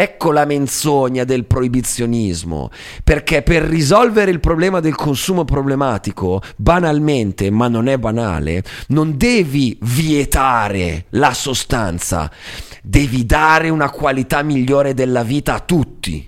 Ecco la menzogna del proibizionismo, perché per risolvere il problema del consumo problematico, banalmente, ma non è banale, non devi vietare la sostanza, devi dare una qualità migliore della vita a tutti.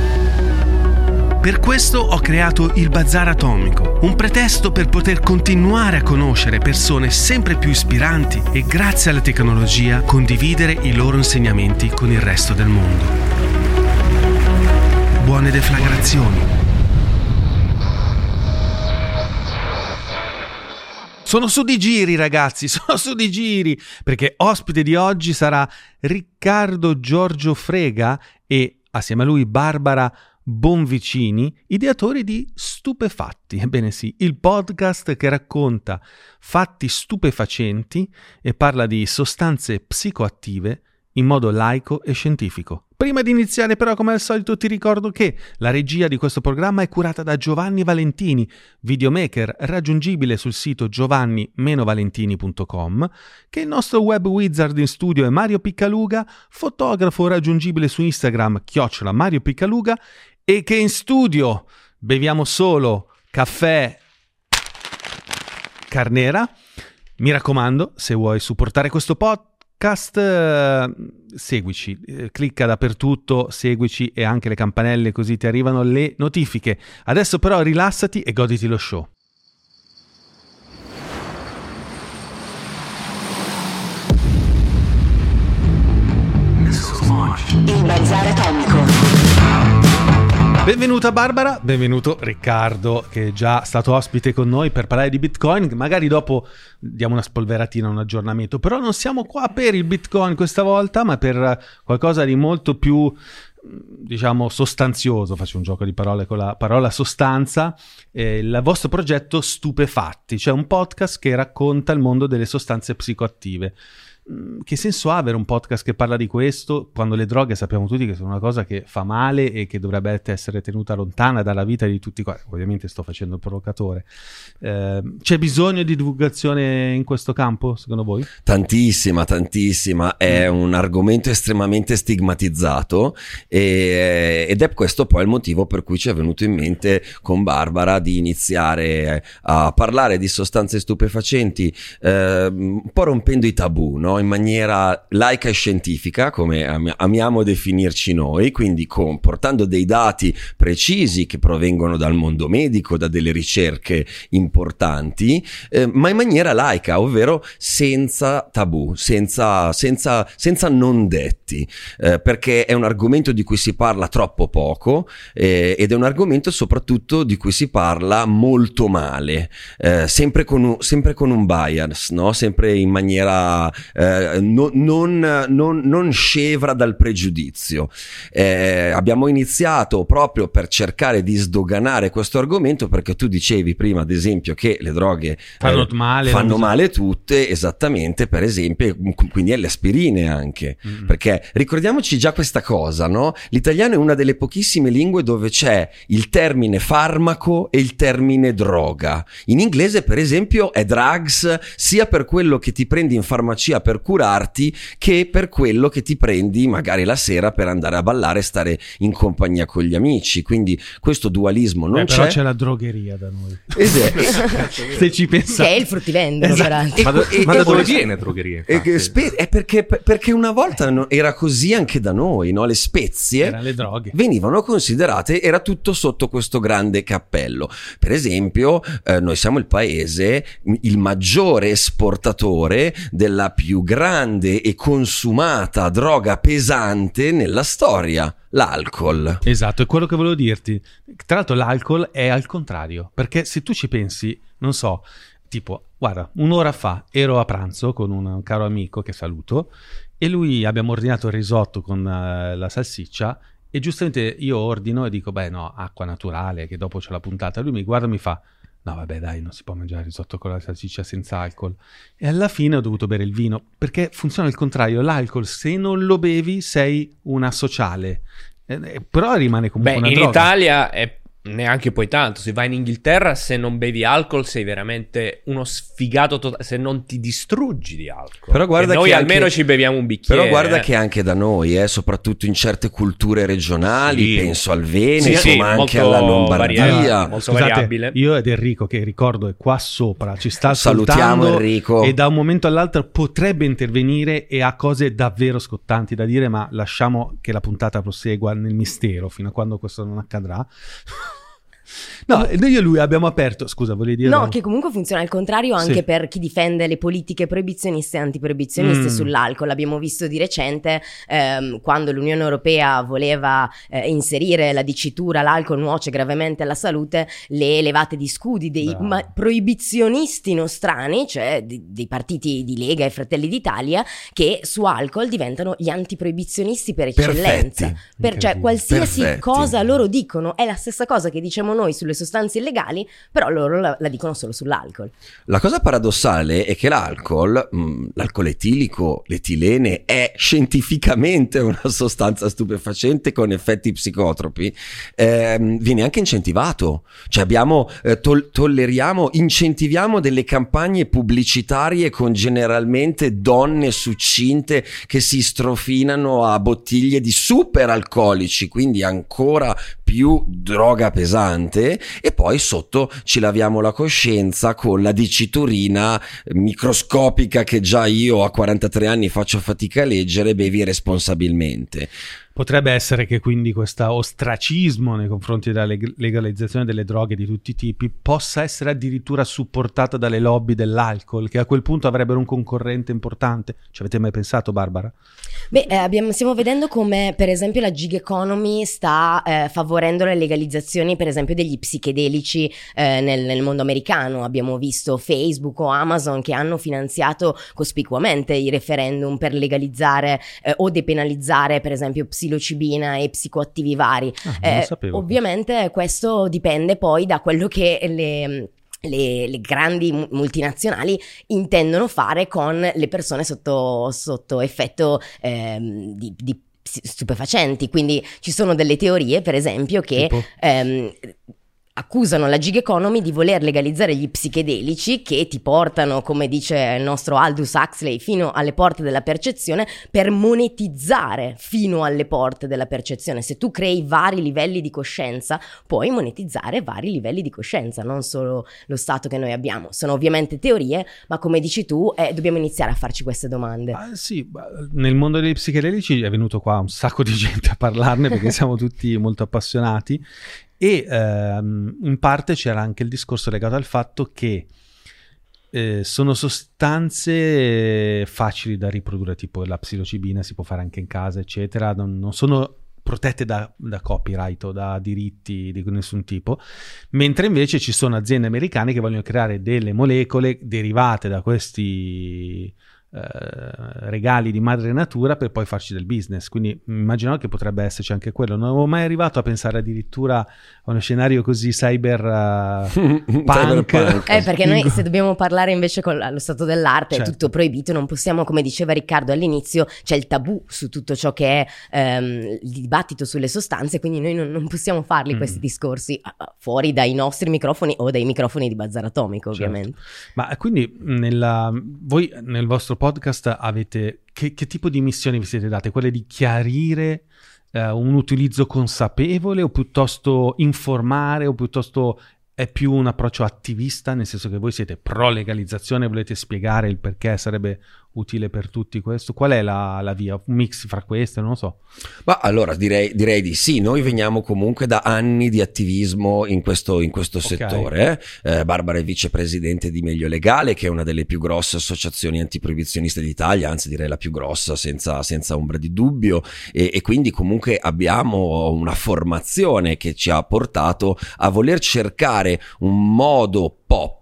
Per questo ho creato il Bazar Atomico, un pretesto per poter continuare a conoscere persone sempre più ispiranti e grazie alla tecnologia condividere i loro insegnamenti con il resto del mondo. Buone deflagrazioni. Sono su di giri ragazzi, sono su di giri, perché ospite di oggi sarà Riccardo Giorgio Frega e assieme a lui Barbara Bonvicini, ideatori di Stupefatti. Ebbene sì, il podcast che racconta fatti stupefacenti e parla di sostanze psicoattive in modo laico e scientifico. Prima di iniziare però come al solito ti ricordo che la regia di questo programma è curata da Giovanni Valentini, videomaker raggiungibile sul sito giovanni-valentini.com, che il nostro web wizard in studio è Mario Piccaluga, fotografo raggiungibile su Instagram chiocciola Mario Piccaluga e che in studio beviamo solo caffè Carnera. Mi raccomando, se vuoi supportare questo podcast, eh, seguici, eh, clicca dappertutto, seguici e anche le campanelle così ti arrivano le notifiche. Adesso però rilassati e goditi lo show. Il bazar atomico. Benvenuta Barbara, benvenuto Riccardo che è già stato ospite con noi per parlare di Bitcoin, magari dopo diamo una spolveratina, un aggiornamento, però non siamo qua per il Bitcoin questa volta, ma per qualcosa di molto più diciamo sostanzioso, faccio un gioco di parole con la parola sostanza, eh, il vostro progetto Stupefatti, cioè un podcast che racconta il mondo delle sostanze psicoattive. Mm, che senso ha avere un podcast che parla di questo quando le droghe sappiamo tutti che sono una cosa che fa male e che dovrebbe essere tenuta lontana dalla vita di tutti quanti? Ovviamente sto facendo il provocatore. Eh, c'è bisogno di divulgazione in questo campo, secondo voi? Tantissima, tantissima. È mm. un argomento estremamente stigmatizzato e, ed è questo poi il motivo per cui ci è venuto in mente con Barbara di iniziare a parlare di sostanze stupefacenti, eh, un po' rompendo i tabù, no? In maniera laica e scientifica, come am- amiamo definirci noi, quindi con, portando dei dati precisi che provengono dal mondo medico, da delle ricerche importanti, eh, ma in maniera laica, ovvero senza tabù, senza, senza, senza non detti, eh, perché è un argomento di cui si parla troppo poco eh, ed è un argomento soprattutto di cui si parla molto male, eh, sempre con, un, sempre con un bias, no? sempre in maniera eh, no, non, non, non, scevra dal pregiudizio. Eh, abbiamo iniziato proprio per cercare di sdoganare questo argomento perché tu dicevi prima, ad esempio, che le droghe fanno eh, male, fanno male tutte, esattamente, per esempio, quindi le aspirine anche. Mm-hmm. Perché ricordiamoci già questa cosa, no? L'italiano è una delle pochissime lingue dove c'è il termine farmaco e il termine droga. In inglese, per esempio, è drugs sia per quello che ti prendi in farmacia per curarti che per quello che ti prendi magari la sera per andare a ballare e stare in compagnia con gli amici. Quindi questo dualismo non Beh, c'è. Però c'è la drogheria da noi. Esatto. Se ci pensate. Che è il fruttivendolo, esatto. Ma, da, ma da dove viene drogheria? È, spe- è perché, perché, una volta era così anche da noi, no? Le spezie le venivano considerate, era tutto sotto questo grande cappello. Per esempio, eh, noi siamo il paese, il maggiore esportatore della più grande e consumata droga pesante nella storia l'alcol. Esatto, è quello che volevo dirti. Tra l'altro l'alcol è al contrario, perché se tu ci pensi, non so, tipo, guarda, un'ora fa ero a pranzo con un caro amico che saluto e lui abbiamo ordinato il risotto con uh, la salsiccia e giustamente io ordino e dico, beh no, acqua naturale, che dopo c'è la puntata. Lui mi guarda e mi fa, no vabbè dai, non si può mangiare risotto con la salsiccia senza alcol. E alla fine ho dovuto bere il vino, perché funziona il contrario, l'alcol se non lo bevi sei una sociale, eh, eh però rimane comunque Beh, in droga. Italia è neanche poi tanto. Se vai in Inghilterra, se non bevi alcol, sei veramente uno sfigato totale. Se non ti distruggi di alcol. Però guarda e noi che almeno anche, ci beviamo un bicchiere. Però guarda eh. che anche da noi, eh, soprattutto in certe culture regionali, Sì. penso al Veneto, Sì, sì, ma anche alla Lombardia. varia- molto Scusate, variabile. io ed Enrico, che ricordo è qua sopra, ci sta Salutiamo Enrico. e da un momento all'altro potrebbe intervenire e ha cose davvero scottanti da dire, ma lasciamo che la puntata prosegua nel mistero fino a quando questo non accadrà. No, noi e lui abbiamo aperto. Scusa, volevi dire? No, che comunque funziona al contrario anche Sì. per chi difende le politiche proibizioniste e antiproibizioniste Mm. sull'alcol. Abbiamo visto di recente ehm, quando l'Unione Europea voleva eh, inserire la dicitura l'alcol nuoce gravemente alla salute, le elevate di scudi dei Bravo. ma- proibizionisti nostrani, cioè di- dei partiti di Lega e Fratelli d'Italia, che su alcol diventano gli antiproibizionisti per eccellenza. Per, cioè, qualsiasi Perfetti. cosa loro dicono è la stessa cosa che diciamo noi sulle sostanze illegali, però loro la, la dicono solo sull'alcol. La cosa paradossale è che l'alcol, mh, l'alcol etilico, l'etilene, è scientificamente una sostanza stupefacente con effetti psicotropi, ehm, viene anche incentivato. Cioè abbiamo, eh, tol- tolleriamo, incentiviamo delle campagne pubblicitarie con generalmente donne succinte che si strofinano a bottiglie di super alcolici, quindi ancora più droga pesante e poi sotto ci laviamo la coscienza con la diciturina microscopica che già io a 43 anni faccio fatica a leggere, bevi responsabilmente. Potrebbe essere che quindi questo ostracismo nei confronti della leg- legalizzazione delle droghe di tutti i tipi possa essere addirittura supportata dalle lobby dell'alcol, che a quel punto avrebbero un concorrente importante. Ci avete mai pensato, Barbara? Beh, eh, abbiamo- stiamo vedendo come per esempio la gig economy sta eh, favorendo le legalizzazioni per esempio degli psichedelici eh, nel, nel mondo americano. Abbiamo visto Facebook o Amazon che hanno finanziato cospicuamente i referendum per legalizzare eh, o depenalizzare per esempio psilocibina e psicoattivi vari. Ah, Eh, sapevo. ovviamente questo dipende poi da quello che le... Le, le grandi mu- multinazionali intendono fare con le persone sotto, sotto effetto ehm, di, di stupefacenti. Quindi ci sono delle teorie, per esempio, che ehm, accusano la gig economy di voler legalizzare gli psichedelici che ti portano, come dice il nostro Aldous Huxley, fino alle porte della percezione per monetizzare fino alle porte della percezione. Se tu crei vari livelli di coscienza, puoi monetizzare vari livelli di coscienza, non solo lo stato che noi abbiamo. Sono ovviamente teorie, ma come dici tu, eh, dobbiamo iniziare a farci queste domande. Ah, sì, ma nel mondo dei psichedelici è venuto qua un sacco di gente a parlarne perché siamo tutti molto appassionati e ehm, in parte c'era anche il discorso legato al fatto che eh, sono sostanze facili da riprodurre, tipo la psilocibina si può fare anche in casa, eccetera, non, non sono protette da, da copyright o da diritti di nessun tipo, mentre invece ci sono aziende americane che vogliono creare delle molecole derivate da questi eh, regali di madre natura per poi farci del business. Quindi immagino che potrebbe esserci anche quello. Non avevo mai arrivato a pensare addirittura a uno scenario così cyber uh, punk. Eh, perché noi se dobbiamo parlare invece con lo stato dell'arte Certo. è tutto proibito, non possiamo, come diceva Riccardo all'inizio, c'è il tabù su tutto ciò che è ehm, il dibattito sulle sostanze, quindi noi non, non possiamo farli Mm. questi discorsi ah, ah, fuori dai nostri microfoni o dai microfoni di Bazar Atomico, Certo. ovviamente. Ma quindi nella- voi nel vostro podcast avete che, che tipo di missioni vi siete date? Quelle di chiarire eh, un utilizzo consapevole o piuttosto informare o piuttosto è più un approccio attivista, nel senso che voi siete pro legalizzazione, volete spiegare il perché sarebbe utile per tutti questo? Qual è la, la via? Un mix fra queste? Non lo so. Ma allora direi, direi di sì, noi veniamo comunque da anni di attivismo in questo, in questo Ok. settore. eh. Eh, Barbara è vicepresidente di Meglio Legale, che è una delle più grosse associazioni antiproibizioniste d'Italia, anzi direi la più grossa senza, senza ombra di dubbio, e, e quindi comunque abbiamo una formazione che ci ha portato a voler cercare un modo pop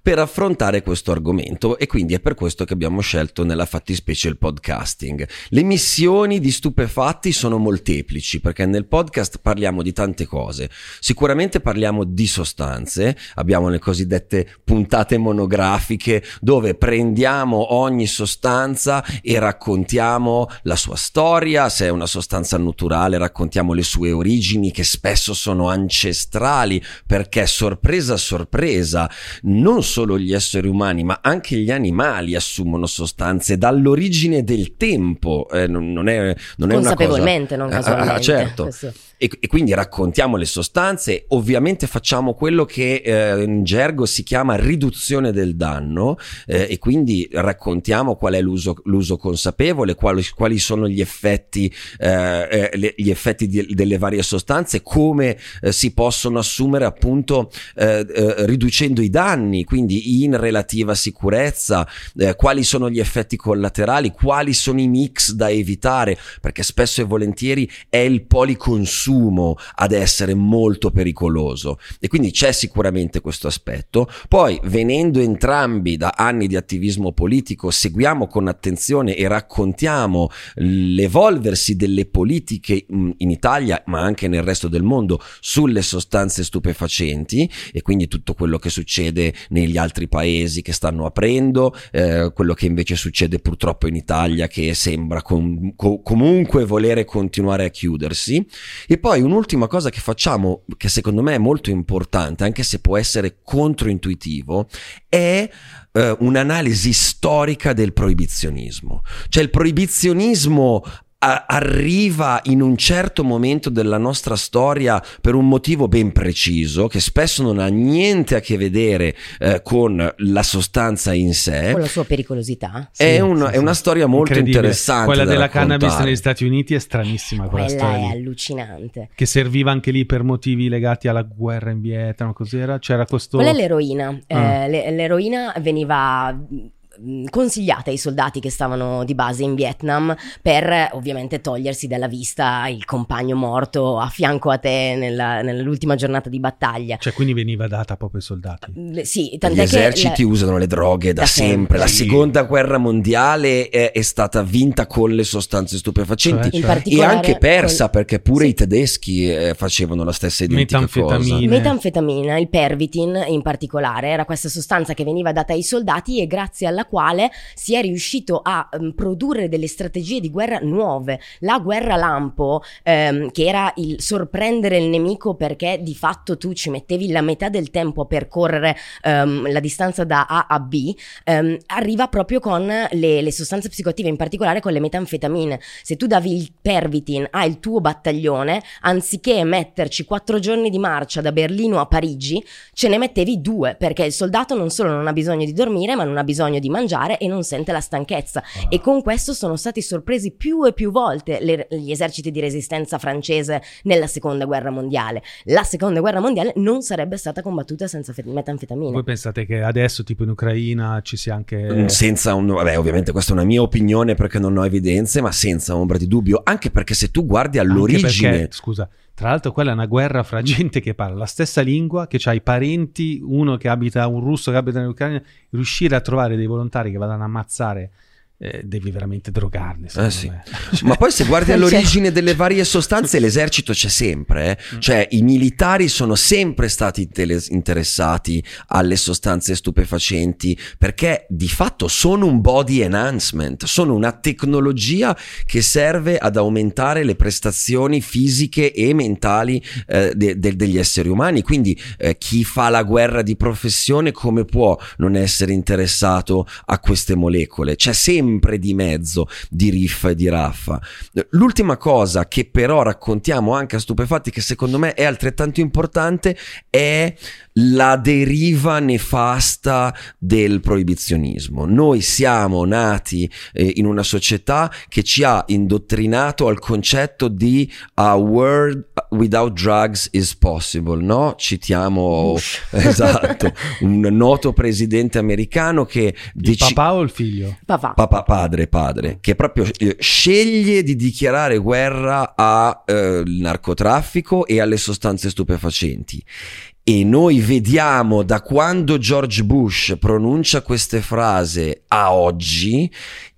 per affrontare questo argomento e quindi è per questo che abbiamo scelto nella fattispecie il podcasting. Le missioni di stupefatti sono molteplici perché nel podcast parliamo di tante cose. Sicuramente parliamo di sostanze, abbiamo le cosiddette puntate monografiche dove prendiamo ogni sostanza e raccontiamo la sua storia, se è una sostanza naturale raccontiamo le sue origini che spesso sono ancestrali perché sorpresa sorpresa non solo gli esseri umani, ma anche gli animali assumono sostanze dall'origine del tempo. Eh, non, non è, non è una cosa. Consapevolmente, non Ah, ah, casualmente. certo. Questo- E, e quindi raccontiamo le sostanze, ovviamente facciamo quello che eh, in gergo si chiama riduzione del danno eh, e quindi raccontiamo qual è l'uso, l'uso consapevole, quali, quali sono gli effetti, eh, eh, le- gli effetti di- delle varie sostanze, come eh, si possono assumere appunto eh, riducendo i danni, quindi in relativa sicurezza, quali sono gli effetti collaterali, quali sono i mix da evitare, perché spesso e volentieri è il policonsumo ad essere molto pericoloso e quindi c'è sicuramente questo aspetto. Poi, venendo entrambi da anni di attivismo politico, seguiamo con attenzione e raccontiamo l'evolversi delle politiche mh, in Italia, ma anche nel resto del mondo, sulle sostanze stupefacenti e quindi tutto quello che succede negli altri paesi che stanno aprendo, eh, quello che invece succede purtroppo in Italia che sembra com- co- comunque volere continuare a chiudersi. E poi un'ultima cosa che facciamo, che secondo me è molto importante, anche se può essere controintuitivo, è eh, un'analisi storica del proibizionismo. Cioè il proibizionismo a- arriva in un certo momento della nostra storia per un motivo ben preciso, che spesso non ha niente a che vedere eh, con la sostanza in sé. Con la sua pericolosità. È Sì, una- sì, è una storia molto interessante Quella della cannabis raccontare. negli Stati Uniti è stranissima quella, Quella storia è allucinante. Che serviva anche lì per motivi legati alla guerra in Vietnam, cos'era? C'era questo... Quella è l'eroina. Eh, Ah. le- l'eroina veniva mh, consigliata ai soldati che stavano di base in Vietnam per ovviamente togliersi dalla vista il compagno morto a fianco a te nella- nell'ultima giornata di battaglia. Cioè, quindi veniva data proprio ai soldati. Le- Sì, Gli tant'è che eserciti la- usano le droghe da, Da sempre. sempre. La Sì. seconda guerra mondiale è, è stata vinta con le sostanze stupefacenti Cioè, cioè. e anche persa col- perché pure Sì. i tedeschi eh, facevano la stessa identica cosa. Metanfetamina, il pervitin in particolare, era questa sostanza che veniva data ai soldati e grazie alla quale si è riuscito a mm, produrre delle strategie di guerra nuove. La guerra lampo, ehm, che era il sorprendere il nemico perché di fatto tu ci mettevi la metà del tempo a percorrere ehm, la distanza da A a B, ehm, arriva proprio con le, le sostanze psicoattive, in particolare con le metanfetamine. Se tu davi il pervitin al tuo battaglione, anziché metterci quattro giorni di marcia da Berlino a Parigi, ce ne mettevi due, perché il soldato non solo non ha bisogno di dormire, ma non ha bisogno di mangiare e non sente la stanchezza. E con questo sono stati sorpresi più e più volte le- gli eserciti di resistenza francese nella seconda guerra mondiale. La seconda guerra mondiale non sarebbe stata combattuta senza fe- metanfetamine. Voi pensate che adesso, tipo in Ucraina, ci sia anche... Mm, Senza un, vabbè, ovviamente questa è una mia opinione perché non ho evidenze, ma senza ombra di dubbio, anche perché se tu guardi Anche all'origine, perché, scusa, tra l'altro quella è una guerra fra gente che parla la stessa lingua, che ha i parenti, uno che abita, un russo che abita in Ucraina, riuscire a trovare dei volontari che vadano a ammazzare eh, devi veramente. Eh secondo sì. me. Ma poi se guardi Cioè- all'origine delle varie sostanze, l'esercito c'è sempre, eh. cioè i militari sono sempre stati tele- interessati alle sostanze stupefacenti perché di fatto sono un body enhancement, sono una tecnologia che serve ad aumentare le prestazioni fisiche e mentali eh, de- de- degli esseri umani. Quindi eh, chi fa la guerra di professione come può non essere interessato a queste molecole? C'è sempre di mezzo di riffa e di raffa. L'ultima cosa che però raccontiamo anche a Stupefatti, che secondo me è altrettanto importante, è la deriva nefasta del proibizionismo. Noi siamo nati eh, in una società che ci ha indottrinato al concetto di a world without drugs is possible, no? Citiamo esatto, un noto presidente americano che Il deci- papà o il figlio? Papà. Papà, padre, padre, che proprio eh, sceglie di dichiarare guerra al narcotraffico e alle sostanze stupefacenti. E noi vediamo da quando George Bush pronuncia queste frasi a oggi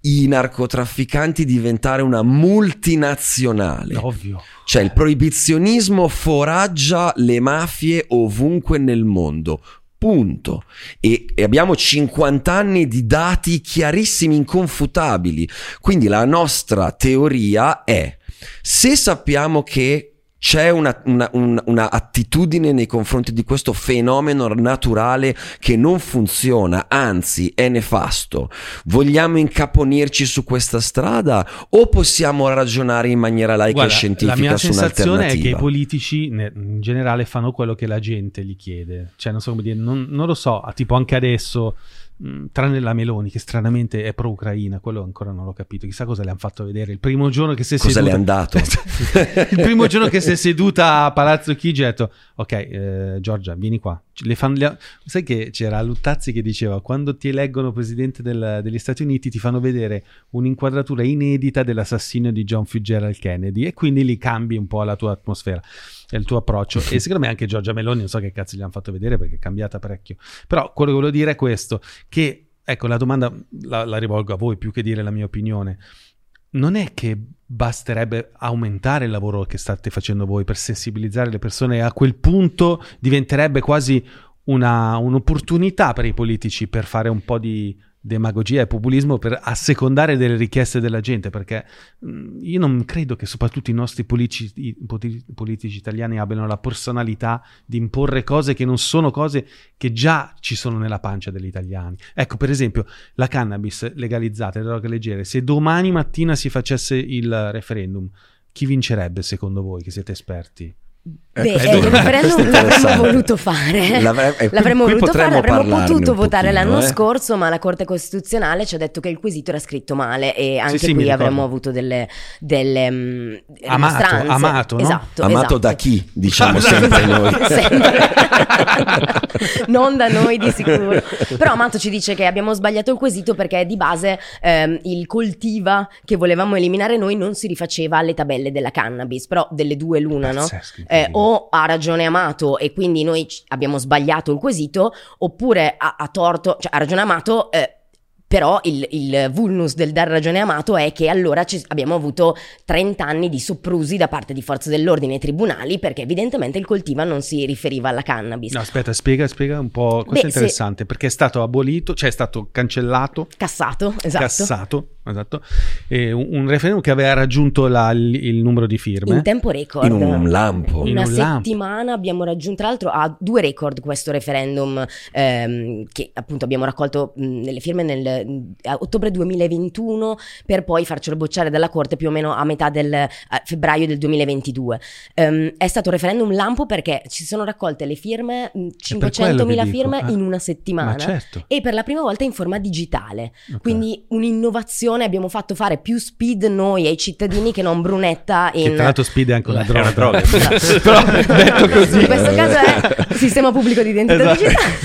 i narcotrafficanti diventare una multinazionale. Ovvio. Cioè il proibizionismo foraggia le mafie ovunque nel mondo. Punto. E, e abbiamo 50 anni di dati chiarissimi, inconfutabili. Quindi la nostra teoria è, se sappiamo che c'è una, una- un- una attitudine nei confronti di questo fenomeno naturale che non funziona, anzi è nefasto. Vogliamo incaponirci su questa strada o possiamo ragionare in maniera laica Guarda, e scientifica la mia su sensazione è un'alternativa? che i politici in generale fanno quello che la gente gli chiede. Cioè, non so come dire, non, non lo so, tipo anche adesso, mh, tranne la Meloni, che stranamente è pro-Ucraina, quello ancora non l'ho capito. Chissà cosa le hanno fatto vedere. Il primo giorno che si è Cosa le seduta... han dato? il primo giorno che si è seduta a Palazzo Chigi ha detto ok eh, Giorgia vieni qua le fan- le- sai che c'era Luttazzi che diceva quando ti eleggono presidente del- degli Stati Uniti ti fanno vedere un'inquadratura inedita dell'assassinio di John Fitzgerald Kennedy e quindi lì cambi un po' la tua atmosfera e il tuo approccio. E secondo me anche Giorgia Meloni non so che cazzo gli hanno fatto vedere perché è cambiata parecchio. Però quello che volevo dire è questo che ecco la domanda la, la rivolgo a voi più che dire la mia opinione. Non è che basterebbe aumentare il lavoro che state facendo voi per sensibilizzare le persone e a quel punto diventerebbe quasi una- un'opportunità per i politici per fare un po' di demagogia e populismo per assecondare delle richieste della gente perché mh, io non credo che soprattutto i nostri politici, i politici italiani abbiano la personalità di imporre cose che non sono cose che già ci sono nella pancia degli italiani ecco per esempio la cannabis legalizzata, le droghe leggere, se domani mattina si facesse il referendum, chi vincerebbe secondo voi, che siete esperti? Beh, eh, il questo è referendum l'avremmo voluto fare. L'avre- eh, qui- l'avremmo qui voluto fare, l'avremmo potuto votare pochino, l'anno eh. scorso, ma la Corte Costituzionale ci ha detto che il quesito era scritto male e anche sì, mi qui avremmo avuto delle, delle mm, Amato, amato, no? Esatto, Amato esatto. da chi? Diciamo sempre noi. Sempre. non da noi di sicuro. Però Amato ci dice che abbiamo sbagliato il quesito perché di base ehm, il coltiva che volevamo eliminare noi non si rifaceva alle tabelle della cannabis, però delle due l'una, no? Pazzesco, Eh, incredibile. Ha ragione Amato e quindi noi abbiamo sbagliato il quesito, oppure ha, ha torto, cioè ha ragione Amato, eh, però il, il vulnus del dar ragione a Amato è che allora ci- abbiamo avuto 30 anni di soprusi da parte di forze dell'ordine e tribunali perché evidentemente il coltiva non si riferiva alla cannabis. No, aspetta, spiega, spiega un po'. Questo Beh, è interessante perché è stato abolito, cioè è stato cancellato, Cassato, esatto. cassato, esatto, e un, un referendum che aveva raggiunto la- il, il numero di firme. In tempo record. In un lampo. In Una un lampo. settimana abbiamo raggiunto, tra l'altro ha due record questo referendum ehm, che appunto abbiamo raccolto mh, nelle firme nel a ottobre 2021 per poi farcelo bocciare dalla Corte più o meno a metà del a febbraio del 2022. Ehm, è stato un referendum lampo perché ci sono raccolte le firme, mh, per quello che 500.000 dico, firme eh. in una settimana. Ma certo. E per la prima volta in forma digitale. Ok. Quindi un'innovazione, abbiamo fatto fare più speed noi ai cittadini che non Brunetta in... Che tra l'altro speed è anche una È droga. una droga. Però detto così. In questo caso è sistema pubblico di identità Esatto.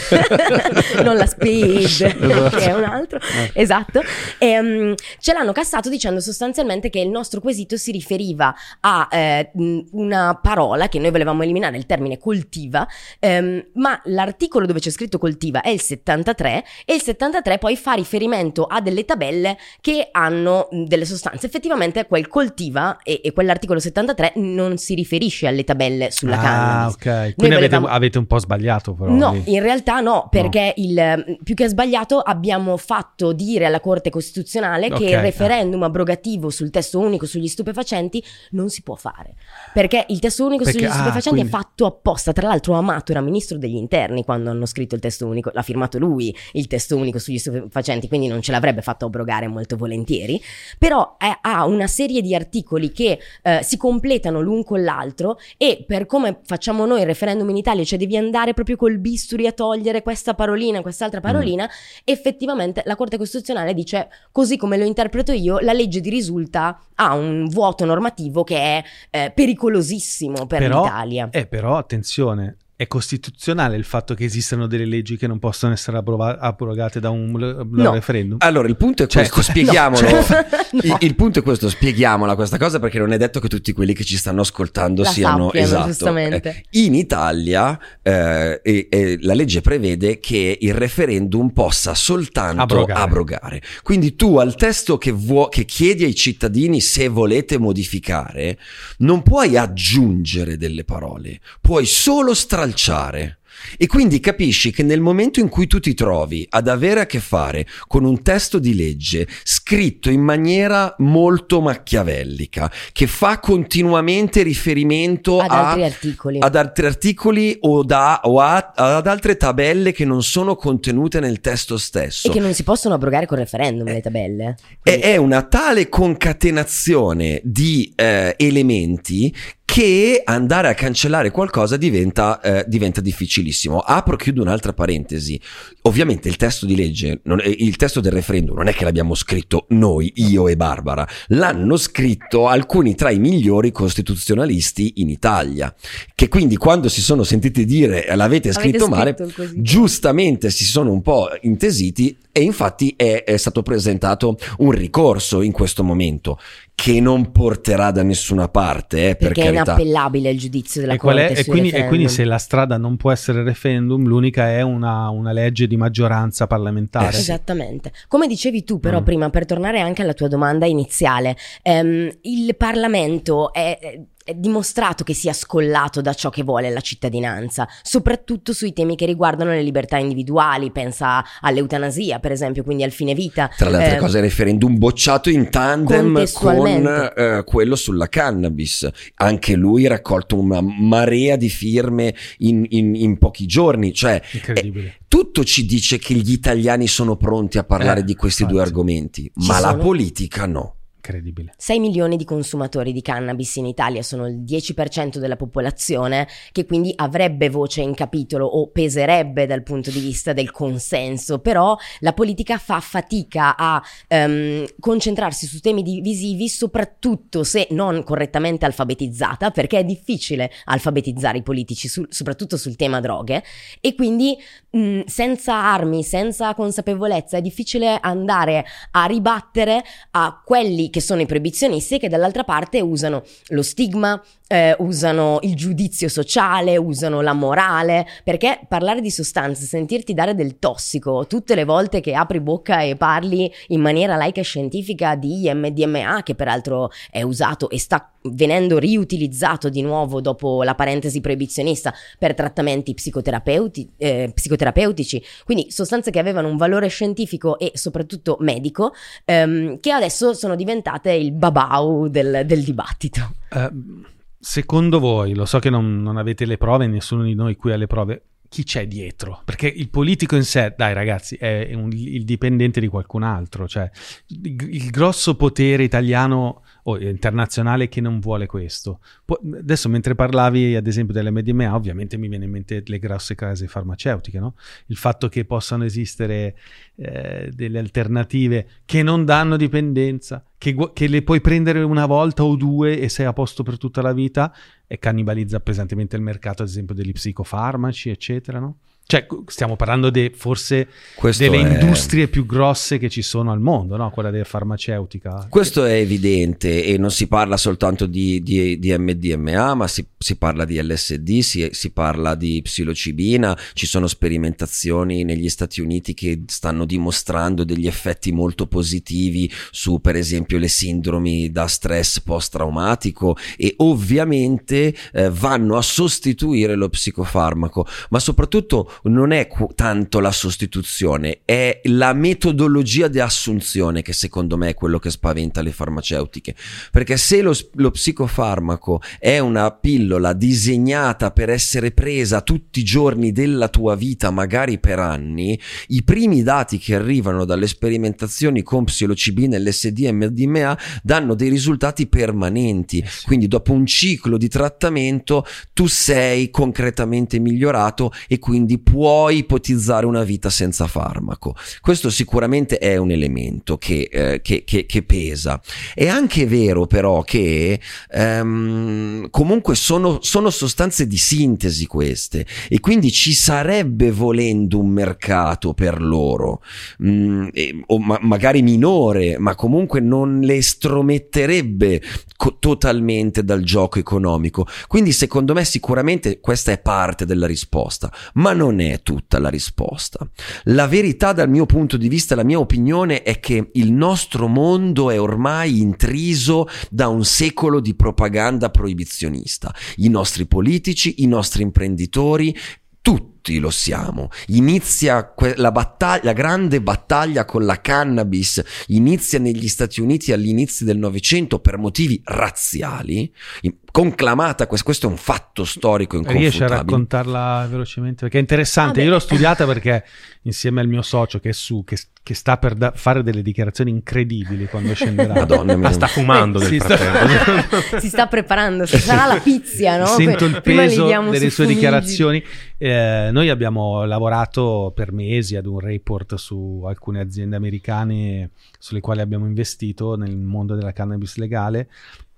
digitale, non la speed, che è un altro. Esatto. E, um, ce l'hanno cassato dicendo sostanzialmente che il nostro quesito si riferiva a eh, una parola che noi volevamo eliminare, il termine coltiva, ehm, ma l'articolo dove c'è scritto coltiva è il 73 e il 73 poi fa riferimento a delle tabelle che hanno delle sostanze. Effettivamente quel coltiva e, e quell'articolo 73 non si riferisce alle tabelle sulla ah, cannabis. ok. Quindi volevamo... avete, avete, un po' sbagliato però. No, lì. in realtà no, perché no. Il, più che sbagliato abbiamo fatto dire alla Corte Costituzionale okay. che il referendum abrogativo sul testo unico sugli stupefacenti non si può fare. Perché il testo unico perché, sugli ah, stupefacenti quindi... è fatto apposta. Tra l'altro Amato era ministro degli interni quando hanno scritto il testo unico, l'ha firmato lui il testo unico sugli stupefacenti, quindi non ce l'avrebbe fatto abrogare molto volentieri. Però è, ha una serie di articoli che eh, si completano l'un con l'altro e per come facciamo noi il referendum in Italia, cioè devi andare proprio col bisturi a togliere questa parolina, quest'altra parolina, mm. effettivamente la Corte Costituzionale dice, così come lo interpreto io, la legge di risulta ha un vuoto normativo che è eh, pericolosissimo per però, l'Italia. Eh, però attenzione, è costituzionale il fatto che esistano delle leggi che non possono essere approva- abrogate da un, no. referendum? Allora, il punto è cioè, questo, spieghiamolo. No, cioè, no. il, il, punto è questo, spieghiamola questa cosa perché non è detto che tutti quelli che ci stanno ascoltando la siano sappiano, esatto. Eh, in Italia eh, e, e la legge prevede che il referendum possa soltanto abrogare. abrogare. Quindi tu al testo che, vuo- che chiedi ai cittadini se volete modificare, non puoi aggiungere delle parole, puoi solo stralciare stralciare. E quindi capisci che nel momento in cui tu ti trovi ad avere a che fare con un testo di legge scritto in maniera molto machiavellica, che fa continuamente riferimento ad a, altri articoli, ad altri articoli o, da, o a, ad altre tabelle che non sono contenute nel testo stesso. E che non si possono abrogare con referendum le tabelle. Quindi... È una tale concatenazione di eh, elementi che andare a cancellare qualcosa diventa, eh, diventa difficilissimo. Apro, chiudo un'altra parentesi. Ovviamente il testo di legge, non, il testo del referendum non è che l'abbiamo scritto noi, io e Barbara, l'hanno scritto alcuni tra i migliori costituzionalisti in Italia, che quindi quando si sono sentiti dire l'avete scritto, Avete male, giustamente si sono un po' intesiti e infatti è, è stato presentato un ricorso in questo momento che non porterà da nessuna parte. Eh, Perché per è inappellabile il giudizio della e Corte. È, e, quindi, e, quindi, se la strada non può essere referendum, l'unica è una, una legge di maggioranza parlamentare. Eh, Esattamente. Come dicevi tu però mm. prima, per tornare anche alla tua domanda iniziale, ehm, il Parlamento è è dimostrato che sia scollato da ciò che vuole la cittadinanza, soprattutto sui temi che riguardano le libertà individuali, pensa all'eutanasia per esempio, quindi al fine vita. Tra le altre eh, cose referendum bocciato in tandem con eh, quello sulla cannabis, anche lui ha raccolto una marea di firme in, in, in pochi giorni, cioè Incredibile. Eh, tutto ci dice che gli italiani sono pronti a parlare eh, di questi infatti. due argomenti, ma sono? la politica no incredibile. 6 milioni di consumatori di cannabis in Italia sono il 10% della popolazione che quindi avrebbe voce in capitolo o peserebbe dal punto di vista del consenso, però la politica fa fatica a um, concentrarsi su temi divisivi soprattutto se non correttamente alfabetizzata, perché è difficile alfabetizzare i politici sul, soprattutto sul tema droghe e quindi mh, senza armi, senza consapevolezza è difficile andare a ribattere a quelli che che sono i proibizionisti che dall'altra parte usano lo stigma, eh, usano il giudizio sociale, usano la morale, perché parlare di sostanze, sentirti dare del tossico tutte le volte che apri bocca e parli in maniera laica e scientifica di MDMA, che peraltro è usato e sta venendo riutilizzato di nuovo dopo la parentesi proibizionista per trattamenti psicoterapeuti, eh, psicoterapeutici, quindi sostanze che avevano un valore scientifico e soprattutto medico, ehm, che adesso sono diventate il babau del, del dibattito. Uh, secondo voi, lo so che non, non avete le prove, nessuno di noi qui ha le prove, chi c'è dietro? Perché il politico in sé, dai ragazzi, è un, il dipendente di qualcun altro, cioè il, il grosso potere italiano o internazionale che non vuole questo. Poi, adesso mentre parlavi ad esempio dell'MDMA, ovviamente mi viene in mente le grosse case farmaceutiche, no? il fatto che possano esistere eh, delle alternative che non danno dipendenza, che, che, le puoi prendere una volta o due e sei a posto per tutta la vita e cannibalizza pesantemente il mercato ad esempio degli psicofarmaci, eccetera, no? Cioè, stiamo parlando de, forse Questo delle è- industrie più grosse che ci sono al mondo, no? Quella della farmaceutica. Questo è evidente e non si parla soltanto di, di- di MDMA, ma si, si parla di LSD, si, si parla di psilocibina, ci sono sperimentazioni negli Stati Uniti che stanno dimostrando degli effetti molto positivi su per esempio le sindromi da stress post-traumatico e ovviamente eh, vanno a sostituire lo psicofarmaco, ma soprattutto non è tanto la sostituzione, è la metodologia di assunzione che secondo me è quello che spaventa le farmaceutiche. Perché se lo, lo psicofarmaco è una pillola disegnata per essere presa tutti i giorni della tua vita, magari per anni, i primi dati che arrivano dalle sperimentazioni con psilocibina, LSD e MDMA danno dei risultati permanenti. Quindi dopo un ciclo di trattamento tu sei concretamente migliorato e quindi puoi ipotizzare una vita senza farmaco. Questo sicuramente è un elemento che, eh, che- che- che pesa. È anche vero però che ehm, comunque sono, sono sostanze di sintesi queste e quindi ci sarebbe volendo un mercato per loro, Mm, e- o ma- magari minore, ma comunque non le estrometterebbe co- totalmente dal gioco economico. Quindi secondo me sicuramente questa è parte della risposta, ma non è tutta la risposta. La verità dal mio punto di vista, la mia opinione è che il nostro mondo è ormai intriso da un secolo di propaganda proibizionista. I nostri politici, i nostri imprenditori, tutti lo siamo. Inizia que- la, battaglia, la grande battaglia con la cannabis, inizia negli Stati Uniti all'inizio del Novecento per motivi razziali, in- conclamata, quest- questo è un fatto storico Riesci a inconfutabile. raccontarla velocemente? Perché è interessante. Vabbè. Io l'ho studiata perché insieme al mio socio che è su, che, che sta per da- fare delle dichiarazioni incredibili quando scenderà. Madonna mia. Ma sta fumando Sì, sta- si sta preparando, sarà la pizia, no? Sento il peso delle su sue fumigi. dichiarazioni. Eh, noi abbiamo lavorato per mesi ad un report su alcune aziende americane sulle quali abbiamo investito nel mondo della cannabis legale.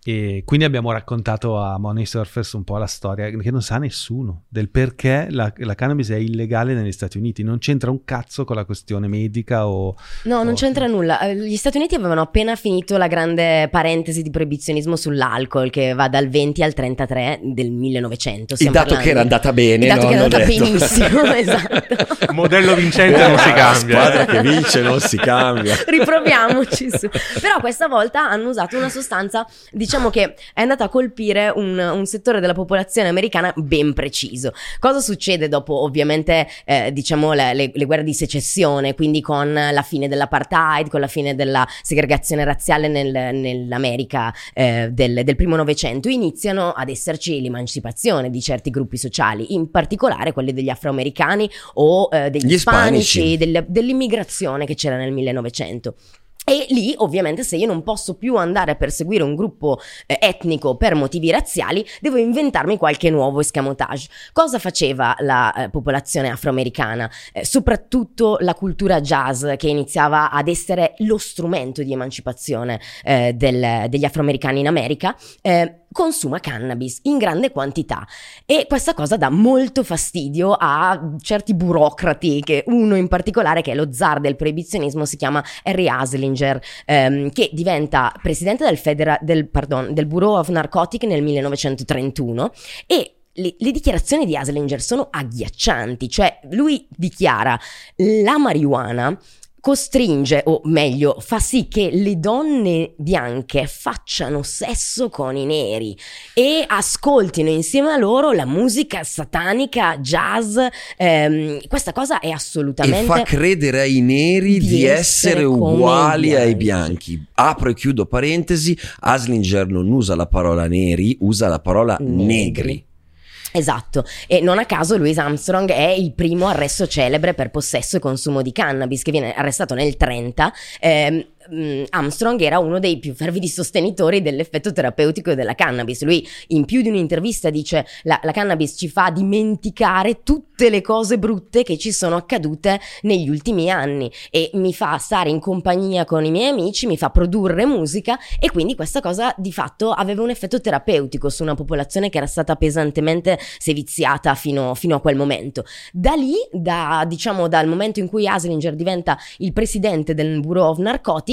E quindi abbiamo raccontato a Money Surfers un po' la storia che non sa nessuno del perché la, la cannabis è illegale negli Stati Uniti. Non c'entra un cazzo con la questione medica o No, non o- c'entra nulla. Eh, Gli Stati Uniti avevano appena finito la grande parentesi di proibizionismo sull'alcol che va dal 20 al 33 del 1900. Il dato parlando. che era andata bene, Il dato no? che era andata detto. benissimo, esatto. Modello vincente non si La cambia. squadra eh. che vince non si cambia. Riproviamoci su. Però questa volta hanno usato una sostanza, diciamo che è andata a colpire un, un settore della popolazione americana ben preciso. Cosa succede dopo, ovviamente, eh, diciamo, le, le- le guerre di secessione, quindi con la fine dell'apartheid, con la fine della segregazione razziale nel- nell'America eh, del, del primo Novecento, iniziano ad esserci l'emancipazione di certi gruppi sociali, in particolare quelli degli afroamericani o eh, degli Gli ispanici, ispanici. del- dell'immigrazione che c'era nel 1900. E lì, ovviamente, se io non posso più andare a perseguire un gruppo eh, etnico per motivi razziali, devo inventarmi qualche nuovo escamotage. Cosa faceva la eh, popolazione afroamericana? Eh, soprattutto la cultura jazz, che iniziava ad essere lo strumento di emancipazione eh, del- degli afroamericani in America. Consuma cannabis in grande quantità. E questa cosa dà molto fastidio a certi burocrati che uno in particolare che è lo zar del proibizionismo si chiama Harry Haslinger ehm, che diventa presidente del, federa- del, pardon, del Bureau of Narcotic nel 1931 e le, le dichiarazioni di Haslinger sono agghiaccianti, cioè lui dichiara la marijuana costringe, o meglio, fa sì che le donne bianche facciano sesso con i neri e ascoltino insieme a loro la musica satanica, jazz. ehm, questa cosa è E assolutamente... fa credere ai neri di di, essere essere uguali ai bianchi. bianchi. Apro e chiudo parentesi, Aslinger non usa la parola neri, usa la parola Negri. negri. Esatto, e non a caso Louis Armstrong è il primo arresto celebre per possesso e consumo di cannabis che viene arrestato nel 30. ehm, mh, Armstrong era uno dei più fervidi sostenitori dell'effetto terapeutico della cannabis. Lui in più di un'intervista dice la, la cannabis ci fa dimenticare tutte le cose brutte che ci sono accadute negli ultimi anni e mi fa stare in compagnia con i miei amici, mi fa produrre musica e quindi questa cosa di fatto aveva un effetto terapeutico su una popolazione che era stata pesantemente seviziata fino, fino a quel momento. Da lì, da, diciamo dal momento in cui Aslinger diventa il presidente del Bureau of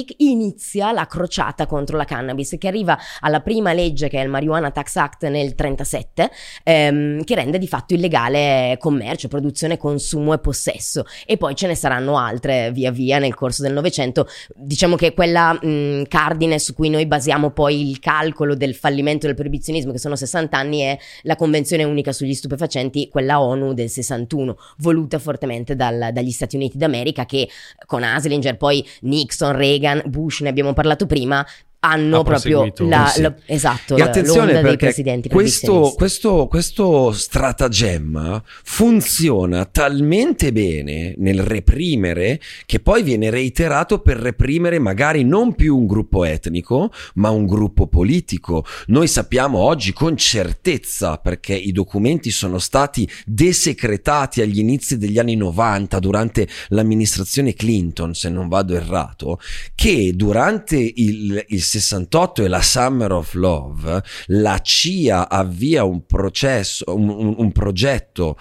Narcotic, inizia la crociata contro la cannabis che arriva alla prima legge che è il Marijuana Tax Act nel 37 ehm, che rende di fatto illegale commercio, produzione, consumo e possesso e poi ce ne saranno altre via via nel corso del Novecento. Diciamo che quella mh, cardine su cui noi basiamo poi il calcolo del fallimento del proibizionismo che sono 60 anni è la Convenzione unica sugli stupefacenti, quella ONU del 61, voluta fortemente dal- dagli Stati Uniti d'America che con Aslinger, poi Nixon, Reagan, Bush, ne abbiamo parlato prima, hanno Ha proprio la, sì. la- esatto, E attenzione perché presidenti questo, questo, questo stratagemma funziona talmente bene nel reprimere che poi viene reiterato per reprimere magari non più un gruppo etnico ma un gruppo politico. Noi sappiamo oggi con certezza perché i documenti sono stati desecretati agli inizi degli anni 90 durante l'amministrazione Clinton se non vado errato che durante il, il 68 e la Summer of Love la CIA avvia un processo, un, un- un progetto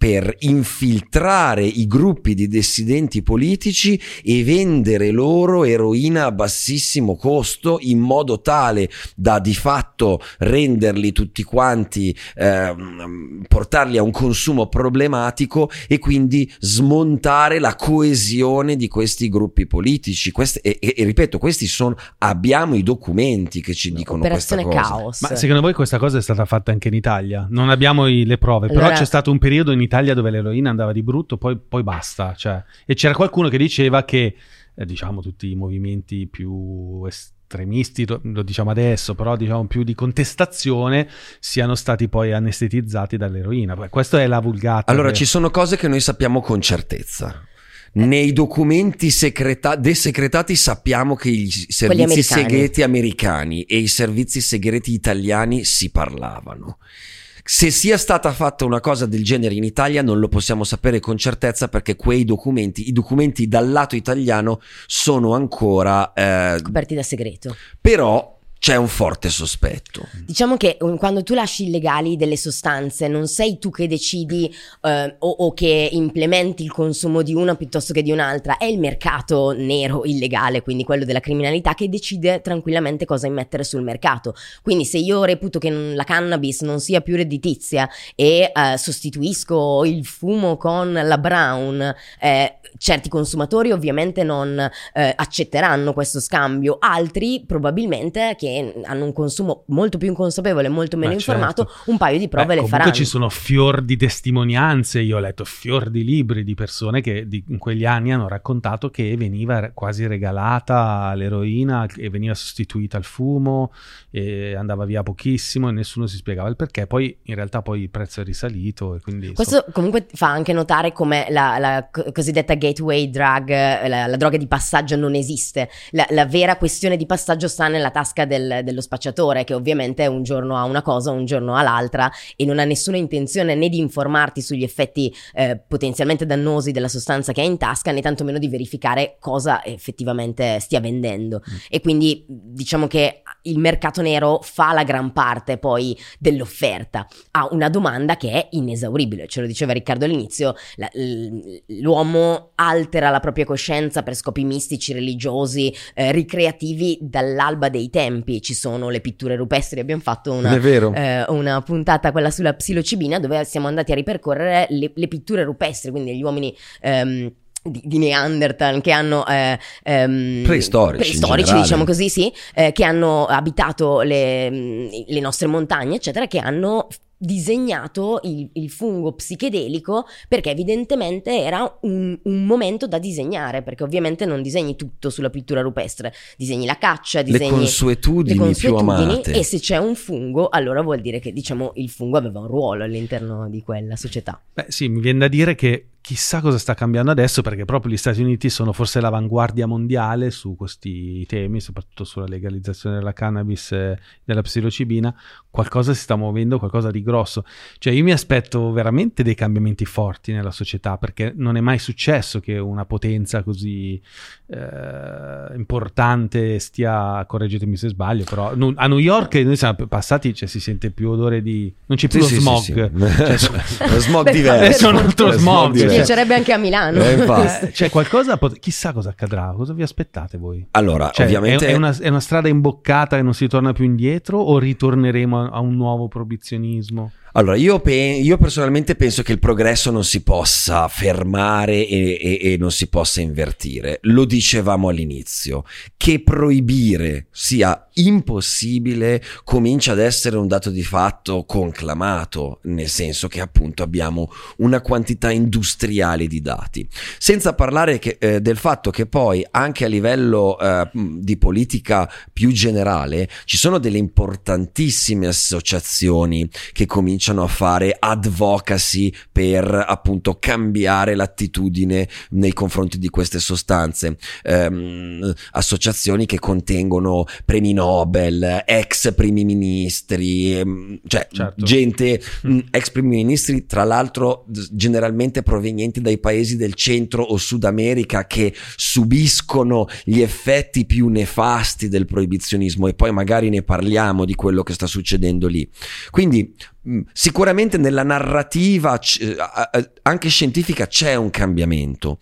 per infiltrare i gruppi di dissidenti politici e vendere loro eroina a bassissimo costo in modo tale da di fatto renderli tutti quanti, ehm, portarli a un consumo problematico e quindi smontare la coesione di questi gruppi politici. Queste- e, e- e ripeto, questi sono, abbiamo i documenti che ci dicono questa cosa. Caos. Ma secondo voi questa cosa è stata fatta anche in Italia? Non abbiamo i- le prove, però Allora- c'è stato un periodo in Italia dove l'eroina andava di brutto, poi, poi basta. Cioè, e c'era qualcuno che diceva che, eh, diciamo, tutti i movimenti più estremisti, lo, lo diciamo adesso, però diciamo più di contestazione, siano stati poi anestetizzati dall'eroina. Beh, Questa è la vulgata. Allora, che- ci sono cose che noi sappiamo con certezza. Nei documenti secreta- desecretati sappiamo che i servizi americani. segreti americani e i servizi segreti italiani si parlavano. Se sia stata fatta una cosa del genere in Italia non lo possiamo sapere con certezza perché quei documenti, i documenti dal lato italiano sono ancora... eh, coperti da segreto. però c'è un forte sospetto. Diciamo che um, quando tu lasci illegali delle sostanze, non sei tu che decidi eh, o, o che implementi il consumo di una piuttosto che di un'altra, è il mercato nero illegale, quindi quello della criminalità, che decide tranquillamente cosa immettere sul mercato. Quindi se io reputo che la cannabis non sia più redditizia e eh, sostituisco il fumo con la brown, eh, certi consumatori ovviamente non eh, accetteranno questo scambio, altri probabilmente che hanno un consumo molto più inconsapevole, molto meno Beh, informato, certo. un paio di prove Beh, le comunque faranno. ci sono fior di testimonianze, io ho letto fior di libri di persone che di- in quegli anni hanno raccontato che veniva quasi regalata l'eroina e veniva sostituita al fumo e andava via pochissimo e nessuno si spiegava il perché, poi in realtà poi il prezzo è risalito e quindi... Questo comunque fa anche notare come la, la co- cosiddetta gateway drug, la, la droga di passaggio non esiste. La, la vera questione di passaggio sta nella tasca del- dello spacciatore, che ovviamente un giorno ha una cosa, un giorno ha l'altra e non ha nessuna intenzione né di informarti sugli effetti eh, potenzialmente dannosi della sostanza che ha in tasca, né tantomeno di verificare cosa effettivamente stia vendendo. E quindi diciamo che il mercato nero fa la gran parte poi dell'offerta. Ha una domanda che è inesauribile, ce lo diceva Riccardo all'inizio, la- l'uomo altera la propria coscienza per scopi mistici, religiosi, eh, ricreativi dall'alba dei tempi, ci sono le pitture rupestri, abbiamo fatto una, eh, una puntata, quella sulla psilocibina, dove siamo andati a ripercorrere le, le pitture rupestri, quindi gli uomini... ehm, di, di Neanderthal che hanno eh, ehm, Preistorici, preistorici diciamo così sì eh, che hanno abitato le, mh, le nostre montagne eccetera che hanno disegnato il, il fungo psichedelico perché evidentemente era un, un momento da disegnare perché ovviamente non disegni tutto sulla pittura rupestre disegni la caccia Le disegni consuetudini, le più consuetudini amate. e se c'è un fungo allora vuol dire che diciamo il fungo aveva un ruolo all'interno di quella società Beh, sì, mi viene da dire che chissà cosa sta cambiando adesso perché proprio gli Stati Uniti sono forse l'avanguardia mondiale su questi temi, soprattutto sulla legalizzazione della cannabis e della psilocibina, qualcosa si sta muovendo, qualcosa di grosso. Cioè io mi aspetto veramente dei cambiamenti forti nella società perché non è mai successo che una potenza così eh, importante stia, correggetemi se sbaglio, però a New York noi siamo passati, cioè si sente più odore di... non c'è più Sì, lo sì, sì, smog. sì. Cioè, Lo smog diverso. favore. Sono altro Lo smog. Piacerebbe anche a Milano. Eh, eh, cioè qualcosa, pot- chissà cosa accadrà, cosa vi aspettate voi? Allora, Cioè, ovviamente... è, è una, è una strada imboccata e non si torna più indietro o ritorneremo a, a un nuovo proibizionismo? Allora, io, pe- io personalmente penso che il progresso non si possa fermare e, e- e non si possa invertire. Lo dicevamo all'inizio, che proibire sia impossibile comincia ad essere un dato di fatto conclamato, nel senso che appunto abbiamo una quantità industriale di dati. Senza parlare che- eh, del fatto che poi anche a livello eh, di politica più generale ci sono delle importantissime associazioni che cominciano a fare advocacy per appunto cambiare l'attitudine nei confronti di queste sostanze. Ehm, associazioni che contengono premi Nobel, ex primi ministri, ehm, cioè Certo. gente, mh, ex primi ministri, tra l'altro generalmente provenienti dai paesi del centro o Sud America che subiscono gli effetti più nefasti del proibizionismo e poi magari ne parliamo di quello che sta succedendo lì. Quindi sicuramente nella narrativa eh, anche scientifica c'è un cambiamento.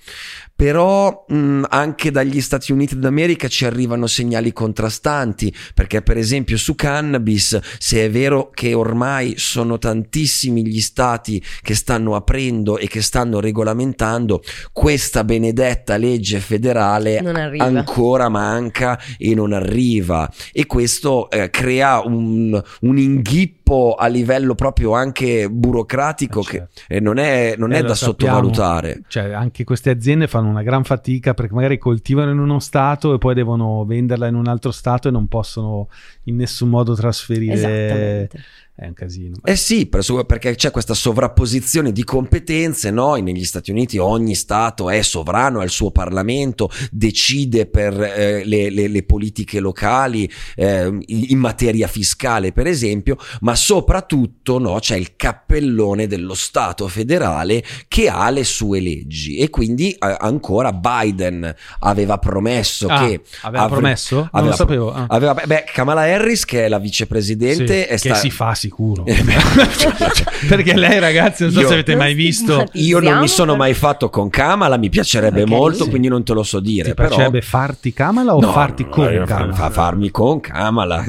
Però mh, anche dagli Stati Uniti d'America ci arrivano segnali contrastanti, perché per esempio su cannabis, se è vero che ormai sono tantissimi gli stati che stanno aprendo e che stanno regolamentando, questa benedetta legge federale ancora manca e non arriva e questo eh, crea un, un inghippo a livello proprio anche burocratico Eh, che certo. eh, non è, non Eh, è da sappiamo. sottovalutare. Cioè, anche queste aziende fanno una gran fatica perché magari coltivano in uno stato e poi devono venderla in un altro stato e non possono in nessun modo trasferire. Esattamente. È un casino. Eh sì, per- perché c'è questa sovrapposizione di competenze, noi negli Stati Uniti ogni Stato è sovrano, ha il suo Parlamento, decide per eh, le, le- le politiche locali eh, in materia fiscale per esempio, ma soprattutto no, c'è il cappellone dello Stato federale che ha le sue leggi e quindi eh, ancora Biden aveva promesso Ah, che... aveva avre- promesso? Non aveva lo sapevo. ah. aveva- beh, Kamala Harris che è la vicepresidente Sì, è sta- che si fa sicuro. Perché lei, ragazzi, non so Io- se avete mai visto. Io non mi sono per- mai fatto con Kamala, mi piacerebbe Magari molto, sì. quindi non te lo so dire. Ti però... piacerebbe farti Kamala o No, farti no, con Kamala? fa- farmi con Kamala.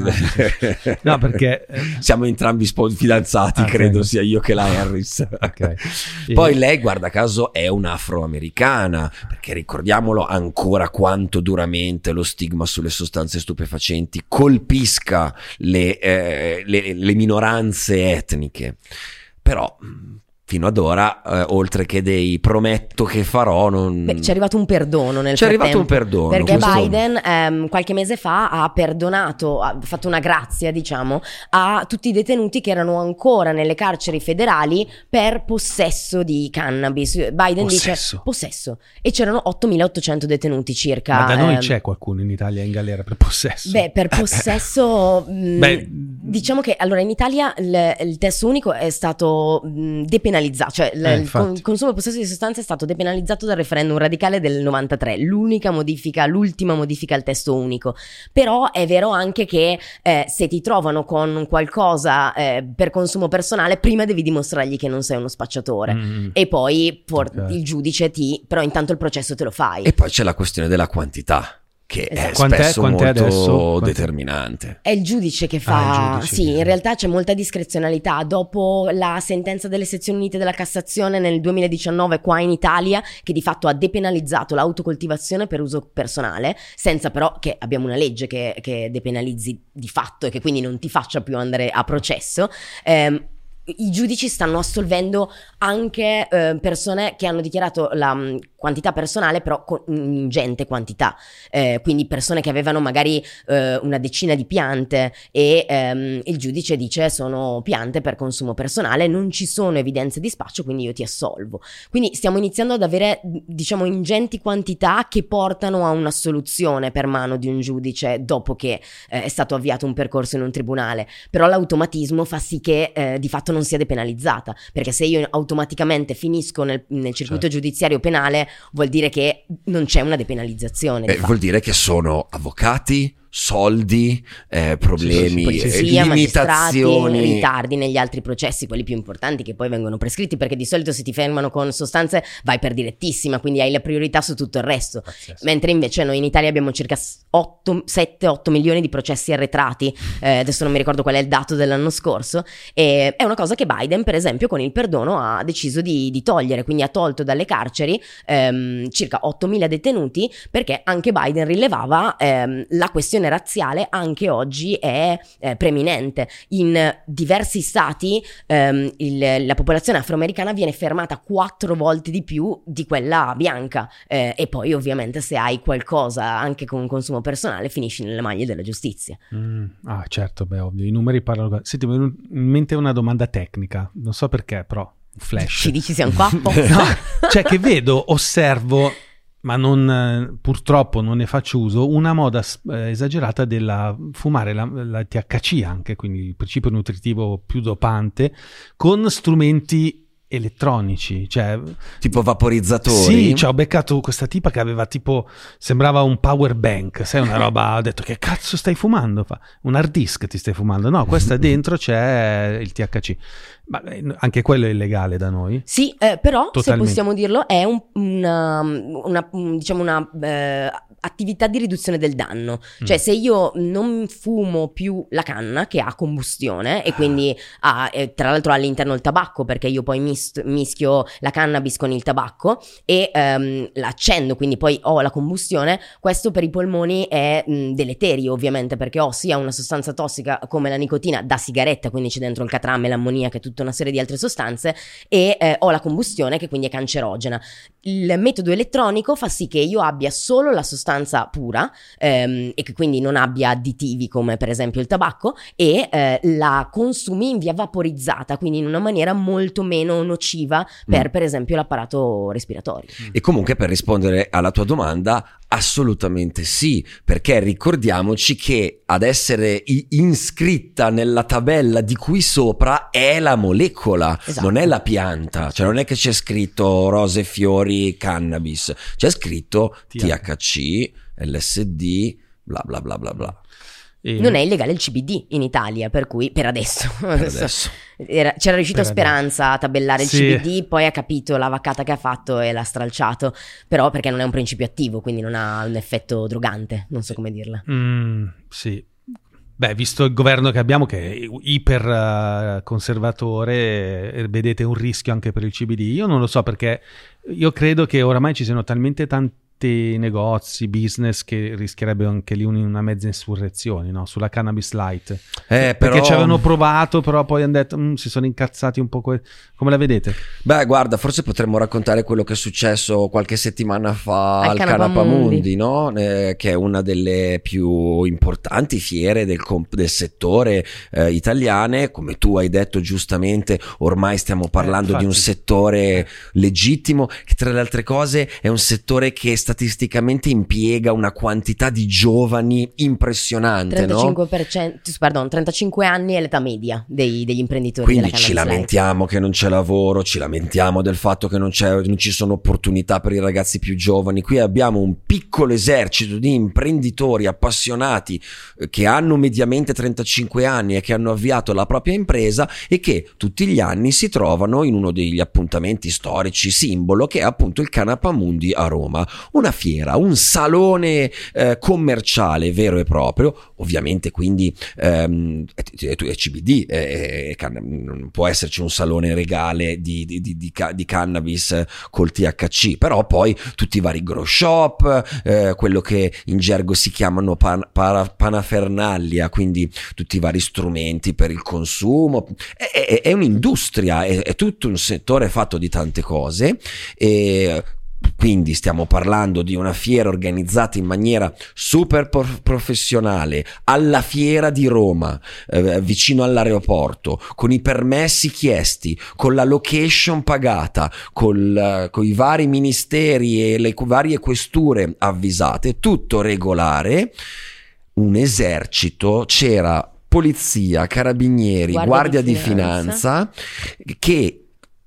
No, perché... eh, Siamo entrambi fidanzati, Ah, credo ok. sia io che la Harris. ok. Poi lei, guarda caso, è un'afroamericana, perché ricordiamolo ancora quanto duramente lo stigma sulle sostanze stupefacenti colpisca le, eh, le- le minoranze etniche. Però, fino ad ora, eh, oltre che dei prometto che farò, non... Beh, ci è arrivato un perdono nel Ci è arrivato frattempo, un perdono, Perché questo- Biden ehm, qualche mese fa ha perdonato, ha fatto una grazia, diciamo, a tutti i detenuti che erano ancora nelle carceri federali per possesso di cannabis. Biden Possesso. dice possesso. E c'erano 8.800 detenuti circa. Ma da noi ehm, c'è qualcuno in Italia in galera per possesso? Beh, per possesso, mh, Beh, diciamo che allora in Italia il, il testo unico è stato mh, depenalizzato, cioè l- Eh, il infatti. con- consumo e possesso di sostanze è stato depenalizzato dal referendum radicale del 93, l'unica modifica, l'ultima modifica al testo unico. Però è vero anche che eh, se ti trovano con qualcosa eh, per consumo personale, prima devi dimostrargli che non sei uno spacciatore. Mm. E poi por- Ok. il giudice ti, però intanto il processo te lo fai. E poi c'è la questione della quantità, che è Esatto. Quant'è- spesso quant'è molto adesso? Quant'è? determinante. È il giudice che Ah, fa. il giudice sì, in realtà c'è molta discrezionalità. Dopo la sentenza delle sezioni unite della Cassazione nel 2019, qua in Italia, che di fatto ha depenalizzato l'autocoltivazione per uso personale, senza però che abbiamo una legge che, che depenalizzi di fatto e che quindi non ti faccia più andare a processo. ehm, i giudici stanno assolvendo anche eh, persone che hanno dichiarato la quantità personale, però con ingente quantità. Eh, quindi persone che avevano magari eh, una decina di piante e ehm, il giudice dice sono piante per consumo personale, non ci sono evidenze di spaccio, quindi io ti assolvo. Quindi stiamo iniziando ad avere, diciamo, ingenti quantità che portano a una soluzione per mano di un giudice dopo che eh, è stato avviato un percorso in un tribunale. Però l'automatismo fa sì che eh, di fatto non sia depenalizzata, perché se io automaticamente finisco nel, nel circuito Certo. giudiziario penale, vuol dire che non c'è una depenalizzazione. di Eh, vuol dire che sono avvocati, soldi, eh, problemi, eh, polizia, magistrati, limitazioni. ritardi negli altri processi, quelli più importanti che poi vengono prescritti, perché di solito se ti fermano con sostanze vai per direttissima, quindi hai la priorità su tutto il resto. Pazzesco. Mentre invece noi in Italia abbiamo circa 7-8 milioni di processi arretrati, eh, adesso non mi ricordo qual è il dato dell'anno scorso, e è una cosa che Biden per esempio con il perdono ha deciso di, di togliere, quindi ha tolto dalle carceri ehm, circa 8.000 detenuti perché anche Biden rilevava ehm, la questione razziale anche oggi è eh, preminente. In diversi stati ehm, il- la popolazione afroamericana viene fermata quattro volte di più di quella bianca eh, e poi ovviamente se hai qualcosa anche con consumo personale finisci nelle maglie della giustizia. Mm, ah, certo, beh, ovvio, i numeri parlano. Senti, mi è venuta in mente una domanda tecnica, non so perché, però, un flash. Ci dici siamo qua? No, cioè che vedo, osservo, ma non, eh, purtroppo non ne faccio uso, una moda eh, esagerata della fumare la, la THC anche, quindi il principio nutritivo più dopante, con strumenti elettronici, cioè Tipo vaporizzatori. sì, cioè, ho beccato questa tipa che aveva tipo, sembrava un power bank, sai una roba, ho detto che cazzo stai fumando? Fa, un hard disk ti stai fumando? No, questa dentro c'è il THC, ma eh, anche quello è illegale da noi. Sì, eh, però se Totalmente. possiamo dirlo è un- una, una, un- diciamo una eh, attività di riduzione del danno. Cioè Mm. se io non fumo più la canna che ha combustione e quindi ha, eh, tra l'altro all'interno il tabacco perché io poi mis- mischio la cannabis con il tabacco e ehm, la accendo quindi poi ho la combustione, questo per i polmoni è mh, deleterio ovviamente perché ho sia una sostanza tossica come la nicotina da sigaretta, quindi c'è dentro il catrame, l'ammoniaca e tutta una serie di altre sostanze e eh, ho la combustione che quindi è cancerogena. Il metodo elettronico fa sì che io abbia solo la sostanza pura ehm, e che quindi non abbia additivi come per esempio il tabacco e eh, la consumi in via vaporizzata, quindi in una maniera molto meno nociva per Mm. per esempio l'apparato respiratorio. E comunque per rispondere alla tua domanda, assolutamente sì, perché ricordiamoci che ad essere iscritta nella tabella di qui sopra è la molecola, Esatto. non è la pianta, cioè non è che c'è scritto rose, fiori, cannabis, c'è scritto THC, LSD, bla bla bla bla bla. E- Non è illegale il CBD in Italia, per cui per adesso, Per adesso. Era- c'era riuscito Per Speranza a tabellare Sì. il CBD, poi ha capito la vaccata che ha fatto e l'ha stralciato, però perché non è un principio attivo, quindi non ha un effetto drogante, non so come dirla. Mm, sì. Beh, visto il governo che abbiamo che è iper eh, conservatore, eh, vedete un rischio anche per il CBD. Io non lo so perché io credo che oramai ci siano talmente tanti negozi, business che rischierebbero anche lì un- una mezza insurrezione no? sulla cannabis light. Eh, Perché però- ci avevano provato, però poi hanno detto "Mm, si sono incazzati un po'. que-". Come la vedete? Beh, guarda, forse potremmo raccontare quello che è successo qualche settimana fa Al al Canapamundi. Canapamundi, no? Eh, che è una delle più importanti fiere del, comp- del settore eh, italiane. Come tu hai detto giustamente, ormai stiamo parlando di un settore legittimo, che tra le altre cose è un settore che statisticamente impiega una quantità di giovani impressionante, no? 35%, pardon, 35 anni è l'età media dei- degli imprenditori Quindi ci lamentiamo che non c'è lavoro, ci lamentiamo del fatto che non, c'è- non ci sono opportunità per i ragazzi più giovani. Qui abbiamo un piccolo esercito di imprenditori appassionati eh, che hanno mediamente 35 anni e che hanno avviato la propria impresa e che tutti gli anni si trovano in uno degli appuntamenti storici simbolo che è appunto il Canapamundi a Roma. Una fiera, un salone eh, commerciale vero e proprio, ovviamente quindi ehm, è, è, CBD, è, può esserci un salone regale di, di, di, di, cannabis col THC, però poi tutti i vari grow shop, eh, quello che in gergo si chiamano pan, para, panafernalia, quindi tutti i vari strumenti per il consumo, è, è un'industria, è, tutto un settore fatto di tante cose e quindi stiamo parlando di una fiera organizzata in maniera super professionale alla fiera di Roma, eh, vicino all'aeroporto, con i permessi chiesti, con la location pagata, col, con i vari ministeri e le varie questure avvisate, tutto regolare. Un esercito, c'era polizia, carabinieri, guardia, guardia di, finanza. di finanza che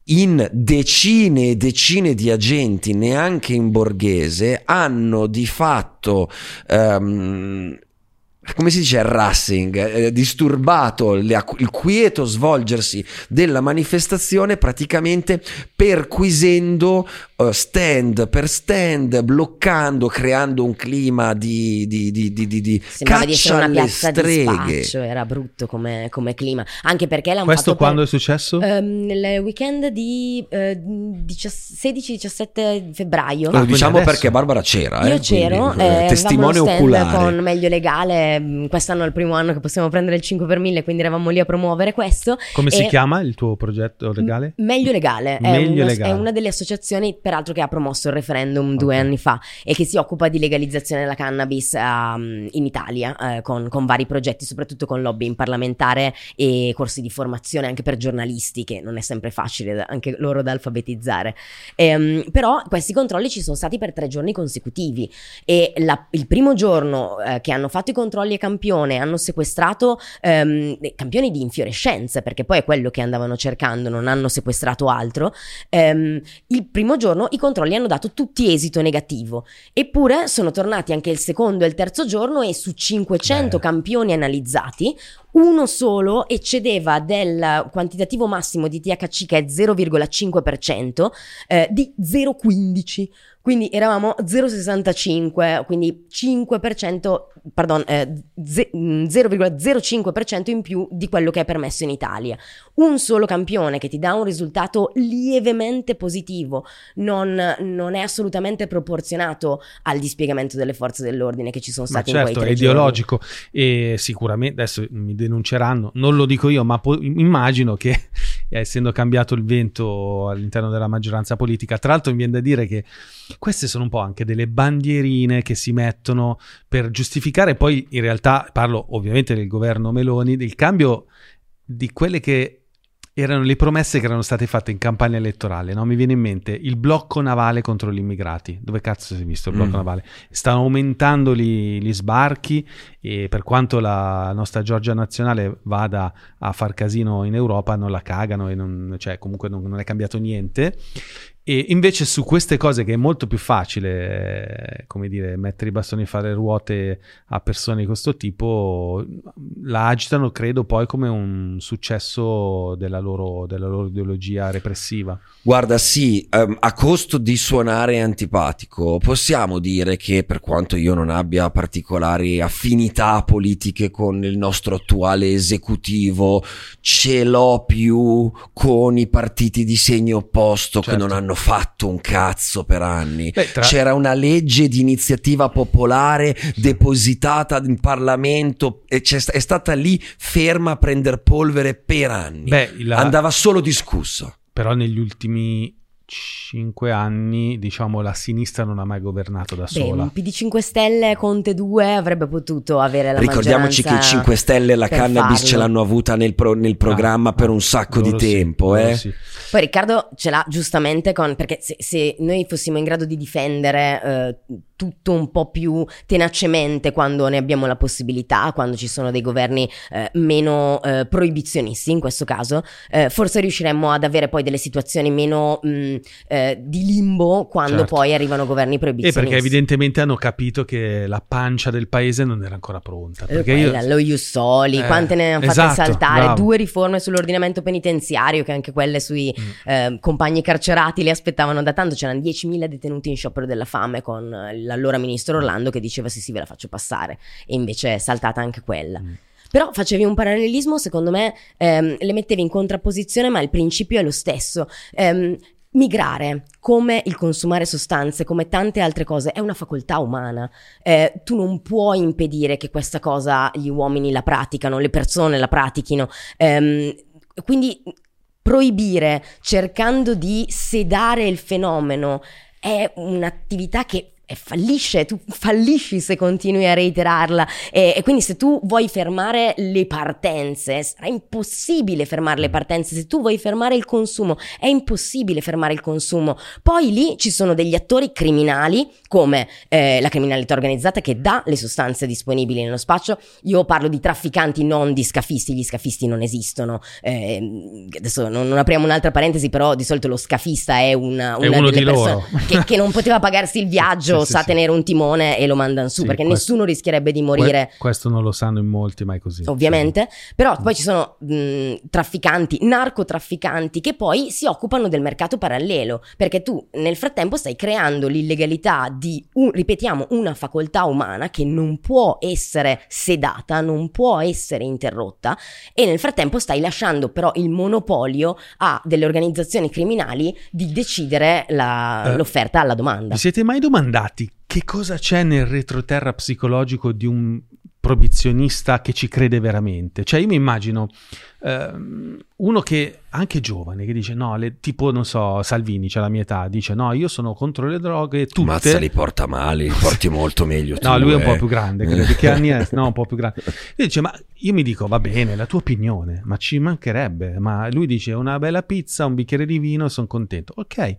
in decine e decine di agenti, neanche in borghese, hanno di fatto um, come si dice harassing, eh, disturbato le, il quieto svolgersi della manifestazione praticamente perquisendo uh, stand per stand, bloccando, creando un clima di, di, di, di, di caccia alle streghe. Spaccio, era brutto come, come, clima, anche perché l'hanno Questo fatto quando per, è successo? Um, nel weekend di uh, eh, 16-17 febbraio. Lo diciamo perché Barbara c'era. Io eh, c'ero, quindi, eh, testimone oculare. con Meglio Legale Ehm, quest'anno è il primo anno che possiamo prendere il 5 per 1000, quindi eravamo lì a promuovere questo. Come si chiama il tuo progetto legale? Meglio Legale, è, Meglio una, legale. è una delle associazioni peraltro che ha promosso il referendum okay. due anni fa e che si occupa di legalizzazione della cannabis um, in Italia uh, con, con, vari progetti, soprattutto con lobbying parlamentare e corsi di formazione anche per giornalisti, che non è sempre facile anche loro da alfabetizzare. Um, però questi controlli ci sono stati per tre giorni consecutivi e la, il primo giorno uh, che hanno fatto i controlli a campione campione, hanno sequestrato ehm, campioni di infiorescenze, perché poi è quello che andavano cercando, non hanno sequestrato altro, ehm, il primo giorno i controlli hanno dato tutti esito negativo. Eppure sono tornati anche il secondo e il terzo giorno e su 500 Beh. campioni analizzati, uno solo eccedeva del quantitativo massimo di THC che è 0,5% eh, di 0,15%. Quindi eravamo 0,65, quindi 5%, pardon, eh, 0,05% in più di quello che è permesso in Italia. Un solo campione che ti dà un risultato lievemente positivo non, non è assolutamente proporzionato al dispiegamento delle forze dell'ordine che ci sono stati ma in certo, quei tre è ideologico e sicuramente, adesso mi denunceranno, non lo dico io, ma po- immagino che essendo cambiato il vento all'interno della maggioranza politica, tra l'altro mi viene da dire che queste sono un po' anche delle bandierine che si mettono per giustificare. Poi in realtà parlo ovviamente del governo Meloni, del cambio di quelle che erano le promesse che erano state fatte in campagna elettorale, no? Mi viene in mente il blocco navale contro gli immigrati. Dove cazzo si è visto il blocco mm. navale? Stanno aumentando gli, gli, sbarchi e per quanto la nostra Georgia nazionale vada a far casino in Europa, non la cagano e non, cioè, comunque non, non è cambiato niente. E invece su queste cose che è molto più facile, eh, come dire, mettere i bastoni e fare ruote a persone di questo tipo, la agitano, credo, poi come un successo della loro, della loro ideologia repressiva. Guarda, sì, um, a costo di suonare antipatico, possiamo dire che per quanto io non abbia particolari affinità politiche con il nostro attuale esecutivo, ce l'ho più con i partiti di segno opposto certo. che non hanno hanno fatto un cazzo per anni. Beh, tra... C'era una legge di iniziativa popolare depositata in Parlamento e è stata lì ferma a prendere polvere per anni. Beh, la... Andava solo discusso. Però negli ultimi cinque anni, diciamo, la sinistra non ha mai governato da Beh, sola. Un PD 5 Stelle, Conte 2 avrebbe potuto avere la Ricordiamoci che i 5 Stelle la cannabis farlo. ce l'hanno avuta nel, pro, nel programma ah, per un sacco di tempo. Sì, eh. sì. Poi Riccardo ce l'ha giustamente con, perché se, se noi fossimo in grado di difendere eh, tutto un po' più tenacemente quando ne abbiamo la possibilità, quando ci sono dei governi eh, meno eh, proibizionisti in questo caso, eh, forse riusciremmo ad avere poi delle situazioni meno mh, eh, di limbo quando Certo. poi arrivano governi E proibizionisti. perché evidentemente hanno capito che la pancia del paese non era ancora pronta. Eh, Perché io... quella, lo Jussoli, Eh, quante ne hanno fatte esatto, saltare, bravo. due riforme sull'ordinamento penitenziario, che anche quelle sui Mm. eh, compagni carcerati le aspettavano da tanto, c'erano 10.000 detenuti in sciopero della fame con eh, l'allora ministro Orlando che diceva sì sì ve la faccio passare e invece è saltata anche quella. Mm. Però facevi un parallelismo, secondo me ehm, le mettevi in contrapposizione, ma il principio è lo stesso. Ehm, migrare, come il consumare sostanze, come tante altre cose, è una facoltà umana. Eh, tu non puoi impedire che questa cosa gli uomini la praticano, le persone la pratichino. Ehm, quindi proibire cercando di sedare il fenomeno è un'attività che eh, fallisce, tu fallisci se continui a reiterarla. E, e quindi se tu vuoi fermare le partenze sarà impossibile fermare le partenze, se tu vuoi fermare il consumo è impossibile fermare il consumo, poi lì ci sono degli attori criminali come eh, la criminalità organizzata che dà le sostanze disponibili nello spaccio, io parlo di trafficanti non di scafisti, gli scafisti non esistono, eh, adesso non, non apriamo un'altra parentesi però di solito lo scafista è una, È una uno delle di persone loro. che, che non poteva pagarsi il viaggio, Sì, sì, sa sì. tenere un timone e lo mandano su perché questo- nessuno rischierebbe di morire. Que- questo non lo sanno in molti, ma è così. Ovviamente, però poi ci sono mh, trafficanti, narcotrafficanti che poi si occupano del mercato parallelo, perché tu nel frattempo stai creando l'illegalità di, un- ripetiamo, una facoltà umana che non può essere sedata, non può essere interrotta e nel frattempo stai lasciando però il monopolio a delle organizzazioni criminali di decidere la- Eh, l'offerta alla domanda. Vi siete mai domandati che cosa c'è nel retroterra psicologico di un proibizionista che ci crede veramente? Cioè io mi immagino ehm, uno che anche giovane che dice no, le- tipo non so, Salvini, c'è la mia età, dice no, io sono contro le droghe, tutte. Mazza li porta male, li porti molto meglio No, lui è un po' eh. più grande, credo. Che anni è? No, un po' più grande. Lui dice, ma io mi dico, va bene, la tua opinione, ma ci mancherebbe. Ma lui dice, una bella pizza, un bicchiere di vino, sono contento. Ok,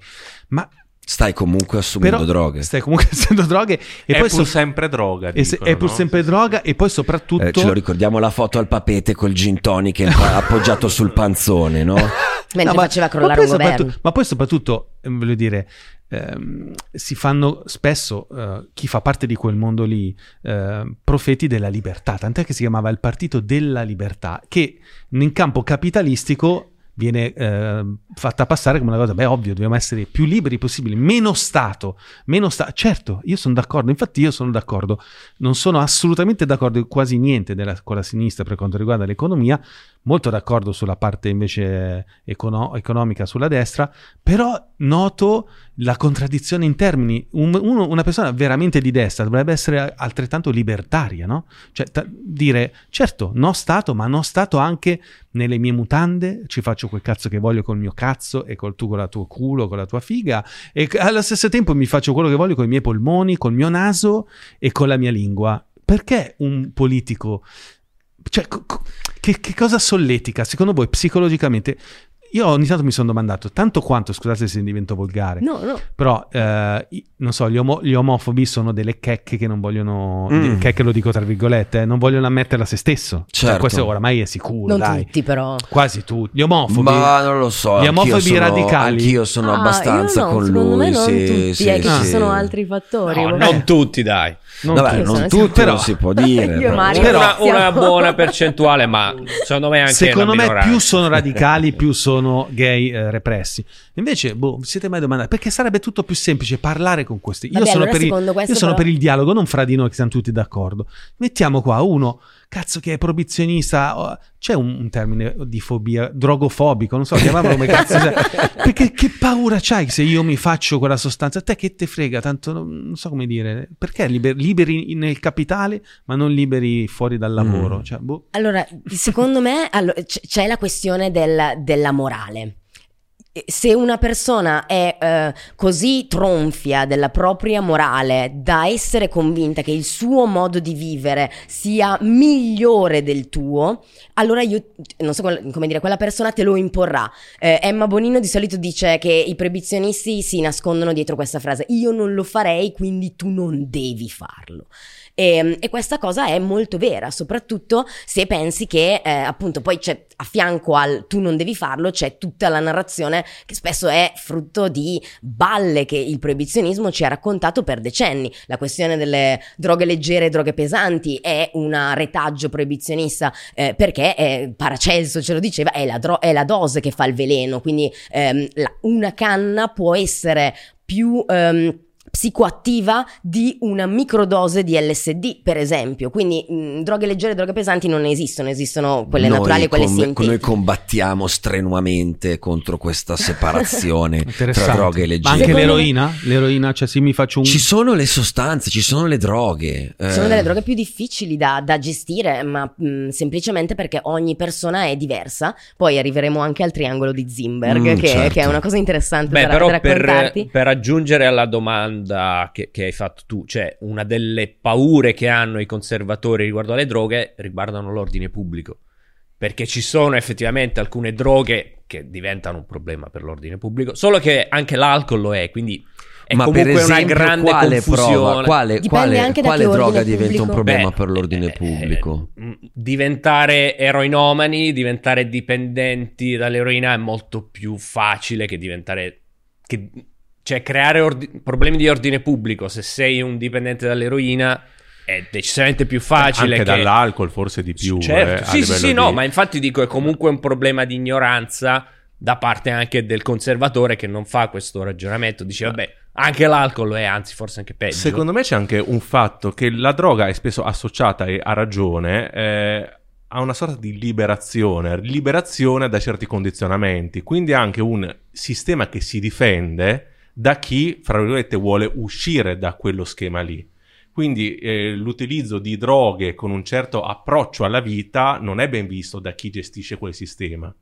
ma Stai comunque assumendo però droghe. stai comunque essendo droghe e è poi pur so- sempre droga. e se- dicono, è pur no? sempre droga e poi soprattutto... Eh, ce lo ricordiamo la foto al papete col gin tonic appoggiato sul panzone, no? Mentre No, ma- faceva ma crollare poi un governo. ma poi soprattutto, eh, voglio dire, ehm, si fanno spesso, eh, chi fa parte di quel mondo lì, eh, profeti della libertà, tant'è che si chiamava il Partito della Libertà, che in campo capitalistico viene eh, fatta passare come una cosa, beh ovvio, dobbiamo essere più liberi possibile, meno Stato, meno Stato, certo, io sono d'accordo, infatti io sono d'accordo, non sono assolutamente d'accordo quasi niente della, con la sinistra per quanto riguarda l'economia, molto d'accordo sulla parte invece econo- economica sulla destra, però noto la contraddizione in termini. Un- uno- una persona veramente di destra dovrebbe essere altrettanto libertaria, no? Cioè ta- dire, certo, no Stato, ma no Stato anche nelle mie mutande, ci faccio quel cazzo che voglio col mio cazzo e col tu con la tuo culo, con la tua figa, e allo stesso tempo mi faccio quello che voglio con i miei polmoni, col mio naso e con la mia lingua. Perché un politico cioè, che, che cosa solletica secondo voi psicologicamente? Io ogni tanto mi sono domandato tanto quanto, scusate se divento volgare, No, no. però eh, non so, gli, omo- gli omofobi sono delle checche che non vogliono, Mm. checche lo dico tra virgolette, eh, non vogliono ammetterla a se stesso. Cioè, Certo. questo oramai è sicuro, Non dai. tutti però. Quasi tutti. Gli omofobi. Ma non lo so. Gli omofobi sono- radicali. Anch'io sono Ah, abbastanza io no, con secondo lui. me non sì, tutti, sì, è che sì. ci sono altri fattori. No, non tutti, dai. non Vabbè, tutti. non tutti, però- si può dire. Io però- Mario Però- una, una buona percentuale, ma secondo me anche Secondo me più sono radicali, più sono gay eh, repressi. Invece, boh, vi siete mai domandati perché sarebbe tutto più semplice parlare con questi? Io Vabbè, sono, allora per, il, io sono però- per il dialogo, non fra di noi che siamo tutti d'accordo. Mettiamo qua uno, cazzo che è proibizionista, c'è un, un termine di fobia, drogofobico, non so, chiamarlo come cazzo. Perché che paura c'hai se io mi faccio quella sostanza? A te che te frega, tanto non, non so come dire. Perché liber- liberi nel capitale ma non liberi fuori dal lavoro? Mm. Cioè, boh. Allora, secondo me allo- c- c'è la questione del- della morale. Se una persona è eh, così tronfia della propria morale da essere convinta che il suo modo di vivere sia migliore del tuo, allora io, non so come dire, quella persona te lo imporrà. Eh, Emma Bonino di solito dice che i proibizionisti si nascondono dietro questa frase: Io non lo farei, quindi tu non devi farlo. E, e questa cosa è molto vera, soprattutto se pensi che eh, appunto poi c'è a fianco al tu non devi farlo, c'è tutta la narrazione che spesso è frutto di balle che il proibizionismo ci ha raccontato per decenni. La questione delle droghe leggere e droghe pesanti è un retaggio proibizionista eh, perché eh, Paracelso ce lo diceva, è la, dro- è la, dose che fa il veleno, quindi ehm, la, una canna può essere più... Ehm, psicoattiva di una microdose di LSD, per esempio. Quindi mh, droghe leggere e droghe pesanti non esistono, esistono quelle noi naturali e quelle com- sintetiche. Noi combattiamo strenuamente contro questa separazione tra droghe e leggere. Ma anche Secondo l'eroina? L'eroina, cioè se mi faccio un... Ci sono le sostanze, ci sono le droghe. eh, Sono delle droghe più difficili da, da gestire, ma mh, semplicemente perché ogni persona è diversa. Poi arriveremo anche al triangolo di Zimberg, Mm, che, certo. che è una cosa interessante Beh, da, però da per, raccontarti. per aggiungere alla domanda che, che hai fatto tu, cioè una delle paure che hanno i conservatori riguardo alle droghe riguardano l'ordine pubblico. Perché ci sono effettivamente alcune droghe che diventano un problema per l'ordine pubblico, solo che anche l'alcol lo è, quindi è Ma per comunque una esempio, grande quale confusione. prova, quale, Dipende quale, anche da quale droga diventa un pubblico. problema Beh, per l'ordine eh, pubblico? eh, mh, diventare eroinomani, diventare dipendenti dall'eroina è molto più facile che diventare. Che, cioè, creare ordi- problemi di ordine pubblico se sei un dipendente dall'eroina è decisamente più facile. Anche che... dall'alcol forse di più. Certo, eh, sì, sì, sì, no, di- ma infatti dico è comunque un problema di ignoranza da parte anche del conservatore che non fa questo ragionamento. Dice, vabbè, anche l'alcol è, anzi, forse anche peggio. Secondo me c'è anche un fatto che la droga è spesso associata e a ragione eh, a una sorta di liberazione, liberazione da certi condizionamenti, quindi anche un sistema che si difende da chi, fra virgolette, vuole uscire da quello schema lì. Quindi eh, l'utilizzo di droghe con un certo approccio alla vita non è ben visto da chi gestisce quel sistema.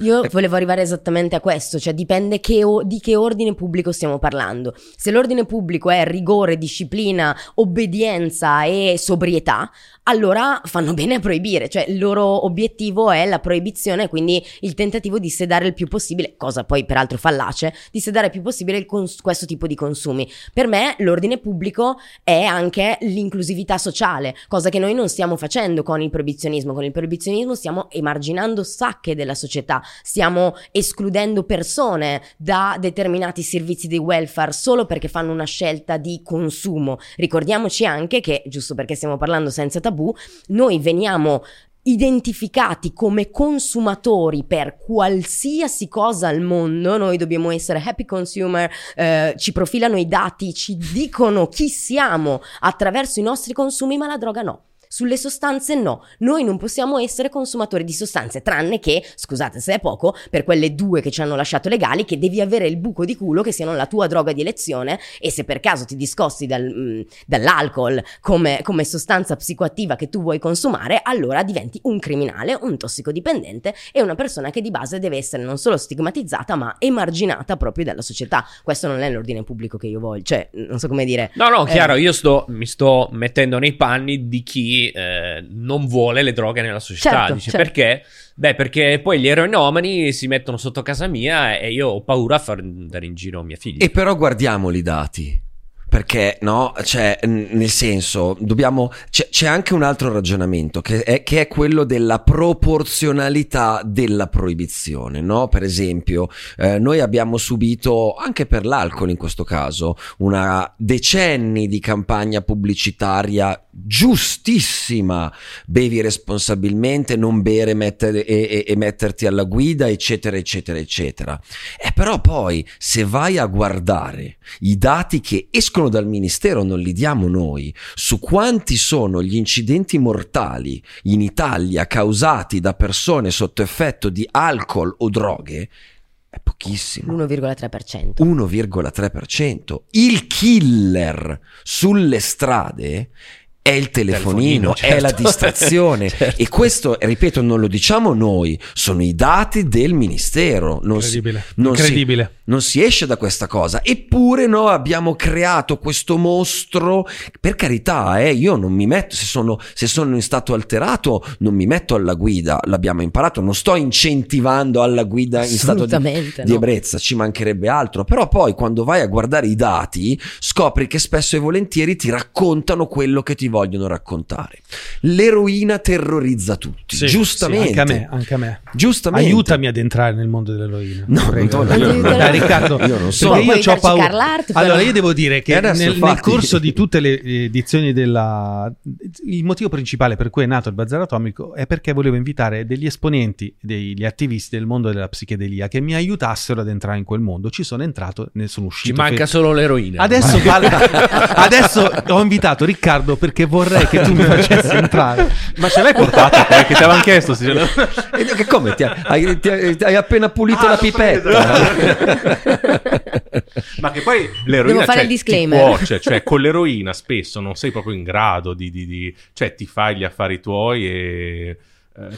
Io volevo arrivare esattamente a questo, cioè dipende che o- di che ordine pubblico stiamo parlando. Se l'ordine pubblico è rigore, disciplina, obbedienza e sobrietà, allora fanno bene a proibire, cioè il loro obiettivo è la proibizione, quindi il tentativo di sedare il più possibile, cosa poi peraltro fallace, di sedare il più possibile il cons- questo tipo di consumi. Per me l'ordine pubblico è anche l'inclusività sociale, cosa che noi non stiamo facendo con il proibizionismo. Con il proibizionismo stiamo emarginando sacche della società, stiamo escludendo persone da determinati servizi di welfare solo perché fanno una scelta di consumo. Ricordiamoci anche che, giusto perché stiamo parlando senza tabù, noi veniamo identificati come consumatori per qualsiasi cosa al mondo, noi dobbiamo essere happy consumer, eh, ci profilano i dati, ci dicono chi siamo attraverso i nostri consumi, ma la droga no. Sulle sostanze no, noi non possiamo essere consumatori di sostanze, tranne che, scusate se è poco, per quelle due che ci hanno lasciato legali, che devi avere il buco di culo che siano la tua droga di elezione e se per caso ti discosti dal, mm, dall'alcol come, come sostanza psicoattiva che tu vuoi consumare, allora diventi un criminale, un tossicodipendente e una persona che di base deve essere non solo stigmatizzata ma emarginata proprio dalla società. Questo non è l'ordine pubblico che io voglio, cioè non so come dire. No, no, Eh, chiaro, io sto, mi sto mettendo nei panni di chi eh, non vuole le droghe nella società. Certo, Dice certo. perché? Beh, perché poi gli eroinomani si mettono sotto casa mia e io ho paura a far andare in giro mia figlia. E però guardiamoli i dati. Perché, no, cioè, n- nel senso, dobbiamo. C'è, c'è anche un altro ragionamento che è, che è quello della proporzionalità della proibizione, no? Per esempio, eh, noi abbiamo subito, anche per l'alcol in questo caso, una decenni di campagna pubblicitaria giustissima. Bevi responsabilmente, non bere mettere- e, e- e metterti alla guida, eccetera, eccetera, eccetera. E però poi, se vai a guardare i dati che escono dal ministero, non li diamo noi, su quanti sono gli incidenti mortali in Italia causati da persone sotto effetto di alcol o droghe, è pochissimo. l'1,3%. 1,3%. Il killer sulle strade è il telefonino, Telefonino, è la certo. distrazione. Certo. E questo, ripeto, non lo diciamo noi, sono i dati del ministero. Non si- Incredibile. non si- Incredibile. Non si esce da questa cosa. Eppure noi abbiamo creato questo mostro. Per carità, eh, io non mi metto, se sono, se sono in stato alterato, non mi metto alla guida. L'abbiamo imparato, non sto incentivando alla guida in stato di, Assolutamente di no. ebbrezza, ci mancherebbe altro. Però poi quando vai a guardare i dati, scopri che spesso e volentieri ti raccontano quello che ti vogliono raccontare. L'eroina terrorizza tutti, Sì, giustamente. sì, anche a me, anche a me. Giustamente. Aiutami ad entrare nel mondo dell'eroina. No, Prego. non- io- Dai, Riccardo, io non so. perché io darci paura. Però. Allora, io devo dire che nel, nel corso di tutte le edizioni della. Il motivo principale per cui è nato il Bazar Atomico è perché volevo invitare degli esponenti, degli attivisti del mondo della psichedelia che mi aiutassero ad entrare in quel mondo. Ci sono entrato, ne sono Ci uscito. manca fe- solo l'eroina. Adesso, parla- adesso ho invitato Riccardo perché vorrei che tu mi facessi entrare. Ma ce l'hai portata? te, che ti avevano chiesto? se ce l'hai- che come? Ti, hai, ti- hai appena pulito Ah, la pipetta. Ma che poi l'eroina Devo fare cioè, il cuoce, cioè con l'eroina spesso non sei proprio in grado di, di- di- cioè ti fai gli affari tuoi e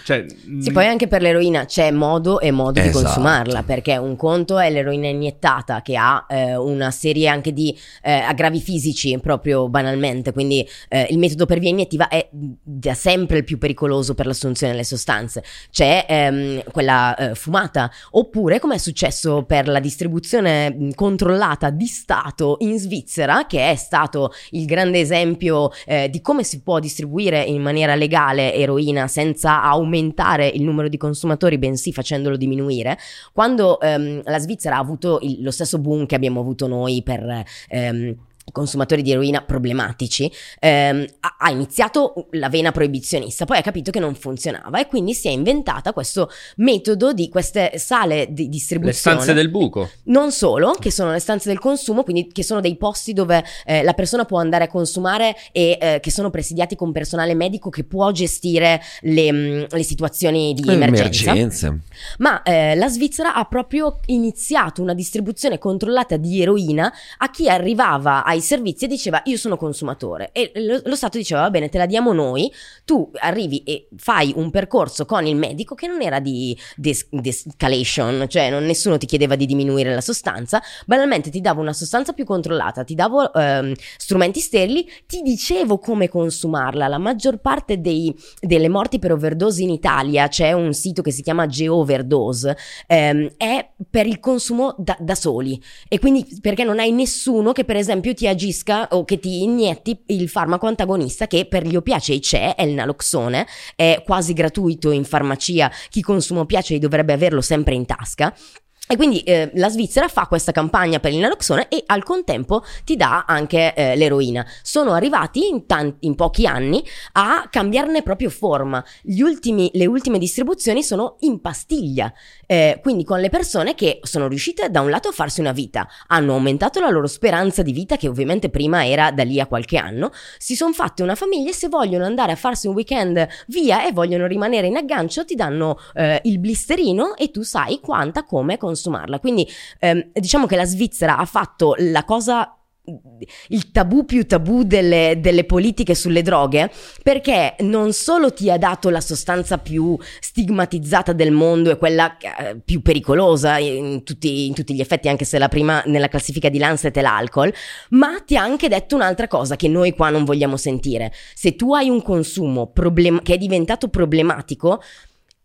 cioè, Sì, poi anche per l'eroina c'è modo e modo di Esatto. consumarla, perché un conto è l'eroina iniettata che ha eh, una serie anche di eh, aggravi fisici, proprio banalmente, quindi eh, il metodo per via iniettiva è da sempre il più pericoloso per l'assunzione delle sostanze. C'è ehm, quella eh, fumata, oppure come è successo per la distribuzione mh, controllata di Stato in Svizzera, che è stato il grande esempio eh, di come si può distribuire in maniera legale eroina senza aumentare il numero di consumatori, bensì facendolo diminuire. Quando ehm, la Svizzera ha avuto il- lo stesso boom che abbiamo avuto noi per ehm, consumatori di eroina problematici, ehm, ha, iniziato la vena proibizionista, poi ha capito che non funzionava e quindi si è inventata questo metodo di queste sale di Le distribuzione. stanze del buco. Non solo, che sono le stanze del consumo, quindi che sono dei posti dove eh, la persona può andare a consumare e eh, che sono presidiati con personale medico che può gestire le, mh, le situazioni di emergenza. Emergenze. Ma eh, la Svizzera ha proprio iniziato una distribuzione controllata di eroina a chi arrivava ai servizi e diceva io sono consumatore. E lo, lo Stato diceva va bene te la diamo noi, tu arrivi e fai un percorso con il medico che non era di des- de-escalation, cioè non, nessuno ti chiedeva di diminuire la sostanza, banalmente ti davo una sostanza più controllata, ti davo ehm, strumenti sterili, ti dicevo come consumarla, la maggior parte dei, delle morti per overdose in Italia, c'è un sito che si chiama Geoverdose, ehm, è per il consumo da, da soli. E quindi perché non hai nessuno che per esempio ti agisca o che ti inietti il farmaco antagonista che per gli opiacei c'è, è il naloxone, è quasi gratuito in farmacia, chi consuma opiacei dovrebbe averlo sempre in tasca. E quindi eh, la Svizzera fa questa campagna per il naloxone e al contempo ti dà anche eh, l'eroina. Sono arrivati in, tan- in pochi anni a cambiarne proprio forma. Ultimi- le ultime distribuzioni sono in pastiglia, eh, quindi con le persone che sono riuscite da un lato a farsi una vita, hanno aumentato la loro speranza di vita che ovviamente prima era da lì a qualche anno, si sono fatte una famiglia e se vogliono andare a farsi un weekend via e vogliono rimanere in aggancio ti danno eh, il blisterino e tu sai quanta, come consumarla. Quindi ehm, diciamo che la Svizzera ha fatto la cosa il tabù più tabù delle, delle politiche sulle droghe perché non solo ti ha dato la sostanza più stigmatizzata del mondo e quella eh, più pericolosa in tutti, in tutti gli effetti anche se la prima nella classifica di Lancet è l'alcol ma ti ha anche detto un'altra cosa che noi qua non vogliamo sentire. Se tu hai un consumo problem- che è diventato problematico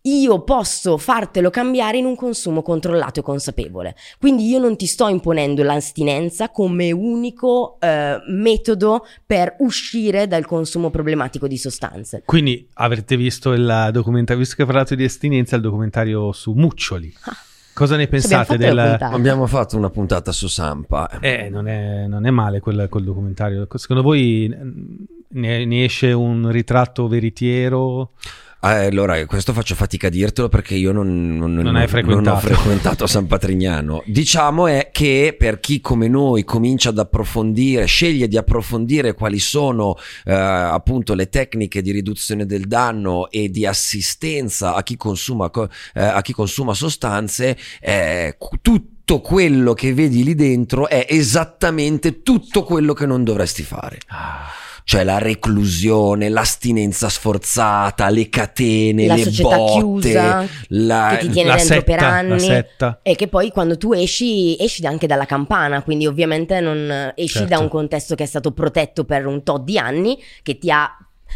io posso fartelo cambiare in un consumo controllato e consapevole. Quindi io non ti sto imponendo l'astinenza come unico eh, metodo per uscire dal consumo problematico di sostanze. Quindi avrete visto il documentario, visto che hai parlato di astinenza, il documentario su Muccioli. Ah. Cosa ne pensate la del... Abbiamo fatto una puntata su Sampa. Eh, non è, non è male quel, quel documentario. Secondo voi ne, ne esce un ritratto veritiero? Ah, allora, questo faccio fatica a dirtelo perché io non, non- Non non- frequentato. non ho frequentato San Patrignano. Diciamo è che per chi come noi comincia ad approfondire, sceglie di approfondire quali sono eh, appunto le tecniche di riduzione del danno e di assistenza a chi consuma, co- eh, a chi consuma sostanze, eh, cu- tutto quello che vedi lì dentro è esattamente tutto quello che non dovresti fare. Cioè la reclusione, l'astinenza sforzata, le catene, La le società botte, chiusa, la- che ti tiene la dentro setta, per anni e che poi quando tu esci esci anche dalla campana quindi ovviamente non esci Certo. da un contesto che è stato protetto per un tot di anni che ti ha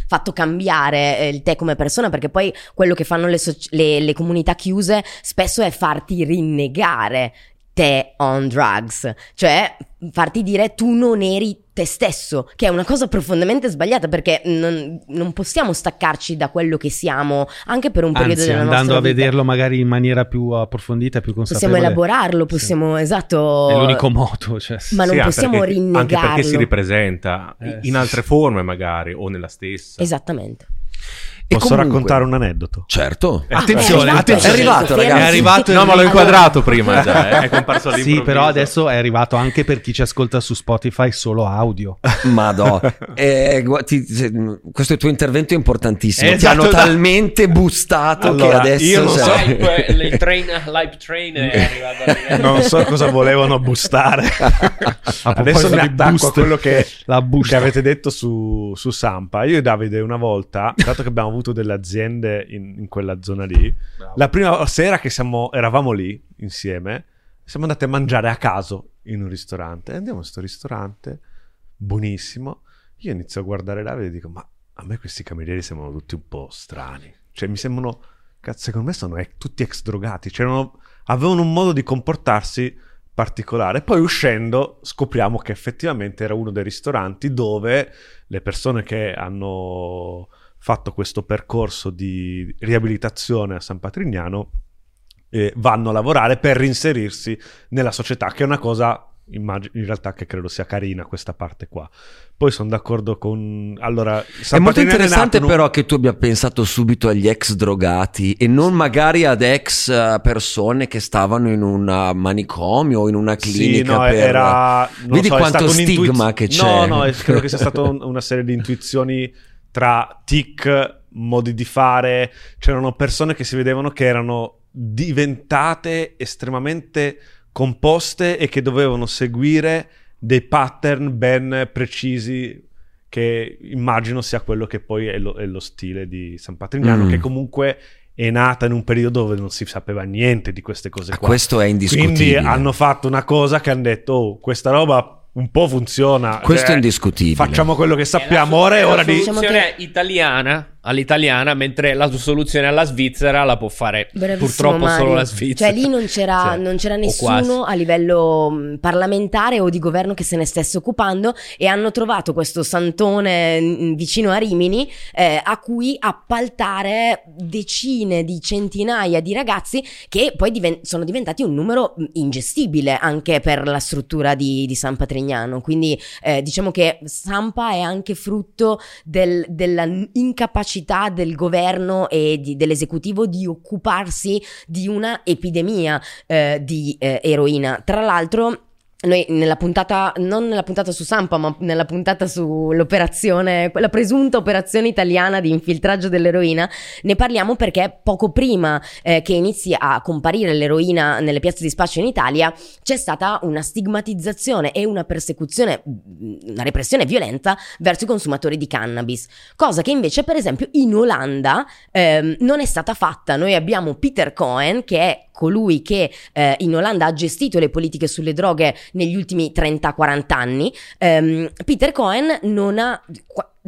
fatto cambiare eh, il te come persona perché poi quello che fanno le, soci- le- le comunità chiuse spesso è farti rinnegare te on drugs cioè farti dire tu non eri te stesso che è una cosa profondamente sbagliata perché non, non possiamo staccarci da quello che siamo anche per un periodo Anzi, della andando nostra a vita. vederlo magari in maniera più approfondita, più Possiamo consapevole. elaborarlo, possiamo, esatto. È l'unico modo. Cioè, Ma non Sì, anche possiamo perché- Anche perché rinnegarlo. si ripresenta Eh, in sì, altre forme magari, o nella stessa. Esattamente. E Posso comunque- raccontare un aneddoto? Certo. Attenzione, Ah, è attenzione. È arrivato, ragazzi. È arrivato No, ma l'ho inquadrato prima già, eh. è comparso all'improvviso. Sì, però adesso è arrivato anche per chi ci ascolta su Spotify solo audio. Madò, Eh, questo tuo intervento è importantissimo. Esatto, Ti hanno da- talmente bustato Allora, che adesso io non so- il train, l'hype train è arrivato Non so cosa volevano bustare. Adesso mi attacco boost, a quello che, la che avete detto su, su Sampa. Io e Davide una volta, dato che abbiamo avuto delle aziende in, in quella zona lì, la prima sera che siamo, eravamo lì insieme, siamo andati a mangiare a caso in un ristorante. E andiamo in questo ristorante, buonissimo. Io inizio a guardare Davide e dico, ma a me questi camerieri sembrano tutti un po' strani. Cioè mi sembrano, cazzo, secondo me sono ex- tutti ex drogati. Cioè, erano- avevano un modo di comportarsi particolare. Poi uscendo scopriamo che effettivamente era uno dei ristoranti dove le persone che hanno fatto questo percorso di riabilitazione a San Patrignano eh, vanno a lavorare per reinserirsi nella società, che è una cosa immag- in realtà che credo sia carina questa parte qua. Poi sono d'accordo con... Allora, È San molto Patrignano interessante nato in un- però che tu abbia pensato subito agli ex drogati e non magari ad ex eh, persone che stavano in un manicomio o in una clinica Sì, no, per... era, non Vedi so, è quanto stigma che c'è. No, no, è- credo che sia stata un- una serie di intuizioni tra tic, modi di fare. C'erano persone che si vedevano che erano diventate estremamente composte e che dovevano seguire dei pattern ben precisi che immagino sia quello che poi è lo, è lo stile di San Patrignano, Mm. che comunque è nata in un periodo dove non si sapeva niente di queste cose Ah, qua. Questo è indiscutibile. Quindi hanno fatto una cosa che hanno detto, oh, questa roba un po' funziona. Questo cioè, è indiscutibile. Facciamo quello che sappiamo, È la- ora è ora la di... Diciamo soluzione italiana all'italiana, mentre la soluzione alla Svizzera la può fare Bravissimo, purtroppo Mario. solo la Svizzera. Cioè lì non c'era, Cioè, non c'era nessuno a livello parlamentare o di governo che se ne stesse occupando e hanno trovato questo santone vicino a Rimini eh, a cui appaltare decine di centinaia di ragazzi che poi diven- sono diventati un numero ingestibile anche per la struttura di, di San Patrignano. Quindi eh, diciamo che Sampa è anche frutto del- della n- incapacità del governo e di- dell'esecutivo di occuparsi di una epidemia eh, di eh, eroina. Tra l'altro. Noi nella puntata, non nella puntata su Sampa, ma nella puntata sull'operazione, quella presunta operazione italiana di infiltraggio dell'eroina, ne parliamo perché poco prima eh, che inizi a comparire l'eroina nelle piazze di spaccio in Italia, c'è stata una stigmatizzazione e una persecuzione, una repressione violenta verso i consumatori di cannabis, cosa che invece per esempio in Olanda ehm, non è stata fatta. Noi abbiamo Peter Cohen che è colui che eh, in Olanda ha gestito le politiche sulle droghe negli ultimi 30-40 anni. Ehm, Peter Cohen non ha...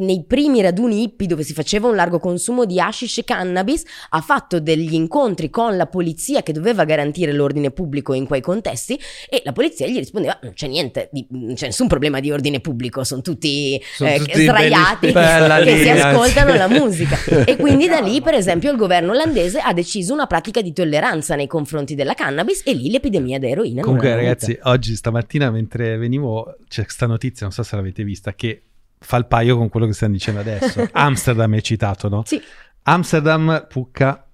nei primi raduni hippie dove si faceva un largo consumo di hashish e cannabis, ha fatto degli incontri con la polizia che doveva garantire l'ordine pubblico in quei contesti e la polizia gli rispondeva non c'è niente, di- non c'è nessun problema di ordine pubblico, sono tutti, Sono eh, tutti sdraiati Bella che si linea. ascoltano la musica. E quindi da lì, per esempio, il governo olandese ha deciso una pratica di tolleranza nei confronti della cannabis e lì l'epidemia da eroina. Comunque, ragazzi, oggi stamattina mentre venivo c'è questa notizia, non so se l'avete vista, che fa il paio con quello che stiamo dicendo adesso. Amsterdam è citato, no? Sì. Amsterdam pucca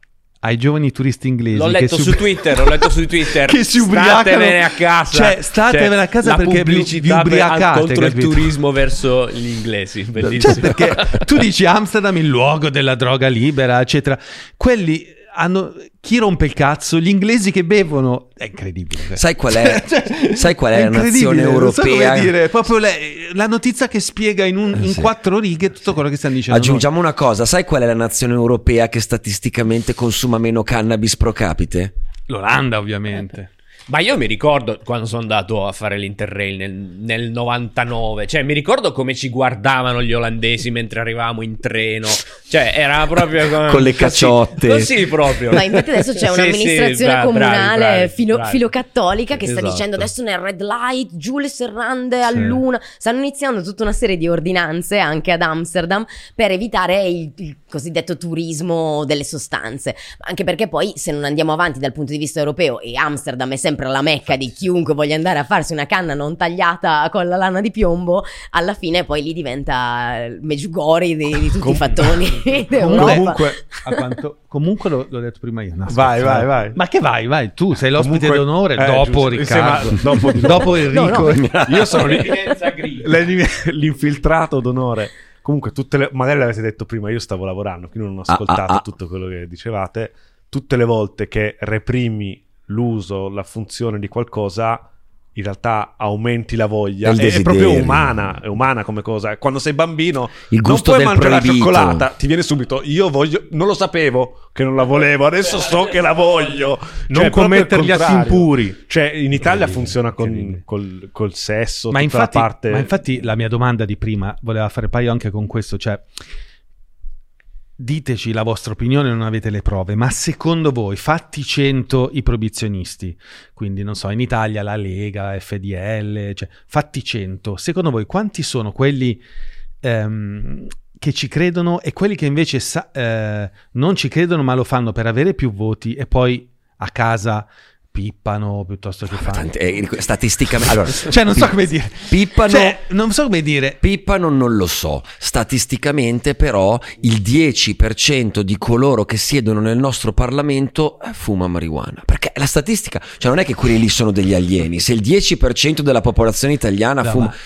ai giovani turisti inglesi. L'ho letto su ubri- Twitter, l'ho letto su Twitter. Che si ubriacano. Statevene a casa. Cioè, statevene a casa la perché vi- pubblicità vi ubriacate, contro il capito? turismo verso gli inglesi. Bellissimo. Cioè, perché tu dici Amsterdam il luogo della droga libera, eccetera. Quelli hanno, chi rompe il cazzo? Gli inglesi che bevono. È incredibile. cioè. Sai qual è, Cioè, sai qual è la incredibile, nazione non so come europea? dire, proprio le- la notizia che spiega in, un- in Sì. quattro righe tutto quello che stanno dicendo. Aggiungiamo una cosa, sai qual è la nazione europea che statisticamente consuma meno cannabis pro capite? noi. L'Olanda, ovviamente. Ma io mi ricordo quando sono andato a fare l'Interrail nel, nel 99, cioè mi ricordo come ci guardavano gli olandesi mentre arrivavamo in treno, cioè era proprio come- Con le così- cacciotte. Così proprio. Ma infatti adesso c'è Sì, sì, un'amministrazione bra- comunale bravi, bravi, filo, bravi. filocattolica che sta Esatto. dicendo adesso nel red light, giù le serrande a luna. Stanno iniziando tutta una serie di ordinanze anche ad Amsterdam per evitare il, il cosiddetto turismo delle sostanze. Anche perché poi se non andiamo avanti dal punto di vista europeo e Amsterdam è sempre la mecca di chiunque voglia andare a farsi una canna non tagliata con la lana di piombo, alla fine poi lì diventa il Meggiugori di, di tutti Com- i fattoni. Comunque, A quanto- comunque l'ho, l'ho detto prima io. no, Vai, vai, vai. Ma che vai, vai, tu sei l'ospite Comunque- d'onore eh, dopo giusto, Riccardo. dopo dopo Enrico. io sono lì- Evidenza grigia. l'in- l'infiltrato d'onore. Comunque, tutte le, magari l'avete detto prima, io stavo lavorando, quindi non ho Ah, ascoltato ah, ah. tutto quello che dicevate. Tutte le volte che reprimi l'uso, la funzione di qualcosa, in realtà aumenti la voglia. È proprio umana, è umana come cosa. Quando sei bambino, Il gusto non puoi del mangiare proibito. la cioccolata, ti viene subito. Io voglio, non lo sapevo che non la volevo, adesso so che la voglio. Non Cioè, gli atti impuri. Cioè, in Italia funziona con, col, col sesso, Ma tutta infatti, la parte... ma infatti la mia domanda di prima voleva fare paio anche con questo, cioè diteci la vostra opinione, non avete le prove, ma secondo voi fatti 100 i proibizionisti, quindi non so, in Italia la Lega, FDL, cioè fatti 100, secondo voi quanti sono quelli ehm, che ci credono e quelli che invece sa- eh, non ci credono ma lo fanno per avere più voti e poi a casa pippano piuttosto che fanno? Tante- eh, statisticamente, allora, Cioè, non so come dire. pippano, Cioè, non so come dire. pippano non lo so. Statisticamente, però, il 10% di coloro che siedono nel nostro Parlamento eh, fuma marijuana. Perché la statistica, cioè, non è che quelli lì sono degli alieni. Se il 10% della popolazione italiana No, fuma. ma- ma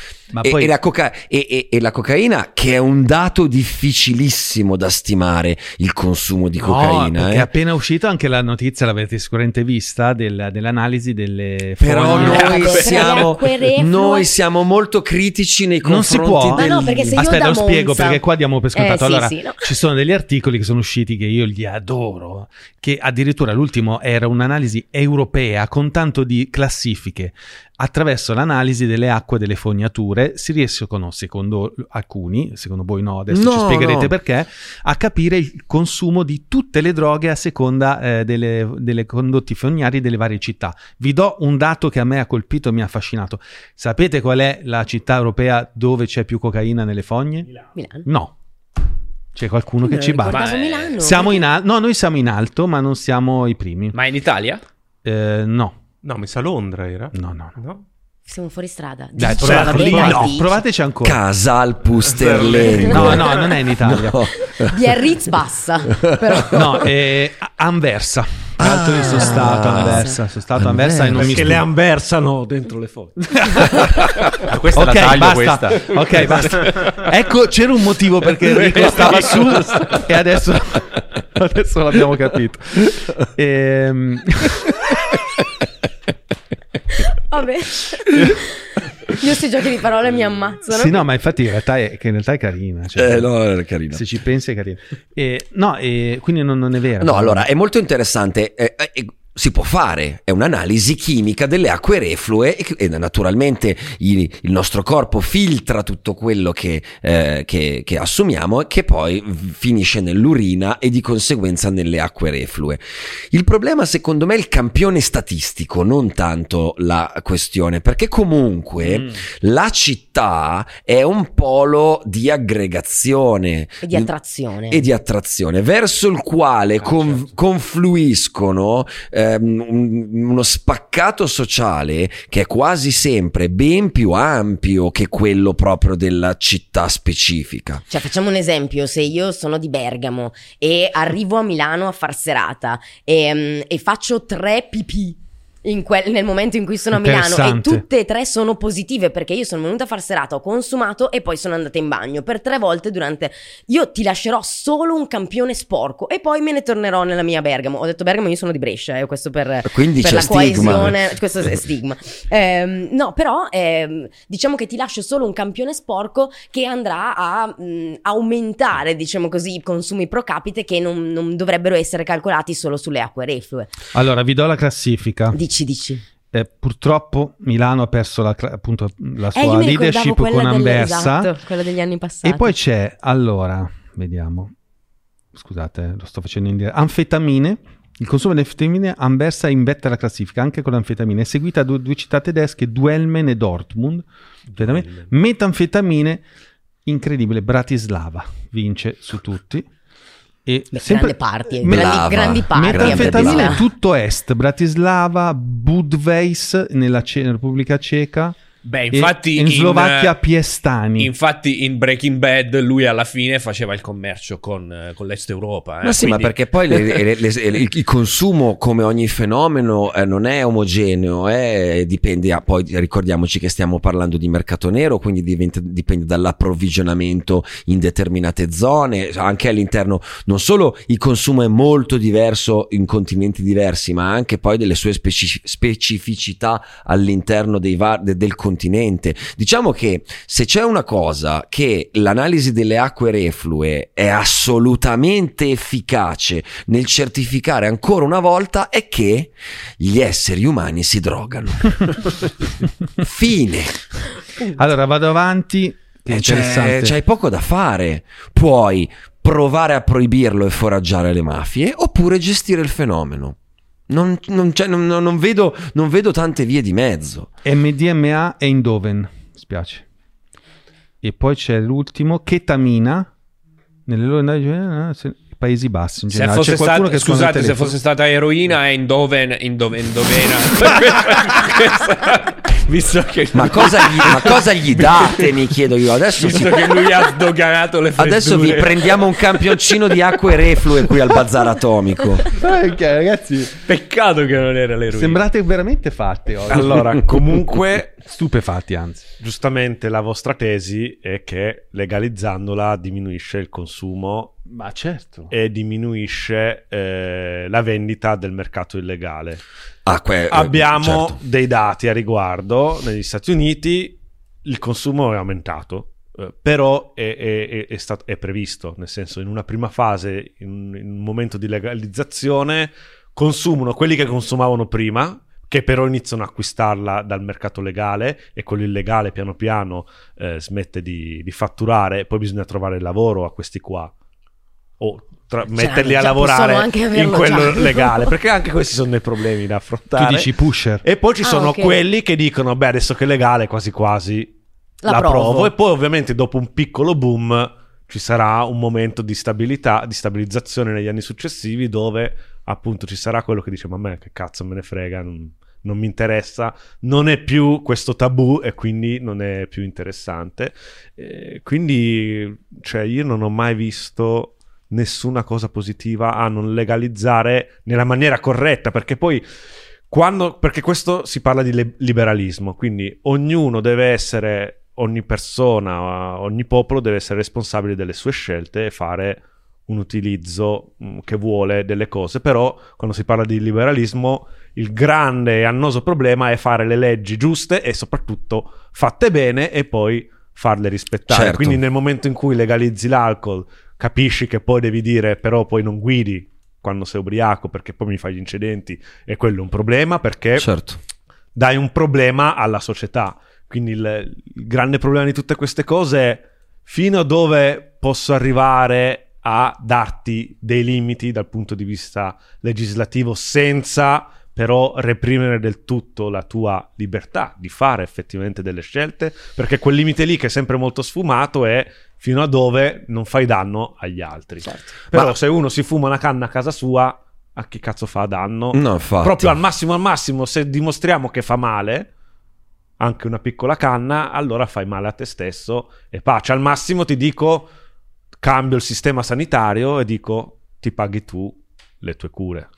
e, poi- e la coca- e- e- e la cocaina, che è un dato difficilissimo da stimare, il consumo di No, cocaina. perché eh. è appena uscita anche la notizia, l'avete sicuramente vista, del- dell'analisi delle Però noi Vabbè, siamo, noi siamo molto critici nei Non si confronti può? Ma no, del- perché se io Aspetta, lo spiego perché qua diamo per scontato. Eh, sì, allora, sì, no. ci sono degli articoli che sono usciti che io li adoro, che addirittura l'ultimo era un'analisi europea con tanto di classifiche. Attraverso l'analisi delle acque delle fognature si riescono, secondo alcuni, secondo voi no, adesso No, ci spiegherete no. perché, a capire il consumo di tutte le droghe a seconda eh, delle, delle condotti fognari delle varie città. Vi do un dato che a me ha colpito e mi ha affascinato. Sapete qual è la città europea dove c'è più cocaina nelle fogne? Milano. No. C'è qualcuno che ci batte. Milano. Siamo in alto, no, noi siamo in alto, ma non siamo i primi. Ma in Italia? Eh, no, No, mi sa Londra era. no, no. no. No? Siamo fuori strada. Dai, Dici, provate, vabbè, provate- no, provateci ancora. Casal Pusterlengo. No, no, non è in Italia. No. Biarritz bassa. Però. No, è Anversa. Tra l'altro io sono stato a Anversa, sono stato a Anversa e non mi Perché le stupisco. anversano dentro le foglie. Ah, questa Ok, la taglio basta. questa. Ok, basta. Ecco, c'era un motivo perché Enrico stava su e adesso, adesso l'abbiamo capito. Ehm, Vabbè. Io sti giochi di parole mi ammazzano. sì, no, ma infatti in realtà è, che in realtà è carina. cioè, Eh, no, era carino. Se ci pensi è carina. E, no, e quindi non, non è vero. No, allora è molto interessante. eh, eh, si può fare, è un'analisi chimica delle acque reflue e, naturalmente il, nostro corpo filtra tutto quello che, eh, che- che assumiamo e che poi finisce nell'urina e di conseguenza nelle acque reflue. Il problema secondo me è il campione statistico, non tanto la questione, perché comunque Mm. la città è un polo di aggregazione E di attrazione. e di attrazione verso il quale Ah, con- certo. confluiscono ehm, un- uno spaccato sociale che è quasi sempre ben più ampio che quello proprio della città specifica. Cioè, facciamo un esempio: se io sono di Bergamo e arrivo a Milano a far serata e, mm, e faccio tre pipì quel- nel momento in cui sono a Milano e tutte e tre sono positive perché io sono venuta a far serata, ho consumato e poi sono andata in bagno per tre volte durante... Io ti lascerò solo un campione sporco e poi me ne tornerò nella mia Bergamo. Ho detto Bergamo, io sono di Brescia, eh, questo per, Quindi per c'è la stigma. coesione, questo è stigma. Ehm, no, però ehm, diciamo che ti lascio solo un campione sporco che andrà a mh, aumentare, diciamo così, i consumi pro capite che non, non dovrebbero essere calcolati solo sulle acque reflue. Allora, vi do la classifica. Dici, dici. Eh, purtroppo Milano ha perso la, appunto, la Eh, sua ricordavo leadership con delle- Anversa. esatto, quella degli anni passati. E poi c'è, allora, vediamo. Scusate, lo sto facendo in diretta. Anfetamine. Il consumo di anfetamine Anversa invette la classifica anche con l'anfetamina. È seguita da due, due città tedesche, Duelmen e Dortmund. Anfetamine. Metanfetamine, incredibile, Bratislava vince su tutti. E Beh, sempre- grande party, eh, grandi, grandi party. a Metanfetamine Bratislava. è tutto est, Bratislava, Budweis nella, Ce- nella Repubblica Ceca Beh, infatti in Slovacchia eh, Piestani. Infatti in Breaking Bad lui alla fine faceva il commercio con, eh, con l'Est Europa. eh, Ma sì, ma quindi- perché poi le- le- le- le- il consumo, come ogni fenomeno, eh, non è omogeneo, eh, dipende, a- poi ricordiamoci che stiamo parlando di mercato nero, quindi diventa- dipende dall'approvvigionamento in determinate zone, anche all'interno, non solo il consumo è molto diverso in continenti diversi, ma anche poi delle sue speci- specificità all'interno dei va- de- del continente. Diciamo che se c'è una cosa che l'analisi delle acque reflue è assolutamente efficace nel certificare ancora una volta è che gli esseri umani si drogano. Fine. Allora vado avanti. Eh, c'è, c'hai poco da fare. Puoi provare a proibirlo e foraggiare le mafie oppure gestire il fenomeno. Non, non non- vedo, non vedo tante vie di mezzo. MDMA e Indoven. Spiace. E poi c'è l'ultimo, ketamina. Nelle loro indagini, eh, Paesi Bassi in Se generale. fosse C'è qualcuno stata, che scusate, se telefono. fosse stata eroina è Indoven, Indoven, Indovena. Visto che, Ma cosa gli, ma cosa gli date, mi chiedo io. Adesso, si- visto che lui ha sdoganato le freddure. adesso vi prendiamo un campioncino di acque reflue qui al bazar atomico. Ok, ragazzi, Peccato che non era l'eroina. sembrate veramente fatti oggi. Allora, comunque, Stupefatti, anzi. giustamente la vostra tesi è che legalizzandola diminuisce il consumo Ma certo. e diminuisce eh, la vendita del mercato illegale. Ah, que- Abbiamo certo. dei dati a riguardo. Negli Stati Uniti il consumo è aumentato, eh, però è, è- è- è stato- è previsto, nel senso in una prima fase, in, in un momento di legalizzazione, consumano quelli che consumavano prima, che però iniziano a acquistarla dal mercato legale e quello illegale piano piano eh, smette di, di fatturare, poi bisogna trovare lavoro a questi qua. O tra- metterli a lavorare in quello già. legale, perché anche questi sono dei problemi da affrontare. Tu dici pusher. E poi ci Ah, sono ok. quelli che dicono: Beh, adesso che è legale, quasi quasi La la, provo." provo. E poi, ovviamente, dopo un piccolo boom, ci sarà un momento di stabilità, di stabilizzazione negli anni successivi, dove appunto ci sarà quello che dice: Ma a me che cazzo me ne frega, non, non mi interessa, non è più questo tabù e quindi non è più interessante. Eh, quindi, cioè, io non ho mai visto nessuna cosa positiva a non legalizzare nella maniera corretta, perché poi quando, perché questo si parla di liberalismo, quindi ognuno deve essere, ogni persona, ogni popolo deve essere responsabile delle sue scelte e fare un utilizzo mh, che vuole delle cose, però quando si parla di liberalismo il grande e annoso problema è fare le leggi giuste e soprattutto fatte bene e poi farle rispettare. Certo. Quindi nel momento in cui legalizzi l'alcol, capisci che poi devi dire però poi non guidi quando sei ubriaco perché poi mi fai gli incidenti e quello è un problema perché Certo. dai un problema alla società. Quindi il, il grande problema di tutte queste cose è fino a dove posso arrivare a darti dei limiti dal punto di vista legislativo senza però reprimere del tutto la tua libertà di fare effettivamente delle scelte, perché quel limite lì che è sempre molto sfumato è fino a dove non fai danno agli altri. Però Ma- se uno si fuma una canna a casa sua, a chi cazzo fa danno? No, infatti. Proprio al massimo al massimo, se dimostriamo che fa male, anche una piccola canna, allora fai male a te stesso e pace. Al massimo ti dico, cambio il sistema sanitario e dico, ti paghi tu le tue cure.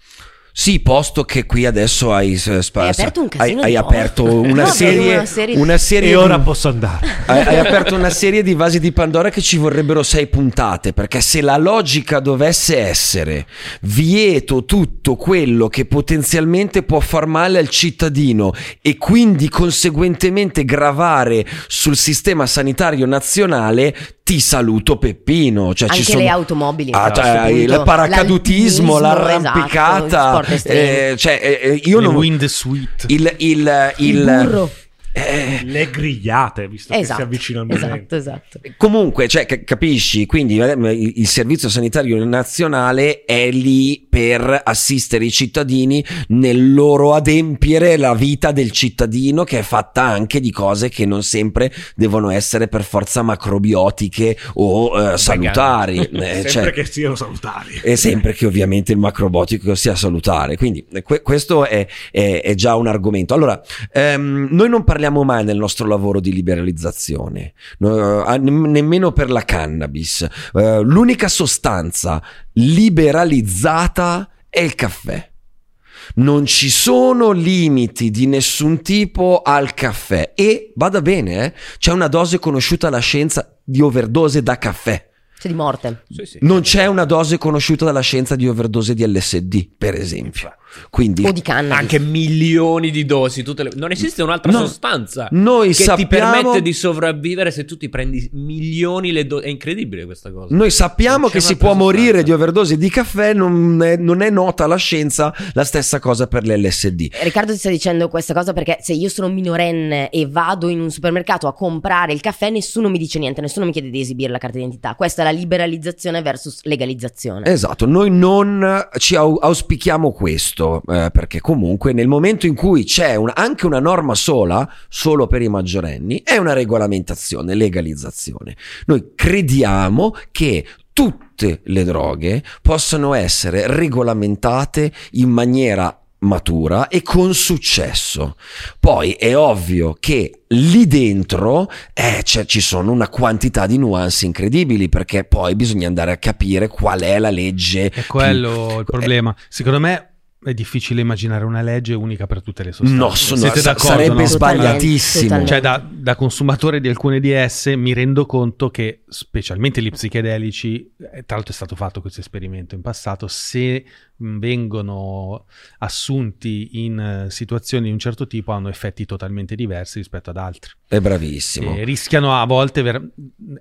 Sì, posto che qui adesso hai, s- spa- Hai aperto un hai, aperto una No, serie, una serie- una serie E ora di- posso andare. hai, hai aperto una serie di vasi di Pandora che ci vorrebbero sei puntate, perché se la logica dovesse essere vieto tutto quello che potenzialmente può far male al cittadino e quindi conseguentemente gravare sul sistema sanitario nazionale, ti saluto Peppino. Cioè, ci Anche sono... le automobili. Ah, cioè, il paracadutismo, l'arrampicata, esatto, eh, cioè, eh, io Le non... wind suite. Il, il, il, Il burro. Eh, Le grigliate, visto che si Esatto, avvicina il momento. esatto, esatto. Comunque, cioè, ca- capisci? Quindi il Servizio Sanitario Nazionale è lì per assistere i cittadini nel loro adempiere la vita del cittadino, che è fatta anche di cose che non sempre devono essere per forza macrobiotiche o eh, salutari. Eh, Sempre cioè, che siano salutari. e sempre che ovviamente il macrobiotico sia salutare. Quindi que- questo è, è- è già un argomento. Allora, ehm, noi non parliamo mai nel nostro lavoro di liberalizzazione, no, nemm- nemmeno per la cannabis. Eh, l'unica sostanza liberalizzata è il caffè. Non ci sono limiti di nessun tipo al caffè e vada bene, eh, c'è una dose conosciuta alla scienza di overdose da caffè. C'è di morte. Sì, sì. Non c'è una dose conosciuta dalla scienza di overdose di LSD, per esempio. Quindi O di cannabis. Anche milioni di dosi. tutte le- Non esiste un'altra No. sostanza noi che ti sappiamo, permette di sopravvivere se tu ti prendi milioni le dosi. È incredibile questa cosa. noi sappiamo che si può morire sostanza. di overdose di caffè, non è, non è nota alla scienza la stessa cosa per l'LSD. Riccardo ti sta dicendo questa cosa perché se io sono minorenne e vado in un supermercato a comprare il caffè, nessuno mi dice niente, nessuno mi chiede di esibire la carta d'identità. Questa è la liberalizzazione versus legalizzazione. Esatto, noi non ci au- auspichiamo questo, eh, perché comunque nel momento in cui c'è un- anche una norma sola, solo per i maggiorenni, è una regolamentazione, legalizzazione. Noi crediamo che tutte le droghe possano essere regolamentate in maniera matura e con successo. Poi è ovvio che lì dentro eh, c'è- ci sono una quantità di nuance incredibili perché poi bisogna andare a capire qual è la legge. È quello più- il problema. Secondo me è difficile immaginare una legge unica per tutte le sostanze. No, sono- Siete sa- d'accordo, sarebbe no? sbagliatissimo. Totalmente. Cioè, da, da consumatore di alcune di esse mi rendo conto che, specialmente gli psichedelici, eh, tra l'altro è stato fatto questo esperimento in passato, se vengono assunti in eh, situazioni di un certo tipo hanno effetti totalmente diversi rispetto ad altri. È bravissimo. E rischiano a volte, ver-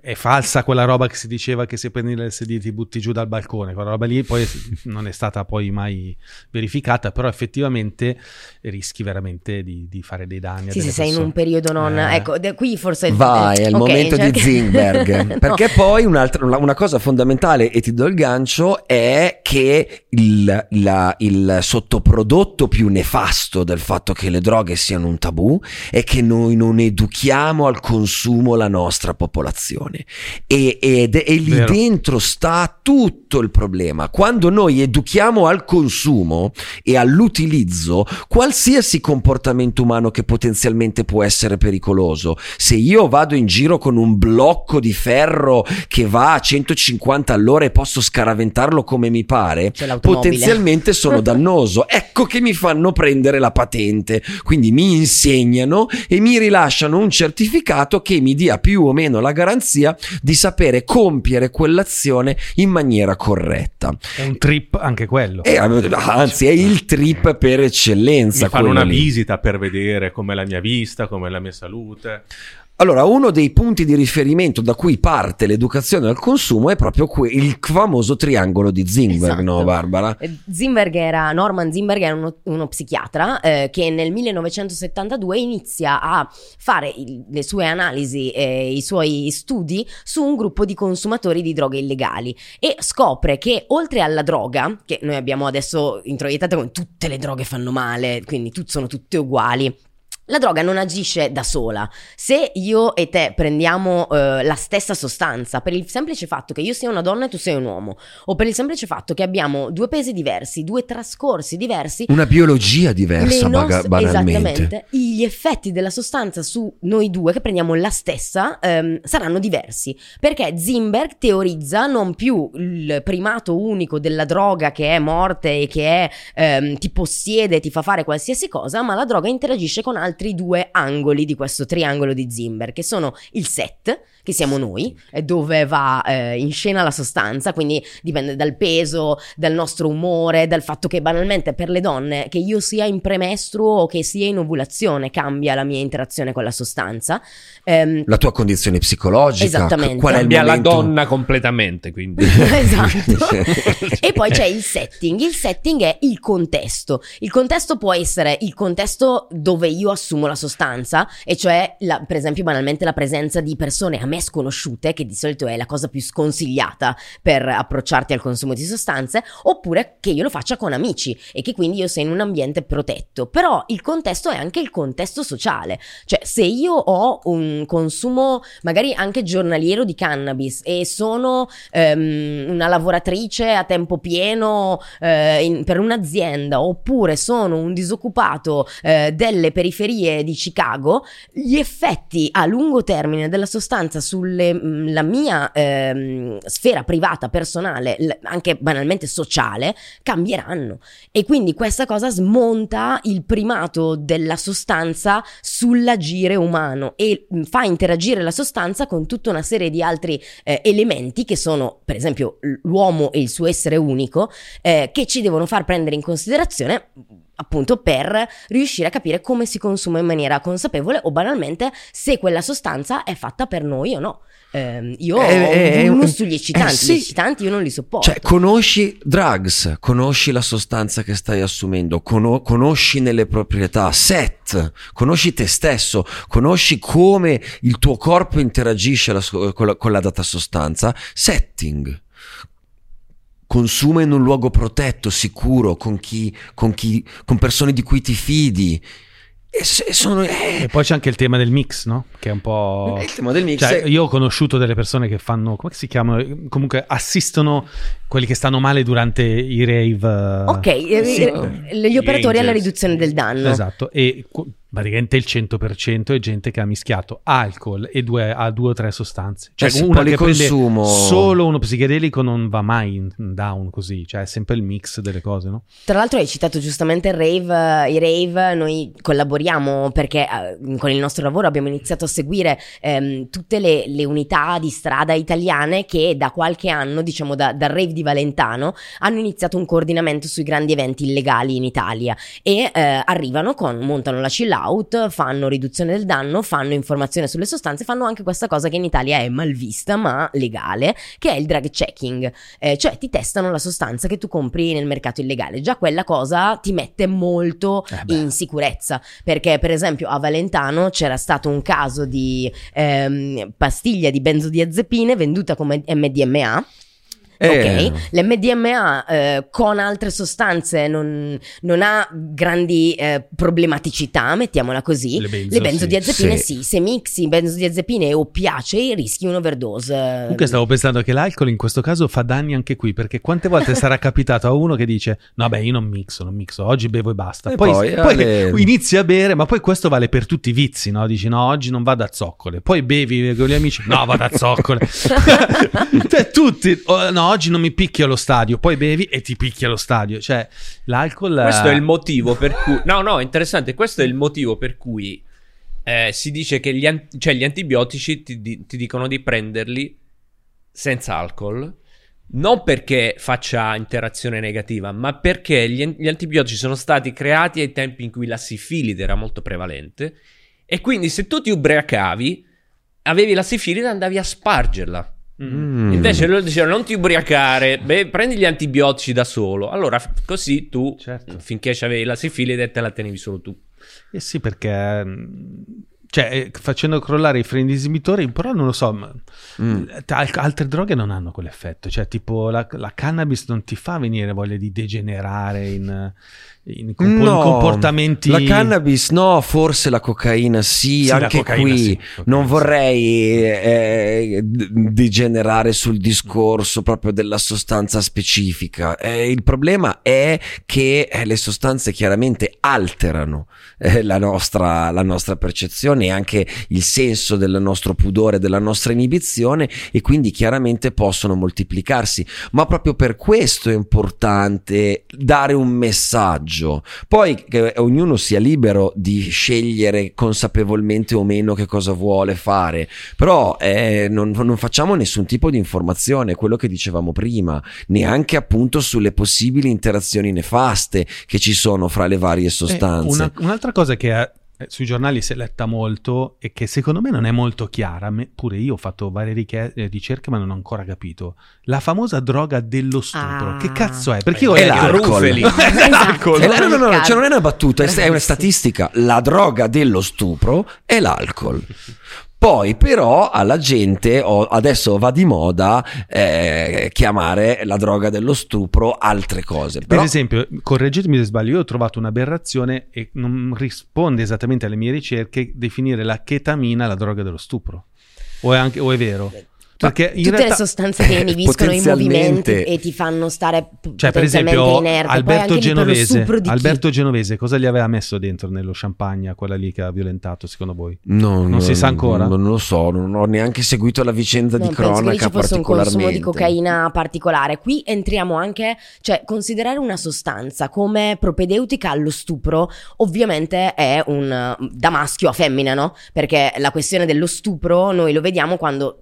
è falsa quella roba che si diceva che se prendi l'LSD ti butti giù dal balcone, quella roba lì poi non è stata poi mai verificata, però effettivamente rischi veramente di, di fare dei danni. Sì, se sei in persone. un periodo non... Eh. Ecco, de- qui forse... Vai, è il ok, momento cioè- di Zingberg. No. Perché poi un'altra, una una cosa fondamentale, e ti do il gancio, è che il, la- il sottoprodotto più nefasto del fatto che le droghe siano un tabù è che noi non educhiamo al consumo la nostra popolazione. E, ed, e lì Vero. dentro sta tutto il problema. Quando noi educhiamo al consumo e all'utilizzo, qualsiasi comportamento umano che potenzialmente può essere pericoloso, se io vado in giro con un blocco di ferro che va a 150 all'ora e posso scaraventarlo come mi pare, potenzialmente sono dannoso. Ecco che mi fanno prendere la patente. Quindi mi insegnano e mi rilasciano un certificato che mi dia più o meno la garanzia di sapere compiere quell'azione in maniera corretta. È un trip anche quello. E, anzi, è il trip per eccellenza. Mi fanno una lì. visita per vedere com'è la mia vista, com'è la mia salute. Allora, uno dei punti di riferimento da cui parte l'educazione al consumo è proprio que- il famoso triangolo di Zingberg, Esatto. no, Barbara? Eh, Zimberg era, Norman Zimberg era uno, uno psichiatra eh, che nel 1972 inizia a fare il- le sue analisi e i suoi studi su un gruppo di consumatori di droghe illegali e scopre che oltre alla droga, che noi abbiamo adesso introiettato come tutte le droghe fanno male, quindi tut- sono tutte uguali, La droga non agisce da sola. Se io e te prendiamo eh, la stessa sostanza per il semplice fatto che io sia una donna e tu sei un uomo, o per il semplice fatto che abbiamo due pesi diversi, due trascorsi diversi, Una biologia diversa, baga- banalmente. Esattamente. Gli effetti della sostanza su noi due, che prendiamo la stessa, ehm, saranno diversi. Perché Zimberg teorizza non più il primato unico della droga che è morte e che è, ehm, ti possiede, ti fa fare qualsiasi cosa, ma la droga interagisce con altri due angoli di questo triangolo di Zimberg, che sono il set, che siamo noi, è dove va eh, in scena la sostanza, quindi dipende dal peso, dal nostro umore, dal fatto che banalmente per le donne che io sia in premestruo o che sia in ovulazione cambia la mia interazione con la sostanza. Ehm, La tua condizione psicologica, Esattamente. qual è il Cambia la momento... donna completamente, quindi. esatto. e poi c'è il setting. Il setting è il contesto. Il contesto può essere il contesto dove io assumo la sostanza, e cioè, la- per esempio, banalmente la presenza di persone a me sconosciute, che di solito è la cosa più sconsigliata per approcciarti al consumo di sostanze, oppure che io lo faccia con amici e che quindi io sia in un ambiente protetto. Però il contesto è anche il contesto sociale. Cioè, se io ho un consumo magari anche giornaliero di cannabis e sono ehm, una lavoratrice a tempo pieno eh, in- per un'azienda oppure sono un disoccupato eh, delle periferie di Chicago, gli effetti a lungo termine della sostanza sulla mia ehm, sfera privata, personale, l- anche banalmente sociale, cambieranno. E quindi questa cosa smonta il primato della sostanza sull'agire umano e mh, fa interagire la sostanza con tutta una serie di altri eh, elementi che sono, per esempio, l'uomo e il suo essere unico, eh, che ci devono far prendere in considerazione appunto per riuscire a capire come si consuma in maniera consapevole o banalmente se quella sostanza è fatta per noi o no. Ehm, io Eh, ho eh, eh, sugli eccitanti, eh, sì. gli eccitanti io non li sopporto. Cioè, conosci drugs, conosci la sostanza che stai assumendo, cono- conosci nelle proprietà, set, conosci te stesso, conosci come il tuo corpo interagisce la con, la, con la data sostanza, setting. Consuma in un luogo protetto, sicuro, con chi, con chi, con persone di cui ti fidi. E, sono, eh, E poi c'è anche il tema del mix, no? Che è un po'... il tema del mix Cioè, è- io ho conosciuto delle persone che fanno, come si chiamano? Comunque assistono quelli che stanno male durante i rave. Ok, eh, Sì. eh, gli operatori alla riduzione del danno. Esatto, e praticamente il 100% è gente che ha mischiato alcol e due, a due o tre sostanze. Cioè Eh sì, una che policonsumo. solo uno psichedelico non va mai in down così, cioè è sempre il mix delle cose, no? Tra l'altro hai citato giustamente il rave, i rave, noi collaboriamo perché eh, con il nostro lavoro abbiamo iniziato a seguire ehm, tutte le, le unità di strada italiane che da qualche anno, diciamo da- dal rave di Valentano, hanno iniziato un coordinamento sui grandi eventi illegali in Italia e eh, arrivano con, montano la chill out, fanno riduzione del danno, fanno informazione sulle sostanze, fanno anche questa cosa che in Italia è malvista ma legale, che è il drug checking, eh, cioè ti testano la sostanza che tu compri nel mercato illegale. Già quella cosa ti mette molto Eh in sicurezza, perché per esempio a Valentano c'era stato un caso di ehm, pastiglia di benzodiazepine venduta come MDMA. Eh. Ok, l'MDMA eh, con altre sostanze non, non ha grandi eh, problematicità, mettiamola così. Le benzo, benzodiazepine sì. sì. se mixi benzodiazepine e oppiacei rischi un'overdose. Comunque stavo pensando che l'alcol in questo caso fa danni anche qui, perché quante volte sarà capitato a uno che dice no beh io non mixo, non mixo, oggi bevo e basta. E poi poi, poi inizi a bere, ma poi questo vale per tutti i vizi, no? Dici no oggi non vado a zoccole, poi bevi con gli amici, no vado a zoccole. cioè tutti, "Oh, no oggi non mi picchia allo stadio, poi bevi e ti picchia allo stadio. Cioè l'alcol... Questo è eh, il motivo per cui. No, no, interessante. Questo è il motivo per cui eh, si dice che gli, an- cioè, gli antibiotici ti, di- ti dicono di prenderli senza alcol. Non perché faccia interazione negativa, ma perché gli, gli antibiotici sono stati creati ai tempi in cui la sifilide era molto prevalente. E quindi se tu ti ubriacavi, avevi la sifilide e andavi a spargerla. Mm. Invece loro dicevano non ti ubriacare, beh, prendi gli antibiotici da solo. Allora f- così tu, Certo. finché c'avevi la sifilide, te la tenevi solo tu. Eh sì, perché mh, cioè, eh, facendo crollare i freni disinibitori, però non lo so, ma- Mm. al- altre droghe non hanno quell'effetto, cioè tipo la, la cannabis non ti fa venire voglia di degenerare in, in compo- comportamenti... La cannabis no, forse la cocaina sì, Sì, anche cocaina qui sì, non vorrei eh, degenerare sul discorso proprio della sostanza specifica. Eh, il problema è che eh, le sostanze chiaramente alterano eh, la, nostra, la nostra percezione e anche il senso del nostro pudore, della nostra inibizione e quindi chiaramente possono moltiplicarsi. Ma proprio per questo è importante dare un messaggio. Poi che ognuno sia libero di scegliere consapevolmente o meno che cosa vuole fare, però eh, non, non facciamo nessun tipo di informazione, quello che dicevamo prima, neanche appunto sulle possibili interazioni nefaste che ci sono fra le varie Eh, sostanze. una- un'altra cosa che eh, sui giornali si è letta molto e che secondo me non è molto chiara, me- pure io ho fatto varie richie- eh, ricerche ma non ho ancora capito, la famosa droga dello stupro, Ah. che cazzo è? Perché io ho È letto- l'alcol. Rufeli. Esatto. Eh, no, no, no, cioè non è una battuta, è, è una statistica. La droga dello stupro è l'alcol. Poi però alla gente o- adesso va di moda eh, chiamare la droga dello stupro altre cose. Per Però, esempio, correggetemi se sbaglio, io ho trovato un'aberrazione e non risponde esattamente alle mie ricerche definire la chetamina la droga dello stupro. O è, anche, o è vero? Perché in Tutte realtà... le sostanze che inibiscono i movimenti e ti fanno stare Cioè, per esempio, inerte. Alberto Genovese? Alberto Genovese, cosa gli aveva messo dentro nello champagne, quella lì che ha violentato, secondo voi? no, non si sa ancora? Non lo so, non ho neanche seguito la vicenda Non di penso che cronaca ci fosse un consumo di cocaina particolare. Qui entriamo anche, cioè considerare una sostanza come propedeutica allo stupro ovviamente è un da maschio a femmina, no? Perché la questione dello stupro noi lo vediamo quando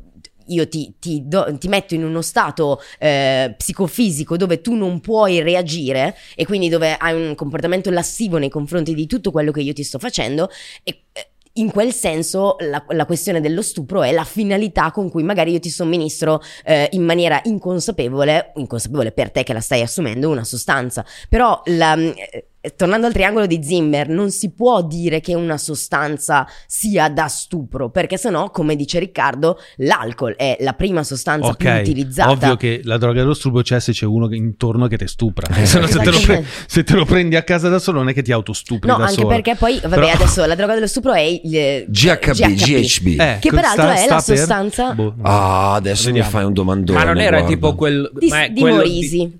io ti, ti do- ti metto in uno stato eh, psicofisico dove tu non puoi reagire e quindi dove hai un comportamento lassivo nei confronti di tutto quello che io ti sto facendo e eh, in quel senso la, la questione dello stupro è la finalità con cui magari io ti somministro eh, in maniera inconsapevole, inconsapevole per te che la stai assumendo, una sostanza. Però la- eh, tornando al triangolo di Zimmer, non si può dire che una sostanza sia da stupro, perché sennò, come dice Riccardo, l'alcol è la prima sostanza più Ok, utilizzata. ovvio che la droga dello stupro c'è se c'è uno che- intorno che ti stupra. Se, no, se, te lo pre- se te lo prendi a casa da solo non è che ti autostupri No, da anche solo. perché poi, vabbè, Però- adesso la droga dello stupro è il eh, GHB, GHB. Eh, che peraltro sta- è sta la per- sostanza Boh, Ah, adesso Vediamo. mi fai un domandone. Ma non era guarda. tipo quel... di, ma è di quello Morisi. Di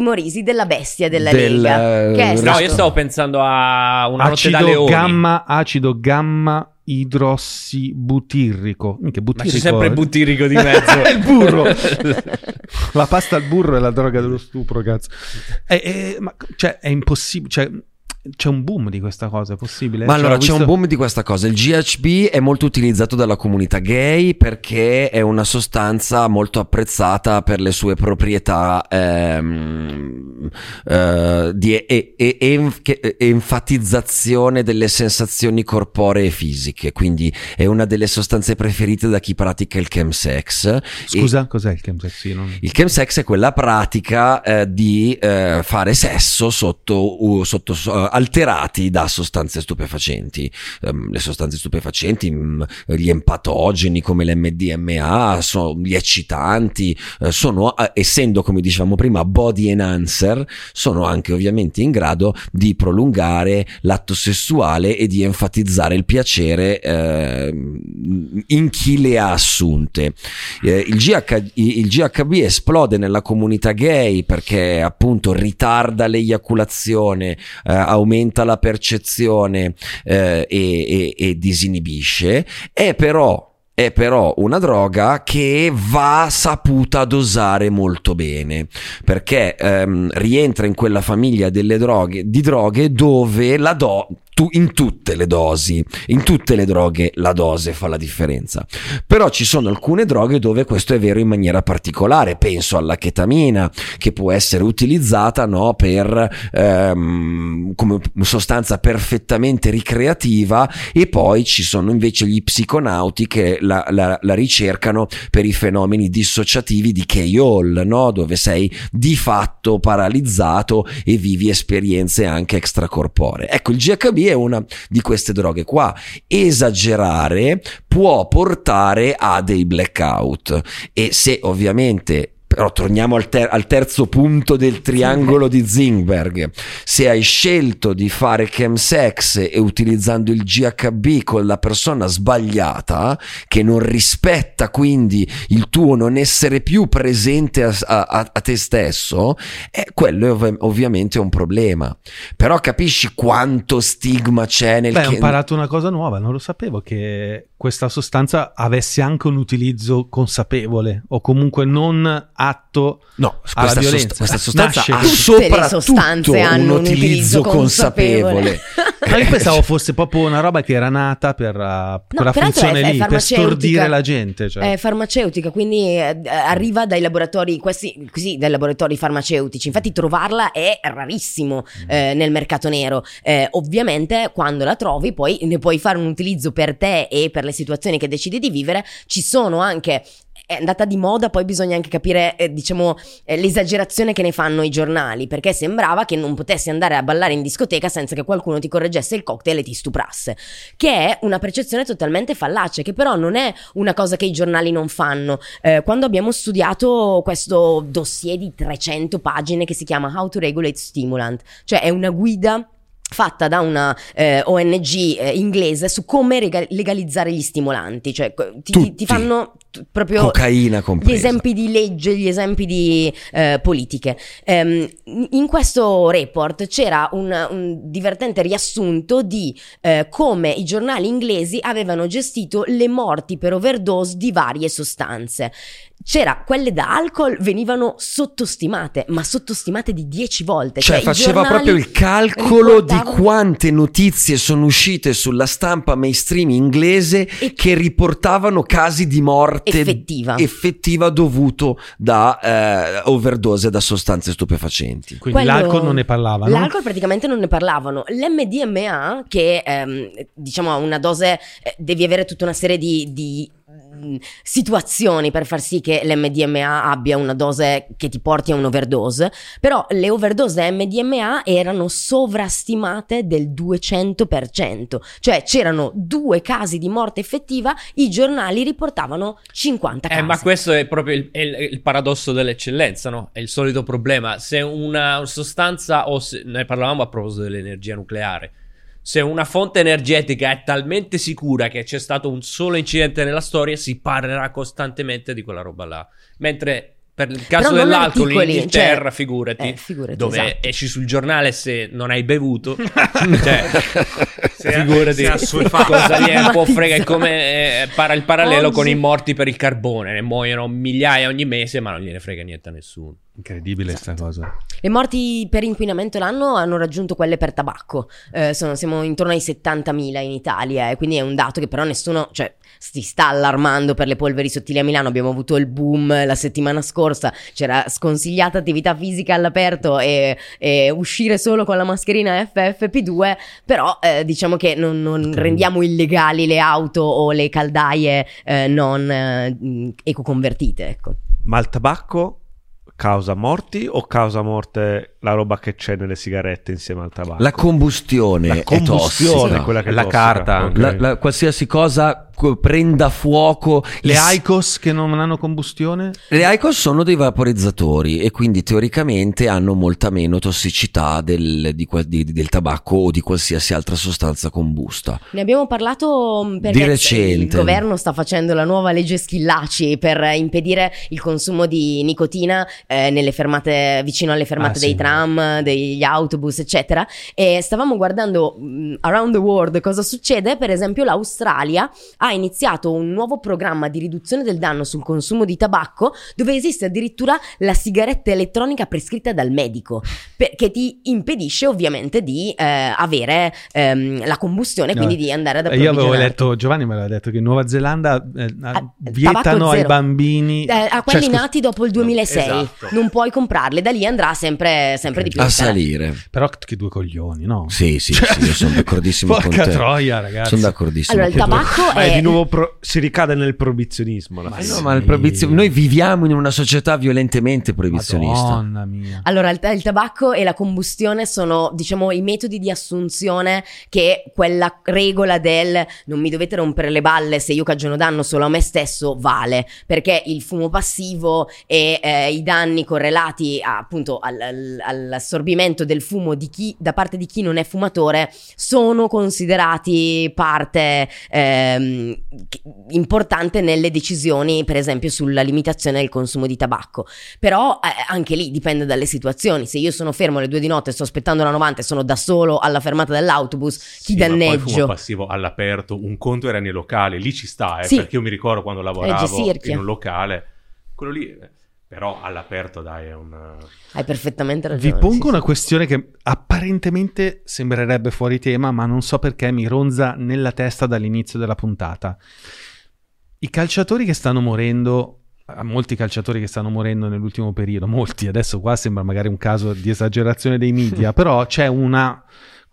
Morisi, della bestia della Del, Lega. Che è eh, No, stato- io stavo pensando a una notte da acido leoni. gamma, acido gamma idrossibutirrico. Minchia, Ma butirrico. c'è sempre il butirico di mezzo. È il burro. La pasta al burro è la droga dello stupro, cazzo. Eh, eh, ma cioè, è impossibile. Cioè, c'è un boom di questa cosa, è possibile? Ma Cioè, allora ho c'è visto- un boom di questa cosa. Il GHB è molto utilizzato dalla comunità gay perché è una sostanza molto apprezzata per le sue proprietà ehm, eh, di e- e- enf- che- enfatizzazione delle sensazioni corporee e fisiche. Quindi è una delle sostanze preferite da chi pratica il chemsex. E- Scusa, cos'è il chemsex? Sì, non- il chemsex è quella pratica eh, di eh, fare sesso sotto, uh, sotto uh, alterati da sostanze stupefacenti. Ehm, le sostanze stupefacenti, mm, gli empatogeni come l'MDMA, so- gli eccitanti, eh, sono, eh, essendo come dicevamo prima body enhancer, sono anche ovviamente in grado di prolungare l'atto sessuale e di enfatizzare il piacere ehm, in chi le ha assunte. Eh, il, GH il GHB esplode nella comunità gay perché appunto ritarda l'eiaculazione, eh, aumenta la percezione eh, e, e- e disinibisce, è però è però una droga che va saputa dosare molto bene perché ehm, rientra in quella famiglia delle droghe di droghe dove la do tu, in tutte le dosi, in tutte le droghe la dose fa la differenza. Però ci sono alcune droghe dove questo è vero in maniera particolare. Penso alla chetamina, che può essere utilizzata no, per, ehm, come sostanza perfettamente ricreativa, e poi ci sono invece gli psiconauti che la, la- la ricercano per i fenomeni dissociativi di K-Hall, no? dove sei di fatto paralizzato e vivi esperienze anche extracorporee. Ecco, il GHB è una di queste droghe qua. Esagerare può portare a dei blackout e se ovviamente Però torniamo al, ter- al terzo punto del triangolo di Zingberg. Se hai scelto di fare chemsex e utilizzando il GHB con la persona sbagliata, che non rispetta quindi il tuo non essere più presente a, a- a te stesso, eh, quello è ov- ovviamente un problema. Però capisci quanto stigma c'è nel Beh, ho che- imparato una cosa nuova, non lo sapevo che questa sostanza avesse anche un utilizzo consapevole o comunque non atto No, alla questa, violenza. sost- questa sostanza Nasce ha soprattutto sostanze un hanno un utilizzo consapevole. consapevole. Ma io pensavo fosse proprio una roba che era nata per uh, quella funzione è- è lì, per farmaceutica. stordire la gente. Cioè. È farmaceutica, quindi eh, arriva dai laboratori, questi, così, dai laboratori farmaceutici. Infatti trovarla è rarissimo eh, nel mercato nero. Eh, ovviamente quando la trovi poi ne puoi fare un utilizzo per te e per le situazioni che decidi di vivere. Ci sono anche... È andata di moda, poi bisogna anche capire, eh, diciamo, eh, l'esagerazione che ne fanno i giornali, perché sembrava che non potessi andare a ballare in discoteca senza che qualcuno ti correggesse il cocktail e ti stuprasse che è una percezione totalmente fallace, che però non è una cosa che i giornali non fanno. Eh, quando abbiamo studiato questo dossier di 300 pagine che si chiama How to Regulate Stimulant, cioè è una guida fatta da una eh, ONG eh, inglese su come rega- legalizzare gli stimolanti, cioè ti, ti- fanno proprio Cocaina gli compresa. esempi di legge, gli esempi di eh, politiche. Ehm, in questo report c'era un, un divertente riassunto di eh, come i giornali inglesi avevano gestito le morti per overdose di varie sostanze. C'era quelle da alcol venivano sottostimate, ma sottostimate di 10 volte. Cioè, i faceva proprio il calcolo di riportavano- quante notizie sono uscite sulla stampa mainstream inglese E- che riportavano casi di morte Effettiva. effettiva dovuto da eh, overdose da sostanze stupefacenti. Quindi Quello- l'alcol non ne parlavano. L'alcol praticamente non ne parlavano. L'MDMA, che ehm, diciamo ha una dose, eh, devi avere tutta una serie di, di, situazioni per far sì che l'MDMA abbia una dose che ti porti a un'overdose, però le overdose MDMA erano sovrastimate del 200%, cioè c'erano due casi di morte effettiva, i giornali riportavano 50 casi. Eh, ma questo è proprio il, è il- il paradosso dell'eccellenza, no? È il solito problema. Se una sostanza, o se, ne parlavamo a proposito dell'energia nucleare, se una fonte energetica è talmente sicura che c'è stato un solo incidente nella storia, si parlerà costantemente di quella roba là. Mentre per il caso dell'alcol in articoli, Inghilterra, cioè- figurati, eh, figurati, dove esatto. esci sul giornale se non hai bevuto, cioè, Sei- figurati assuefato. cosa gli è un po' frega è come eh, para il parallelo Oggi- con i morti per il carbone ne muoiono migliaia ogni mese ma non gliene frega niente a nessuno Incredibile sta cosa. Le morti per inquinamento l'anno hanno raggiunto quelle per tabacco, Eh, sono- siamo intorno ai 70.000 in Italia e quindi è un dato che però nessuno, cioè, si sta allarmando per le polveri sottili a Milano, abbiamo avuto il boom la settimana scorsa, c'era sconsigliata attività fisica all'aperto e, e uscire solo con la mascherina FFP2, però eh, diciamo che non, non rendiamo illegali le auto o le caldaie eh, non eh, ecoconvertite, ecco. Ma il tabacco causa morti o causa morte la roba che c'è nelle sigarette insieme al tabacco? La combustione, La è combustione, tossica. quella che è La tossica. carta. Ok. La- la- qualsiasi cosa co- prenda fuoco. Le il- ICOS che non hanno combustione? Le ICOS sono dei vaporizzatori e quindi teoricamente hanno molta meno tossicità del, di di- del tabacco o di qualsiasi altra sostanza combusta. Ne abbiamo parlato perché Di recente. il governo sta facendo la nuova legge Schillaci per impedire il consumo di nicotina eh, nelle fermate, vicino alle fermate Ah, dei sì. tram, degli autobus, eccetera. E stavamo guardando mh, around the world cosa succede. Per esempio, l'Australia ha iniziato un nuovo programma di riduzione del danno sul consumo di tabacco, dove esiste addirittura la sigaretta elettronica prescritta dal medico, per- che ti impedisce ovviamente di eh, avere ehm, la combustione, No. quindi di andare ad Eh, Io avevo letto, Giovanni me l'ha detto che in Nuova Zelanda eh, Ah, vietano ai bambini Eh, a cioè, quelli scusa, nati dopo il 2006 esatto. non puoi comprarle, da lì andrà sempre, sempre di più A scala. salire. Però che due coglioni, no? Sì, sì, sì, io sono d'accordissimo con Porca te. troia, ragazzi. Sono d'accordissimo Allora, il tabacco è, di nuovo pro- si ricade nel proibizionismo. Ma no, ma il proibizio- noi viviamo in una società violentemente proibizionista. Madonna mia. Allora, il, il tabacco e la combustione sono, diciamo, i metodi di assunzione che quella regola del non mi dovete rompere le balle se io cagiono danno solo a me stesso vale, perché il fumo passivo e eh, i danni correlati a, appunto al- al- all'assorbimento del fumo di chi, da parte di chi non è fumatore sono considerati parte ehm, che- importante nelle decisioni, per esempio, sulla limitazione del consumo di tabacco. Però eh, anche lì dipende dalle situazioni. Se io sono fermo alle due di notte, sto aspettando la 90 e sono da solo alla fermata dell'autobus, chi Sì, ma poi il fumo danneggio? passivo all'aperto, un conto era nei locali, lì ci sta, eh, Sì. perché io mi ricordo quando lavoravo in un locale, quello lì, eh, però all'aperto dai è un... Hai perfettamente ragione. Vi pongo sì, una sì. questione che apparentemente sembrerebbe fuori tema, ma non so perché mi ronza nella testa dall'inizio della puntata. I calciatori che stanno morendo, a molti calciatori che stanno morendo nell'ultimo periodo, molti, adesso qua sembra magari un caso di esagerazione dei media, però c'è una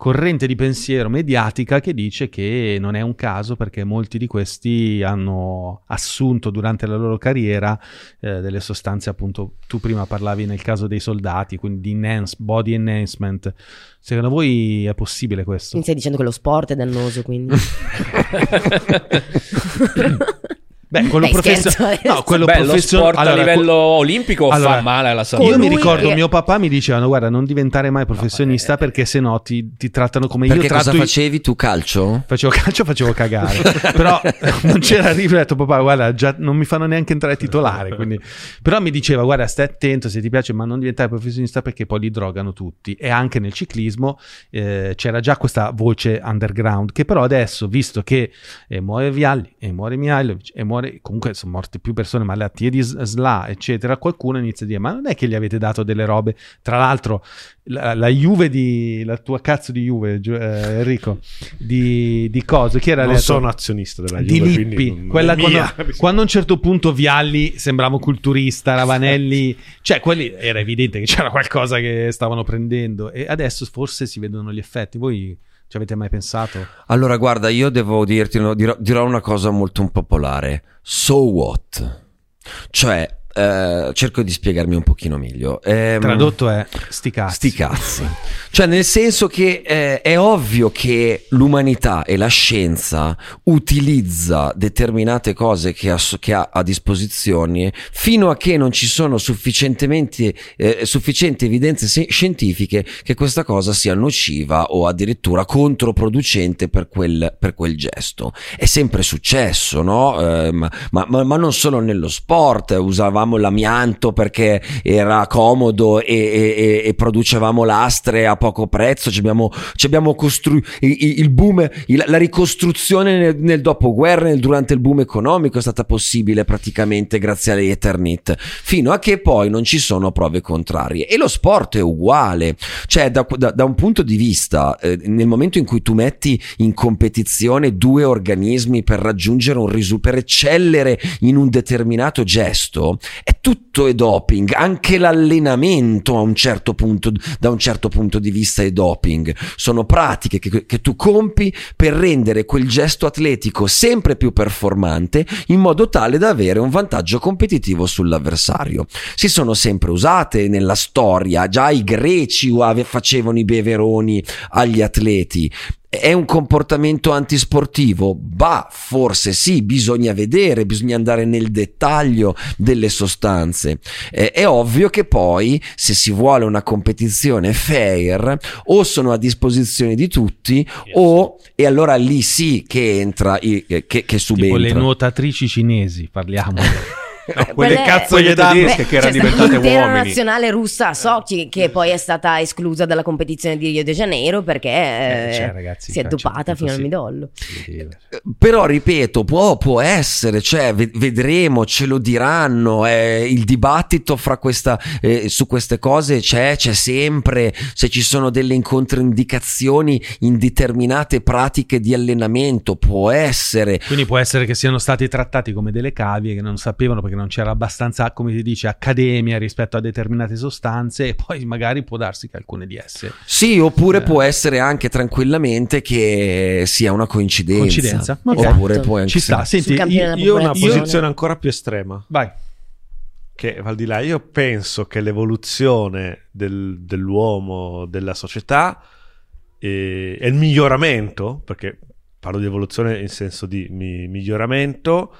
corrente di pensiero mediatica che dice che non è un caso perché molti di questi hanno assunto durante la loro carriera eh, delle sostanze appunto tu prima parlavi nel caso dei soldati quindi di enhance, body enhancement secondo voi è possibile questo? Mi stai dicendo che lo sport è dannoso, quindi. Beh, quello Dai, professionale. adesso. No, quello Beh, sport a livello olimpico fa male alla salute. Io mi ricordo che- mio papà mi dicevano: Guarda, non diventare mai professionista perché sennò ti, ti trattano come Perché io tratto cosa i- facevi tu calcio? Facevo calcio, facevo cagare. Però non c'era arrivo. Ho detto, papà, guarda, già non mi fanno neanche entrare titolare. Quindi... Però mi diceva, guarda, stai attento se ti piace, ma non diventare professionista perché poi li drogano tutti. E anche nel ciclismo eh, c'era già questa voce underground. Che però adesso, visto che eh, muore Vialli, e muore Mihailovic, e muore. Comunque sono morte più persone, malattie di SLA, eccetera. Qualcuno inizia a dire, ma non è che gli avete dato delle robe. Tra l'altro, la, la Juve di. la tua cazzo di Juve, eh, Enrico, di, di cose. Chi era Non letto? sono azionista della di Juve, Lippi, quindi non- quella quando, quando a un certo punto Vialli sembrava culturista, Ravanelli, cioè quelli era evidente che c'era qualcosa che stavano prendendo e adesso forse si vedono gli effetti. Voi ci avete mai pensato? Allora, guarda, io devo dirti, dirò, dirò una cosa molto impopolare. So what? Cioè, eh, cerco di spiegarmi un pochino meglio. Ehm, Tradotto è sti cazzi. Sti cazzi. Cioè, nel senso che eh, è ovvio che l'umanità e la scienza utilizza determinate cose che ha, che ha a disposizione fino a che non ci sono sufficientemente eh, sufficienti evidenze se- scientifiche che questa cosa sia nociva o addirittura controproducente per quel, per quel gesto. È sempre successo, no? Eh, ma, ma- ma- ma non solo nello sport, usavamo l'amianto perché era comodo e, e- e- producevamo lastre a poco prezzo, ci abbiamo, ci abbiamo costruito il, il boom, il- la ricostruzione nel, nel dopoguerra, nel- durante il boom economico è stata possibile praticamente grazie alle Ethernet, fino a che poi non ci sono prove contrarie. E lo sport è uguale, cioè da, da- da un punto di vista, eh, nel momento in cui tu metti in competizione due organismi per raggiungere un risultato, per eccellere in un determinato gesto, è tutto è doping, anche l'allenamento a un certo punto, da un certo punto di vista è doping. Sono pratiche che, che tu compi per rendere quel gesto atletico sempre più performante in modo tale da avere un vantaggio competitivo sull'avversario. Si sono sempre usate nella storia, già i greci facevano i beveroni agli atleti. È un comportamento antisportivo? Bah, forse sì, bisogna vedere, bisogna andare nel dettaglio delle sostanze. Eh, è ovvio che poi, se si vuole una competizione fair, o sono a disposizione di tutti, o, e allora lì sì che entra, i- che, che Tipo subentra. le nuotatrici cinesi, parliamo. No, quelle Quelle- cazzo di tedesche che erano diventate l'intera uomini. nazionale russa a Sochi che poi è stata esclusa dalla competizione di Rio de Janeiro perché eh, cioè, ragazzi, si è dopata fino al sì. midollo. Però ripeto, può, può essere, cioè ve- vedremo, ce lo diranno, eh, il dibattito fra questa, eh, su queste cose c'è, c'è sempre, se ci sono delle controindicazioni in determinate pratiche di allenamento, può essere. Quindi può essere che siano stati trattati come delle cavie che non sapevano perché che non c'era abbastanza, come si dice, accademia rispetto a determinate sostanze e poi magari può darsi che alcune di esse... Sì, oppure Eh. può essere anche tranquillamente che sia una coincidenza. Coincidenza, ok. Oppure Esatto. può anche Ci sta, senti, io, ho una posizione ancora più estrema. Vai. Che va al di là, io penso che l'evoluzione del- dell'uomo, della società e, e il miglioramento, perché parlo di evoluzione in senso di mi- miglioramento,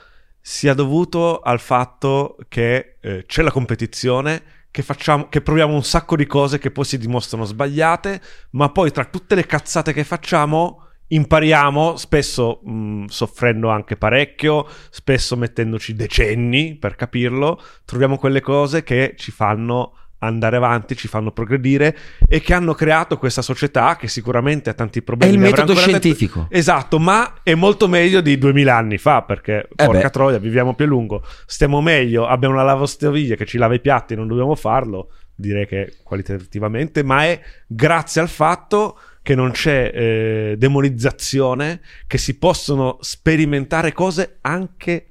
sia dovuto al fatto che eh, c'è la competizione, che, facciamo, che proviamo un sacco di cose che poi si dimostrano sbagliate, ma poi tra tutte le cazzate che facciamo impariamo, spesso mh, soffrendo anche parecchio, spesso mettendoci decenni per capirlo, troviamo quelle cose che ci fanno andare avanti, ci fanno progredire e che hanno creato questa società che sicuramente ha tanti È problemi. il ne avrà metodo ancora tanti- scientifico. Esatto, ma è molto meglio di 2000 anni fa perché, porca Eh beh. troia, viviamo più a lungo, stiamo meglio, abbiamo una lavastoviglie che ci lava i piatti, non dobbiamo farlo, direi che qualitativamente, ma è grazie al fatto che non c'è eh, demonizzazione, che si possono sperimentare cose anche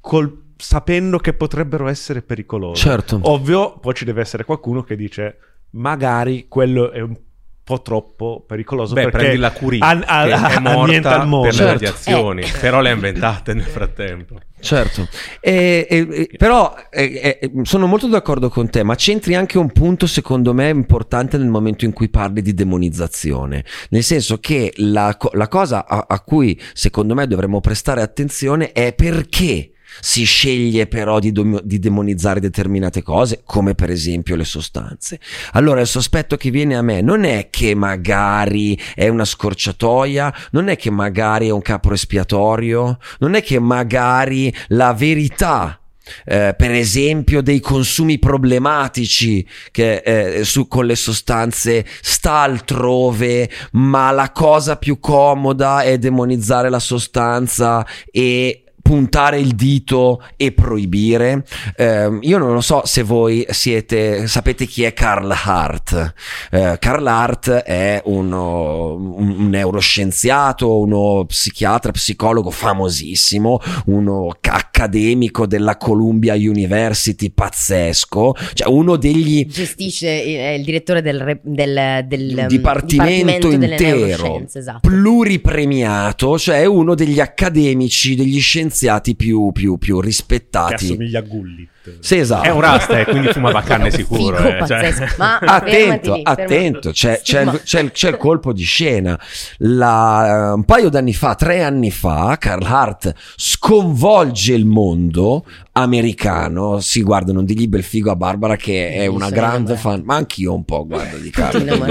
col- sapendo che potrebbero essere pericolose. Certo. Ovvio, poi ci deve essere qualcuno che dice magari quello è un po' troppo pericoloso Beh, perché prendi la Curie, an- a- che è morta mondo. per le Certo. radiazioni, Eh. però le ha inventate nel frattempo. Certo, E- e- e- però eh, eh, sono molto d'accordo con te, ma c'entri anche un punto secondo me importante nel momento in cui parli di demonizzazione, nel senso che la, la cosa a, a cui secondo me dovremmo prestare attenzione è perché si sceglie però di, dom- di demonizzare determinate cose, come per esempio le sostanze. Allora il sospetto che viene a me non è che magari è una scorciatoia, non è che magari è un capro espiatorio, non è che magari la verità eh, per esempio dei consumi problematici che, eh, su, con le sostanze sta altrove, ma la cosa più comoda è demonizzare la sostanza e puntare il dito e proibire. Ehm, io non lo so se voi siete, sapete chi è Karl Hart. Eh, Karl Hart è uno, un, un neuroscienziato, uno psichiatra, psicologo famosissimo, uno ca- accademico della Columbia University pazzesco, cioè uno degli Gestisce, è il direttore del, del, del, um, dipartimento delle intero esatto. pluripremiato, cioè uno degli accademici, degli scienziati più, più, più che rispettati. assomiglia a Gullit. Sì, esatto. È un rasta e quindi fumava canne sicuro. Figo, eh, cioè. Ma Attento, fermati attento, c'è, c'è il, c'è il- c'è il colpo di scena. La- un paio d'anni fa, tre anni fa, Carl Hart sconvolge il mondo americano. Si guarda, non digli bel figo a Barbara che è una grande fan, ma anch'io un po' guardo di Carl. Devo-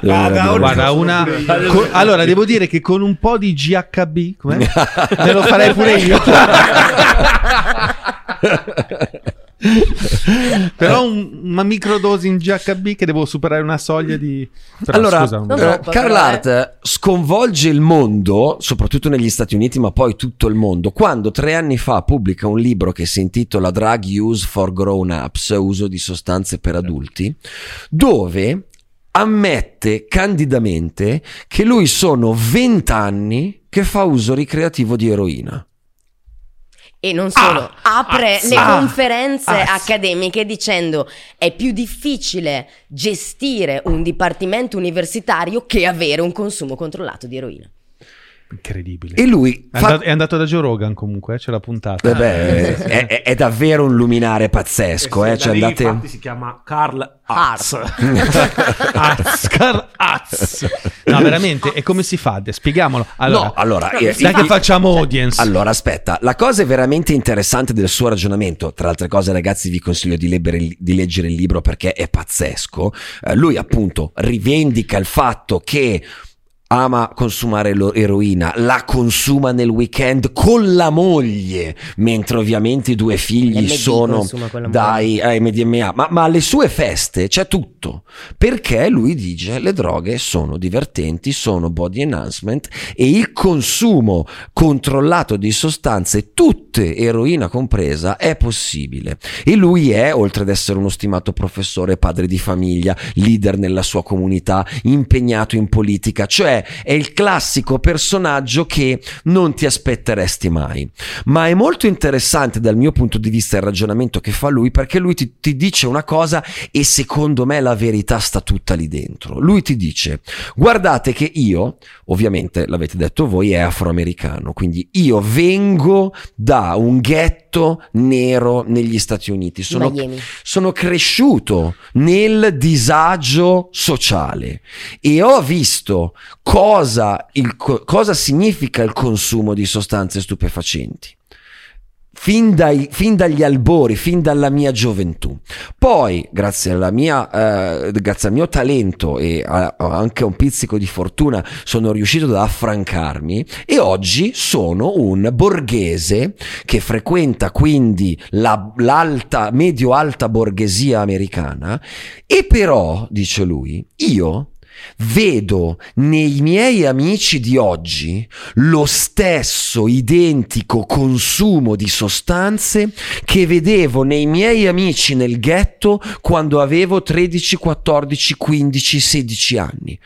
Guarda, una. co- allora, devo dire che con un po' di GHB, com'è? me lo farei pure io. Però un- una microdose in GHB che devo superare una soglia di. Però, allora, scusa, Non eh, Karl però, Hart sconvolge il mondo, soprattutto negli Stati Uniti, ma poi tutto il mondo, quando tre anni fa pubblica un libro che si intitola Drug Use for Grown Ups, uso di sostanze per adulti, dove ammette candidamente che lui sono vent'anni che fa uso ricreativo di eroina. E non solo, apre azza. le conferenze azza. accademiche dicendo è più difficile gestire un dipartimento universitario che avere un consumo controllato di eroina. Incredibile. E lui È fa andato, è andato da Joe Rogan comunque, eh, c'è la puntata. Eh beh, è, è- è davvero un luminare pazzesco, eh, cioè andate... infatti si chiama Karl Hart. Az, Karl Az. No, veramente, e come si fa? Spieghiamolo. Allora, no, allora, eh, dai che il- facciamo audience. Allora, aspetta, la cosa veramente interessante del suo ragionamento, tra altre cose ragazzi vi consiglio di, leggere- di leggere il libro perché è pazzesco, eh, lui appunto rivendica il fatto che ama consumare lo- eroina, la consuma nel weekend con la moglie, mentre ovviamente i due figli L'MD sono dai eh, MDMA, ma, ma alle sue feste c'è tutto, perché lui dice le droghe sono divertenti, sono body enhancement e il consumo controllato di sostanze, tutte eroina compresa, è possibile. E lui è, oltre ad essere uno stimato professore, padre di famiglia, leader nella sua comunità, impegnato in politica, cioè cioè è il classico personaggio che non ti aspetteresti mai. Ma è molto interessante dal mio punto di vista il ragionamento che fa lui perché lui ti, ti dice una cosa e secondo me la verità sta tutta lì dentro. Lui ti dice guardate che io, ovviamente l'avete detto voi, è afroamericano, quindi io vengo da un ghetto nero negli Stati Uniti. Sono, sono cresciuto nel disagio sociale e ho visto cosa, il co- cosa significa il consumo di sostanze stupefacenti. Fin, dai- fin dagli albori, fin dalla mia gioventù. Poi, grazie, alla mia, eh, grazie al mio talento e a- a anche a un pizzico di fortuna, sono riuscito ad affrancarmi e oggi sono un borghese che frequenta quindi la- l'alta, medio-alta borghesia americana e però, dice lui, io vedo nei miei amici di oggi lo stesso identico consumo di sostanze che vedevo nei miei amici nel ghetto quando avevo 13, 14, 15, 16 anni.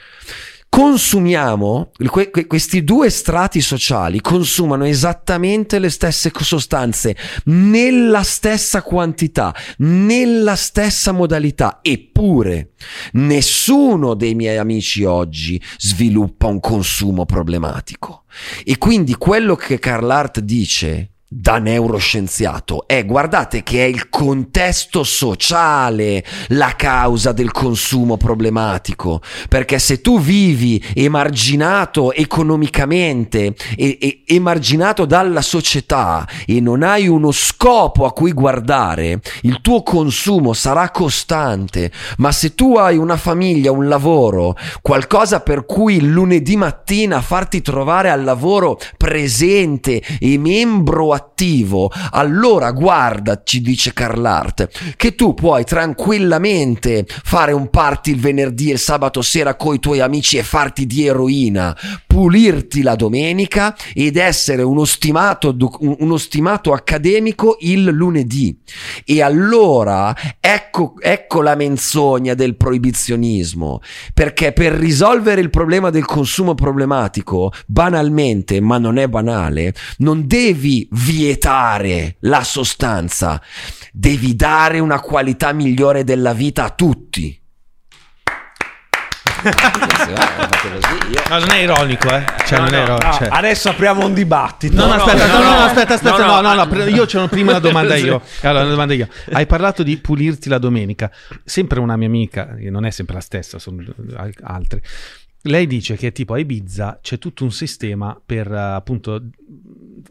Consumiamo, que- que- questi due strati sociali consumano esattamente le stesse sostanze, nella stessa quantità, nella stessa modalità, eppure nessuno dei miei amici oggi sviluppa un consumo problematico. E quindi quello che Carl Hart dice da neuroscienziato. È guardate che è il contesto sociale la causa del consumo problematico. Perché se tu vivi emarginato economicamente e, e- emarginato dalla società e non hai uno scopo a cui guardare il tuo consumo sarà costante. Ma se tu hai una famiglia un lavoro qualcosa per cui lunedì mattina farti trovare al lavoro presente e membro attivo, allora guarda, ci dice Carl Hart, che tu puoi tranquillamente fare un party il venerdì e il sabato sera coi tuoi amici e farti di eroina, pulirti la domenica ed essere uno stimato, uno stimato accademico il lunedì. E allora ecco, ecco la menzogna del proibizionismo, perché per risolvere il problema del consumo problematico, banalmente, ma non è banale, non devi vietare la sostanza, devi dare una qualità migliore della vita a tutti. No, non è ironico, eh. Cioè, non è ironico. Ah, cioè. Adesso apriamo un dibattito. No, no, aspetta, no, no, aspetta, aspetta, no, no, no, pre- io c'ho prima una domanda io. Allora, una domanda io. Hai parlato di pulirti la domenica. Sempre una mia amica, non è sempre la stessa, sono al- altre. Lei dice che tipo a Ibiza c'è tutto un sistema per appunto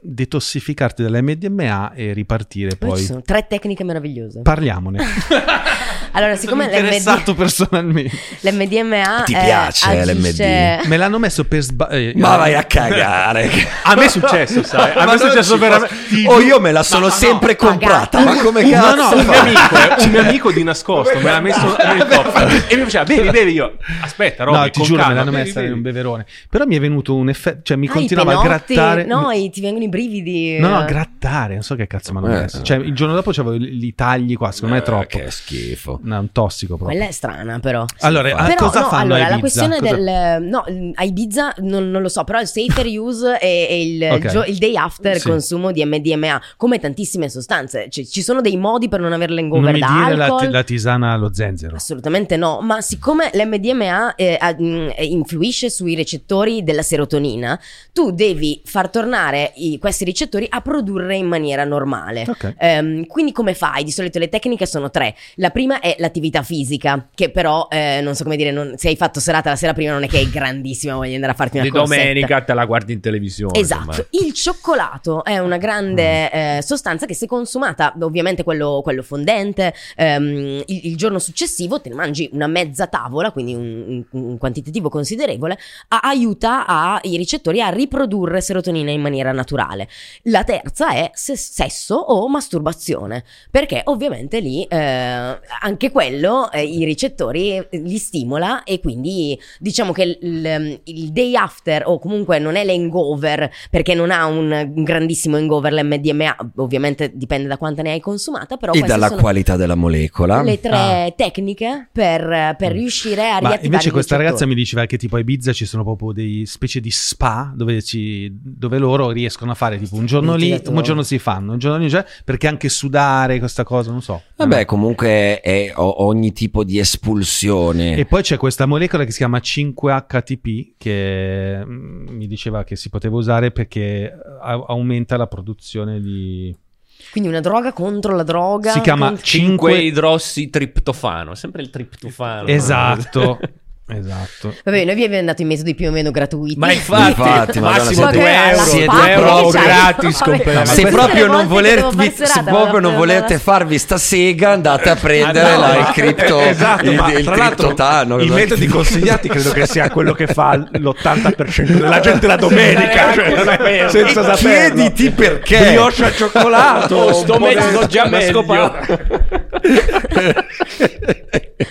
detossificarti dall'MDMA e ripartire Poi ci poi. sono tre tecniche meravigliose. Parliamone. Allora, Sono siccome interessato l'MD- personalmente. l'MDMA Ti eh, piace agisce- Me l'hanno messo per sbagliare. Ma vai a cagare. A me è successo, sai? A me Ma è non successo ci veramente. posso- O io me la sono sempre comprata. Ma come cazzo? No, no, un mio amico, eh, un mio amico di nascosto me l'ha messo nel cofano e mi faceva bevi, bevi io. Aspetta, Robby, No, ti con giuro, calma, me l'hanno bevi, messa in bevi. un beverone. Però mi è venuto un effetto, cioè mi Ah, i continuava a penotti, grattare. No, i- ti vengono i brividi. No, no, grattare, non so che cazzo mi hanno Eh, messo. Cioè, il giorno dopo c'avevo i tagli qua, secondo me è Eh, troppo. Che schifo. No, è un tossico proprio. Quella è strana, però. Allora, Però, cosa no, fanno allora, la questione Cosa- del... No, a Ibiza non, non lo so, però il safer use è, è il, Ok. gio- il day after Sì. consumo di MDMA, come tantissime sostanze. Cioè, ci sono dei modi per non averle in mi da dire la, alcol. la tisana allo zenzero. Assolutamente no, ma siccome l'MDMA eh, eh, influisce sui recettori della serotonina, tu devi far tornare i- questi recettori a produrre in maniera normale. Ok. Ehm, quindi come fai? Di solito le tecniche sono tre. La prima è l'attività fisica, che però eh, non so come dire, non- se hai fatto serata la sera prima non è che hai grandissima voglia di andare a farti una Di corsetta. domenica te la guardi in televisione. Esatto, insomma. il cioccolato è una grande eh, sostanza che se consumata, ovviamente quello, quello fondente, ehm, il, il giorno successivo te ne mangi una mezza tavola, quindi un, un- un quantitativo considerevole, a- aiuta a- i ricettori a riprodurre serotonina in maniera naturale. Mentale. La terza è se- sesso o masturbazione, perché ovviamente lì eh, anche quello eh, i ricettori eh, li stimola e quindi diciamo che il, il day after o comunque non è l'hangover perché non ha un, un grandissimo hangover l'MDMA, ovviamente dipende da quanta ne hai consumata, però E dalla sono qualità della molecola. le tre Ah. tecniche per, per riuscire a Ma riattivare invece questa ragazza mi diceva che tipo a Ibiza ci sono proprio dei specie di spa dove, ci- dove loro riescono a fare tipo un giorno lì, un giorno si fanno, un giorno lì, cioè, perché anche sudare questa cosa, non so. Vabbè, comunque è ogni tipo di espulsione. E poi c'è questa molecola che si chiama 5-HTP che mm, mi diceva che si poteva usare perché a- aumenta la produzione di... Quindi una droga contro la droga. Si chiama contro- 5 5 idrossitriptofano, sempre il triptofano. Esatto, esatto. Vabbè, noi vi abbiamo dato i metodi più o meno gratuiti. Ma infatti, Infatti, madonna, massimo siete- 2 euro, siete 2 euro gratis completamente. se proprio non, volervi, se proprio non volete farvi sta sega, andate a prendere Ah, no, la- ma- il cripto, esatto, il, ma il tra l'altro criptotano. i metodi consigliati credo che sia quello che fa l'80% della gente la domenica, cioè, non è- senza E saperlo. chiediti perché. Brioche al cioccolato, Oh, sto mezzo già meglio.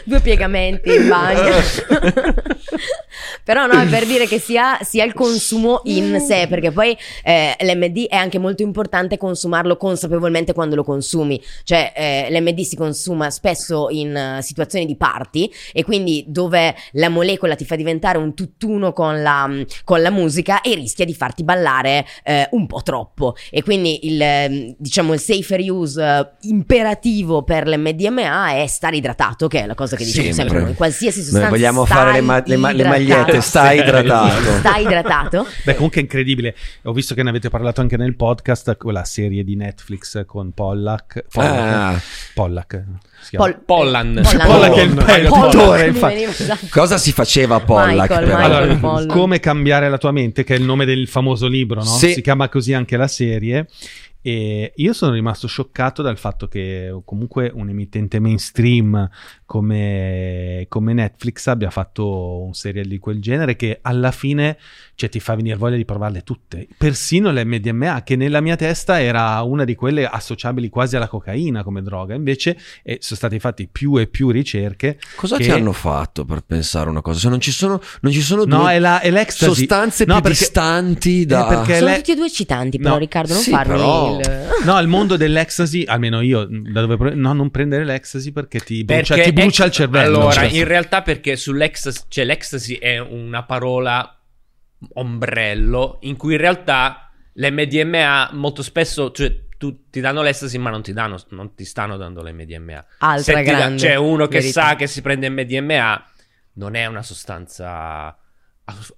Due piegamenti in bagno. Però no, è per dire che sia, sia il consumo in sé, perché poi eh, l'MD è anche molto importante consumarlo consapevolmente quando lo consumi. Cioè eh, l'MD si consuma spesso in eh, situazioni di party e quindi dove la molecola ti fa diventare un tutt'uno con la, con la musica e rischia di farti ballare eh, un po' troppo. E quindi il, ehm, diciamo, il safer use eh, imperativo per l'MDMA è stare idratato, che è la cosa che diciamo Sempre. sempre noi. Qualsiasi sostanza Noi vogliamo fare le, ma- le ma- le magliette, stai idratato. Stai idratato? Beh, comunque è incredibile. Ho visto che ne avete parlato anche nel podcast, quella serie di Netflix con Pollack. Pollack, Ah. Pollack. Pol- Pollan. Pollack è il- è il esatto. Cosa si faceva a Pollack? Michael? Michael. Allora, Pollan. come cambiare la tua mente, che è il nome del famoso libro, no? Sì. Si chiama così anche la serie. E io sono rimasto scioccato dal fatto che comunque un emittente mainstream come, come Netflix abbia fatto un serial di quel genere che alla fine cioè, ti fa venire voglia di provarle tutte. Persino l'MDMA, che nella mia testa era una di quelle associabili quasi alla cocaina come droga. Invece eh, sono state fatte più e più ricerche. Cosa che- ti hanno fatto per pensare una cosa? Se non ci sono, non ci sono No, due è, la, è l'ecstasy. sostanze No, più perché- distanti eh, da... perché Sono le- tutti e due eccitanti, però No, Riccardo, non sì, farmi però- il... No, il mondo dell'ecstasy, almeno io, da dove no, non prendere l'ecstasy perché ti brucia, Perché ti brucia il cervello. Allora, Certo. in realtà perché sull'ecstasy, cioè l'ecstasy è una parola ombrello in cui in realtà l'MDMA molto spesso, cioè tu ti danno l'ecstasy ma non ti danno, non ti stanno dando l'MDMA. Altra Se grande c'è uno che verità. sa che si prende MDMA, non è una sostanza ass-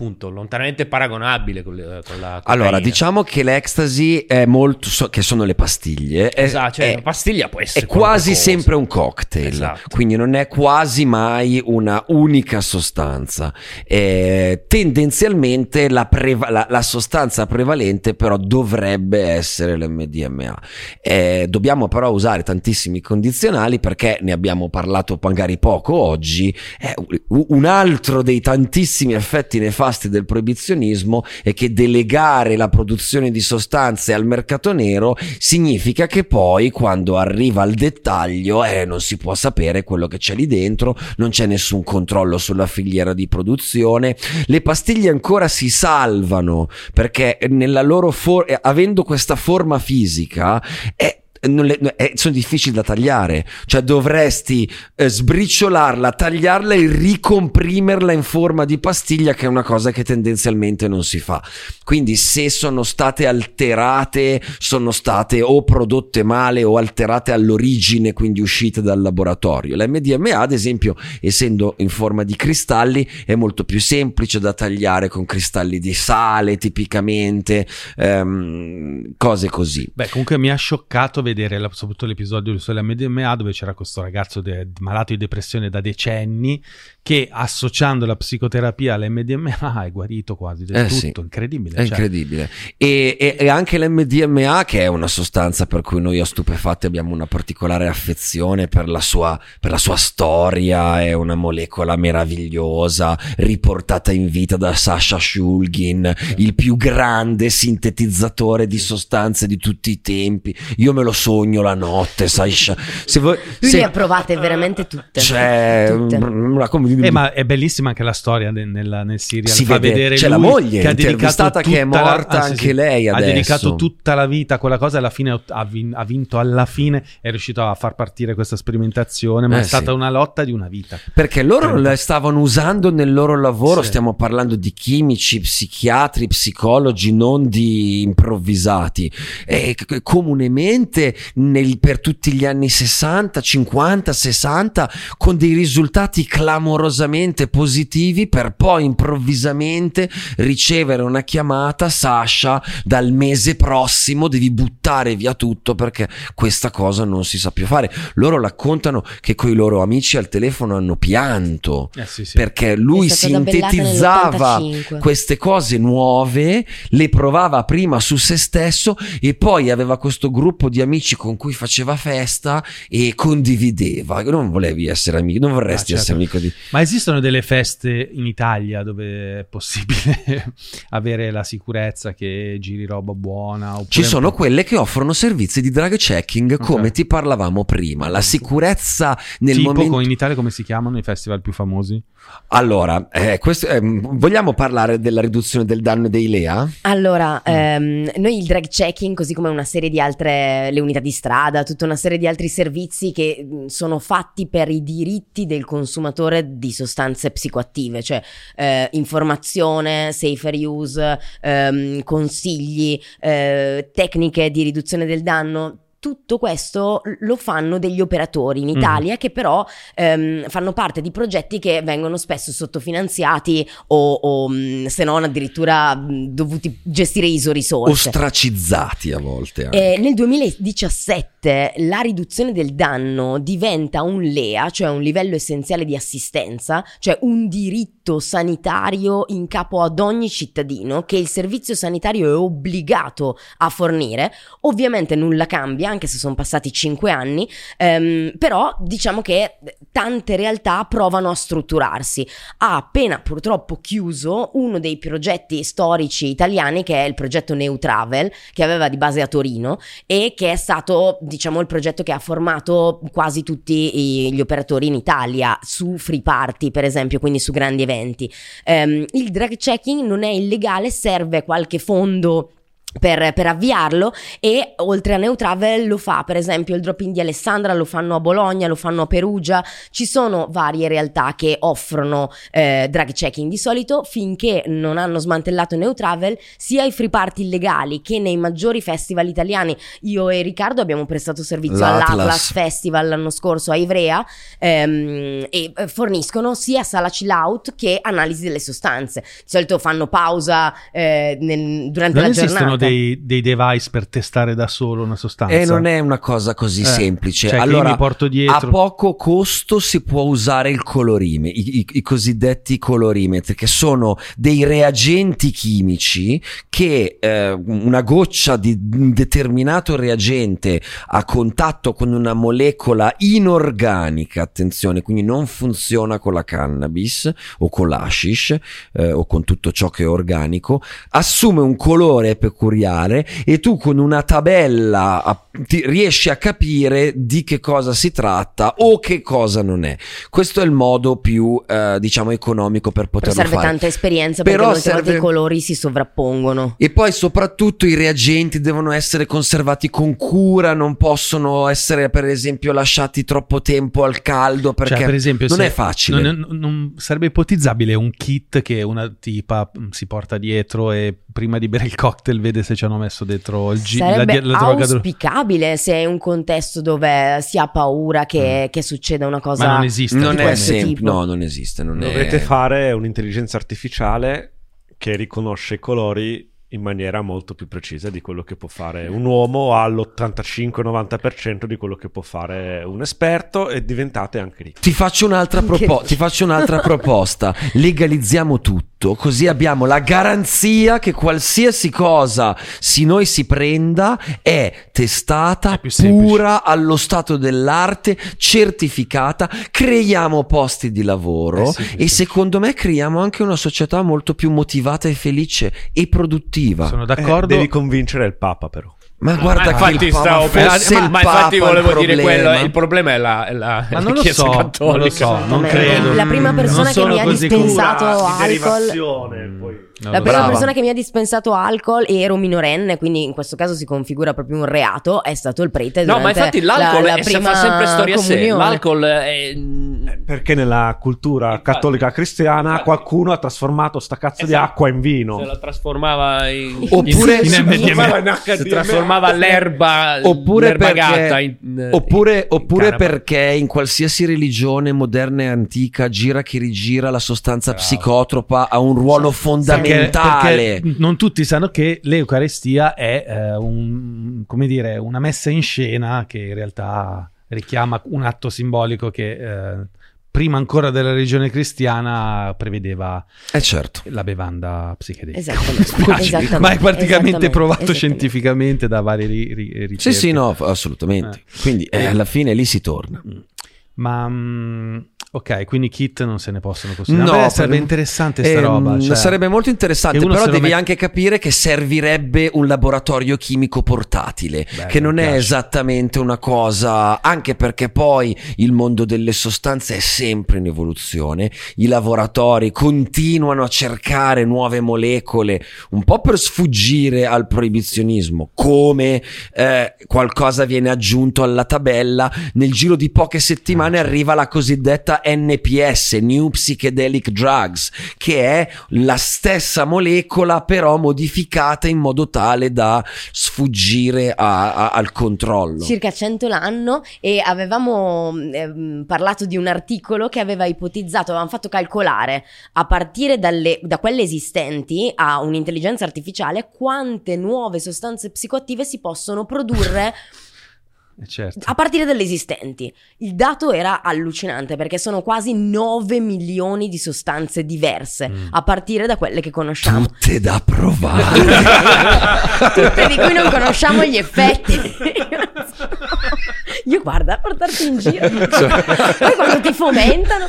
appunto lontanamente paragonabile con, le- con la cocaina. Allora, diciamo che l'ecstasy è molto, so- che sono le pastiglie, è, Esatto, cioè è- una pastiglia può essere è quasi cosa. sempre un cocktail, Esatto. quindi non è quasi mai una unica sostanza. Eh, tendenzialmente la, preva- la- la sostanza prevalente però dovrebbe essere l'MDMA. Eh, dobbiamo però usare tantissimi condizionali perché ne abbiamo parlato magari poco oggi. È u- un altro dei tantissimi effetti nefasti del proibizionismo è che delegare la produzione di sostanze al mercato nero significa che poi quando arriva al dettaglio eh, non si può sapere quello che c'è lì dentro, non c'è nessun controllo sulla filiera di produzione, le pastiglie ancora si salvano perché nella loro for- eh, avendo questa forma fisica è non le- eh, sono difficili da tagliare, cioè dovresti eh, sbriciolarla, tagliarla e ricomprimerla in forma di pastiglia, che è una cosa che tendenzialmente non si fa. Quindi, se sono state alterate, sono state o prodotte male o alterate all'origine, quindi uscite dal laboratorio. La MDMA, ad esempio, essendo in forma di cristalli, è molto più semplice da tagliare con cristalli di sale, tipicamente, ehm, cose così. Beh, comunque mi ha scioccato vedere la- soprattutto l'episodio sull'MDMA dove c'era questo ragazzo de- malato di depressione da decenni che associando la psicoterapia all'MDMA è guarito quasi del Eh, tutto, sì. incredibile. È cioè. incredibile. E, e- e anche l'MDMA, che è una sostanza per cui noi a Stupefatti abbiamo una particolare affezione per la sua, per la sua storia, è una molecola meravigliosa, riportata in vita da Sasha Shulgin, il più grande sintetizzatore di sostanze di tutti i tempi. Io me lo sogno la notte, Sasha. Se voi, Lui se- le ha provate veramente tutte. Cioè, Tutte. una- come- Eh, ma è bellissima anche la storia de- nel, nel serial. Si Fa vede- vedere c'è la moglie che ha dedicato intervistata che è tutta la- morta ah, sì, anche sì. lei Ha adesso. dedicato tutta la vita a quella cosa e alla fine ha, ha vin- ha vinto alla fine. È riuscito a far partire questa sperimentazione. Ma Eh, è stata sì. una lotta di una vita. Perché loro le stavano usando nel loro lavoro, Sì. stiamo parlando di chimici, psichiatri, psicologi, non di improvvisati. E c- nel- per tutti gli anni 60, 50, 60, con dei risultati clamorosamente positivi per poi improvvisamente ricevere una chiamata, Sasha, dal mese prossimo devi buttare via tutto perché questa cosa non si sa più fare. Loro raccontano che coi loro amici al telefono hanno pianto Eh, sì, sì. perché lui sintetizzava nell'85. queste cose nuove, le provava prima su se stesso e poi aveva questo gruppo di amici con cui faceva festa e condivideva. Non volevi essere amico, non vorresti Ah, certo. essere amico di... Ma esistono delle feste in Italia dove è possibile avere la sicurezza che giri roba buona? Ci sono quelle che offrono servizi di drug checking come Ok. ti parlavamo prima. La sicurezza nel tipo momento... in Italia come si chiamano i festival più famosi? Allora, eh, questo- ehm, vogliamo parlare della riduzione del danno dei LEA? Allora, ehm, noi il drag checking, così come una serie di altre, le unità di strada, tutta una serie di altri servizi che sono fatti per i diritti del consumatore di sostanze psicoattive, cioè eh, informazione, safer use, ehm, consigli, eh, tecniche di riduzione del danno. Tutto questo lo fanno degli operatori in Italia che però ehm, fanno parte di progetti che vengono spesso sottofinanziati o, o, mh, se non addirittura mh, dovuti gestire ISO risorse. Ostracizzati a volte. Eh, nel 2017 la riduzione del danno diventa un LEA, cioè un livello essenziale di assistenza, cioè un diritto sanitario in capo ad ogni cittadino che il servizio sanitario è obbligato a fornire. Ovviamente nulla cambia, anche se sono passati cinque anni, ehm, però diciamo che tante realtà provano a strutturarsi. Ha appena purtroppo chiuso uno dei progetti storici italiani che è il progetto New Travel, che aveva di base a Torino e che è stato, diciamo, il progetto che ha formato quasi tutti gli operatori in Italia su free party, per esempio, quindi su grandi eventi. Ehm, il drag checking non è illegale, serve qualche fondo. Per, per avviarlo e oltre a Neutravel lo fa per esempio il drop in di Alessandra lo fanno a Bologna lo fanno a Perugia. Ci sono varie realtà che offrono eh, drug checking. Di solito finché non hanno smantellato Neutravel sia i free party illegali che nei maggiori festival italiani io e Riccardo abbiamo prestato servizio L'Atlas. all'Atlas Festival l'anno scorso a Ivrea ehm, e eh, forniscono sia sala chill out che analisi delle sostanze. Di solito fanno pausa eh, nel- durante Non la giornata dei, dei device per testare da solo una sostanza? E non è una cosa così Eh, semplice. cioè allora, a poco costo si può usare il colorime, i, i- i cosiddetti colorimetri, che sono dei reagenti chimici che eh, una goccia di un determinato reagente a contatto con una molecola inorganica, attenzione, quindi non funziona con la cannabis o con l'ashish eh, o con tutto ciò che è organico, assume un colore peculiare e tu con una tabella a- ti riesci a capire di che cosa si tratta o che cosa non è. Questo è il modo più, eh, diciamo, economico per però poterlo serve fare. tanta esperienza perché Però molte volte serve- i colori si sovrappongono E poi soprattutto i reagenti devono essere conservati con cura, non possono essere per esempio lasciati troppo tempo al caldo perché Cioè, per esempio, non è facile. Non, non- non sarebbe ipotizzabile un kit che una tipa mh, si porta dietro e prima di bere il cocktail vede se ci hanno messo dentro il G- la, Sarebbe la droga. dro- auspicabile se è un contesto dove si ha paura che, che succeda una cosa Mm. Ma non esiste. non è tipo. no, non esiste. Non Dovrete è... fare un'intelligenza artificiale che riconosce i colori in maniera molto più precisa di quello che può fare un uomo all'85-90% di quello che può fare un esperto e diventate anche lì. Ti faccio un'altra, propo- ti faccio un'altra proposta. Legalizziamo tutto, così abbiamo la garanzia che qualsiasi cosa si noi si prenda è testata, È pura, allo stato dell'arte, certificata. Creiamo posti di lavoro Eh e secondo me creiamo anche una società molto più motivata e felice e produttiva. Sono Eh, d'accordo. devi convincere il Papa però. Ma guarda ma che infatti il Papa fosse ma, il ma infatti volevo dire quello il problema è la, è la, Ma la non lo chiesa so, non cattolica lo so, non credo. la prima persona Non che mi ha dispensato alcol derivazione, poi. Non La prima so. persona che mi ha dispensato alcol e ero minorenne, quindi in questo caso si configura proprio un reato, è stato il prete. no ma infatti l'alcol la, la è- prima fa sempre storia a sé comunione. l'alcol è Perché nella cultura cattolica cristiana qualcuno ha trasformato sta cazzo di Esatto. acqua in vino. se la trasformava in Oppure, In- in MDMA. si trasformava l'erba Oppure l'erba perché, gatta in, eh, oppure, in oppure canapa. perché in qualsiasi religione moderna e antica gira che rigira la sostanza psicotropa ha un ruolo fondamentale. Perché non tutti sanno che l'Eucarestia è eh, un- come dire, una messa in scena che in realtà richiama un atto simbolico che eh, prima ancora della religione cristiana prevedeva Eh certo. la bevanda psichedelica. Esattamente, esattamente, Ma è praticamente provato scientificamente da varie ri- ri- ricerche. Sì, sì, no, assolutamente. Quindi eh, alla fine lì si torna. Ma mm, ok, quindi kit non se ne possono costruire. No, No, sarebbe per- interessante sta Ehm, roba. cioè- sarebbe molto interessante, però devi met- anche capire che servirebbe un laboratorio chimico portatile, Beh, che non mi è piace. esattamente una cosa, anche perché poi il mondo delle sostanze è sempre in evoluzione, i lavoratori continuano a cercare nuove molecole, un po' per sfuggire al proibizionismo, come eh, qualcosa viene aggiunto alla tabella, nel giro di poche settimane Ah, certo. arriva la cosiddetta NPS, New Psychedelic Drugs, che è la stessa molecola però modificata in modo tale da sfuggire a- a- al controllo. circa 100 l'anno e avevamo ehm, parlato di un articolo che aveva ipotizzato, avevamo fatto calcolare a partire dalle- da quelle esistenti a un'intelligenza artificiale quante nuove sostanze psicoattive si possono produrre Eh, certo. a partire dalle esistenti. Il dato era allucinante perché sono quasi 9 milioni di sostanze diverse Mm. a partire da quelle che conosciamo. Tutte da provare. Tutte di cui non conosciamo gli effetti. Io guarda, portarti in giro. Poi quando ti fomentano.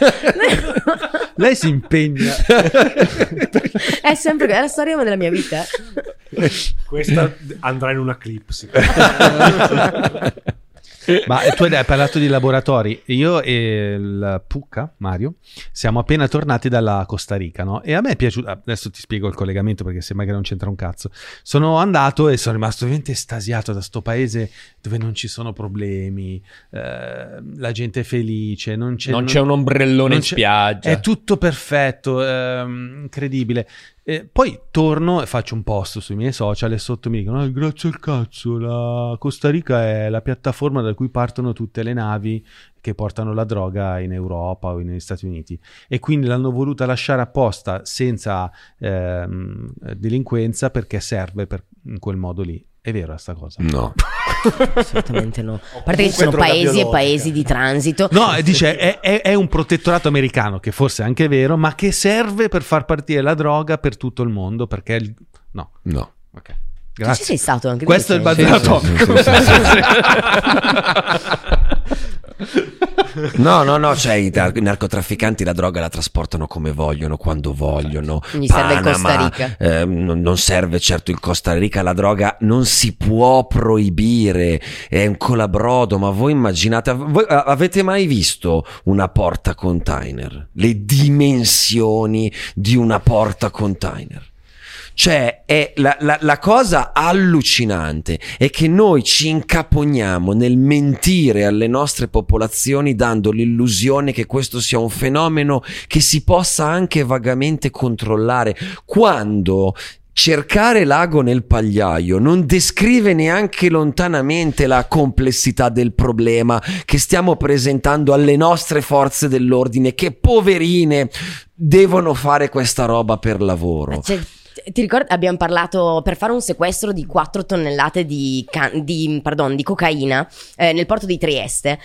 Lei si impegna. È sempre è la storia della mia vita. Questa andrà in una clip. sì. Ma tu hai parlato di laboratori. Io e il Pucca, Mario, siamo appena tornati dalla Costa Rica, no? E a me è piaciuto. Adesso ti spiego il collegamento perché sembra che non c'entra un cazzo. Sono andato e sono rimasto veramente estasiato da sto paese dove non ci sono problemi, eh, la gente è felice, non c'è, non c'è un ombrellone non in spiaggia È tutto perfetto, ehm, incredibile. Eh, poi torno e faccio un post sui miei social e sotto mi dicono: "Ah, grazie al cazzo, la Costa Rica è la piattaforma da cui partono tutte le navi che portano la droga in Europa o negli Stati Uniti. E quindi l'hanno voluta lasciare apposta senza ehm, delinquenza perché serve per, in quel modo lì. È vero sta cosa? No. Assolutamente no. A parte che ci sono paesi e paesi di transito. No, e dice è, è- è un protettorato americano, che forse è anche vero, ma che serve per far partire la droga per tutto il mondo, perché... il- No, No. ok. Tu ci Grazie. sei stato anche Questo è il tu, bazar sì. atomico. No, no, no, cioè i, nar- i narcotrafficanti la droga la trasportano come vogliono, quando vogliono. Gli serve il Costa Panama, Rica. eh, non, non serve certo il Costa Rica, la droga non si può proibire, è un colabrodo, ma voi immaginate, voi avete mai visto una porta container? Le dimensioni di una porta container? Cioè, la, la- la cosa allucinante è che noi ci incaponiamo nel mentire alle nostre popolazioni dando l'illusione che questo sia un fenomeno che si possa anche vagamente controllare, quando cercare l'ago nel pagliaio non descrive neanche lontanamente la complessità del problema che stiamo presentando alle nostre forze dell'ordine, che poverine devono fare questa roba per lavoro. C'è- Ti ricordi, abbiamo parlato per fare un sequestro di 4 tonnellate di, can- di, pardon, di cocaina eh, nel porto di Trieste.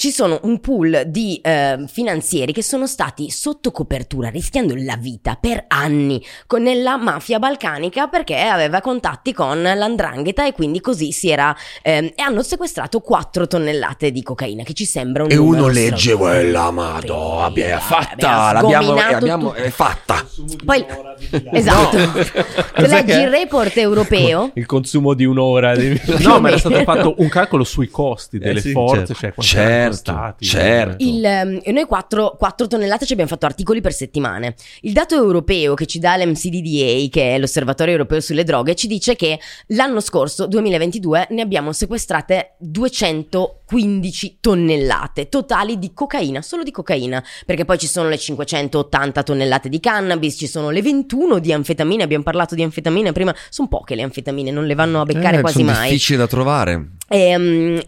Ci sono un pool di eh, finanzieri che sono stati sotto copertura, rischiando la vita per anni con, nella mafia balcanica perché aveva contatti con l'andrangheta e quindi così si era. ehm, e hanno sequestrato 4 tonnellate di cocaina, che ci sembra un E uno legge quella, madò, vabbè, fatta, abbiamo l'abbiamo, sgominato abbiamo, tutto. è fatta. Poi, esatto, se Cos'è leggi il report europeo, Il consumo di un'ora. di- No, ma era stato fatto un calcolo sui costi delle sì, forze, certo. cioè Certo, certo. il, ehm, noi 4, tonnellate ci abbiamo fatto articoli per settimane. Il dato europeo che ci dà l'MCDDA, che è l'Osservatorio Europeo sulle Droghe, ci dice che l'anno scorso, 2022, ne abbiamo sequestrate 215 tonnellate totali di cocaina, solo di cocaina, perché poi ci sono le 580 tonnellate di cannabis, ci sono le 21 di anfetamine, abbiamo parlato di anfetamine prima, sono poche le anfetamine, non le vanno a beccare Eh, quasi sono mai. difficili da trovare. Ehm,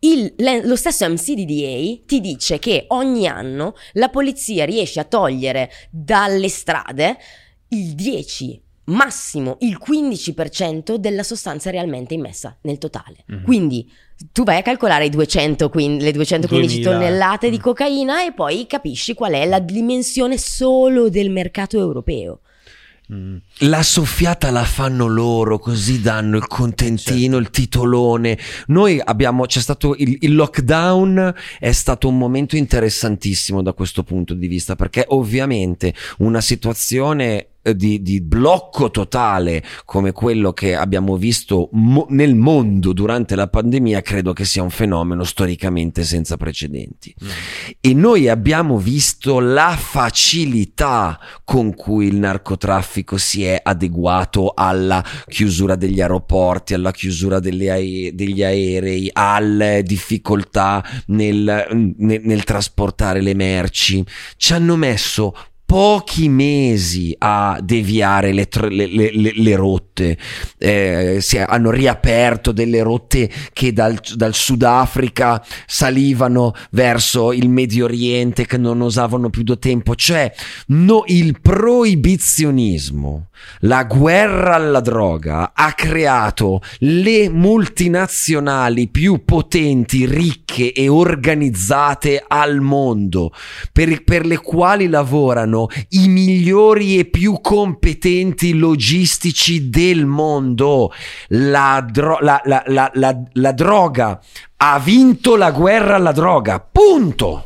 il- lo stesso MCDDA ti dice che ogni anno la polizia riesce a togliere dalle strade il 10, massimo il 15% della sostanza realmente immessa nel totale. Mhm. Quindi tu vai a calcolare i 200, quin- le 215 2000, tonnellate di mm. cocaina e poi capisci qual è la dimensione solo del mercato europeo. Mm. La soffiata la fanno loro, così danno il contentino, il titolone. Noi abbiamo, c'è stato il, il lockdown, è stato un momento interessantissimo da questo punto di vista, perché ovviamente una situazione di, di blocco totale come quello che abbiamo visto mo- nel mondo durante la pandemia credo che sia un fenomeno storicamente senza precedenti e noi abbiamo visto la facilità con cui il narcotraffico si è adeguato alla chiusura degli aeroporti, alla chiusura ae- degli aerei, alle difficoltà nel, nel- nel trasportare le merci. Ci hanno messo pochi mesi a deviare le, tr- le- le- le- rotte, Eh, si hanno riaperto delle rotte che dal, dal Sudafrica salivano verso il Medio Oriente che non usavano più da tempo, cioè no, il proibizionismo, la guerra alla droga ha creato le multinazionali più potenti, ricche e organizzate al mondo, per, per le quali lavorano i migliori e più competenti logistici del mondo. La, dro- la- la- la- la- la droga ha vinto la guerra alla droga, punto.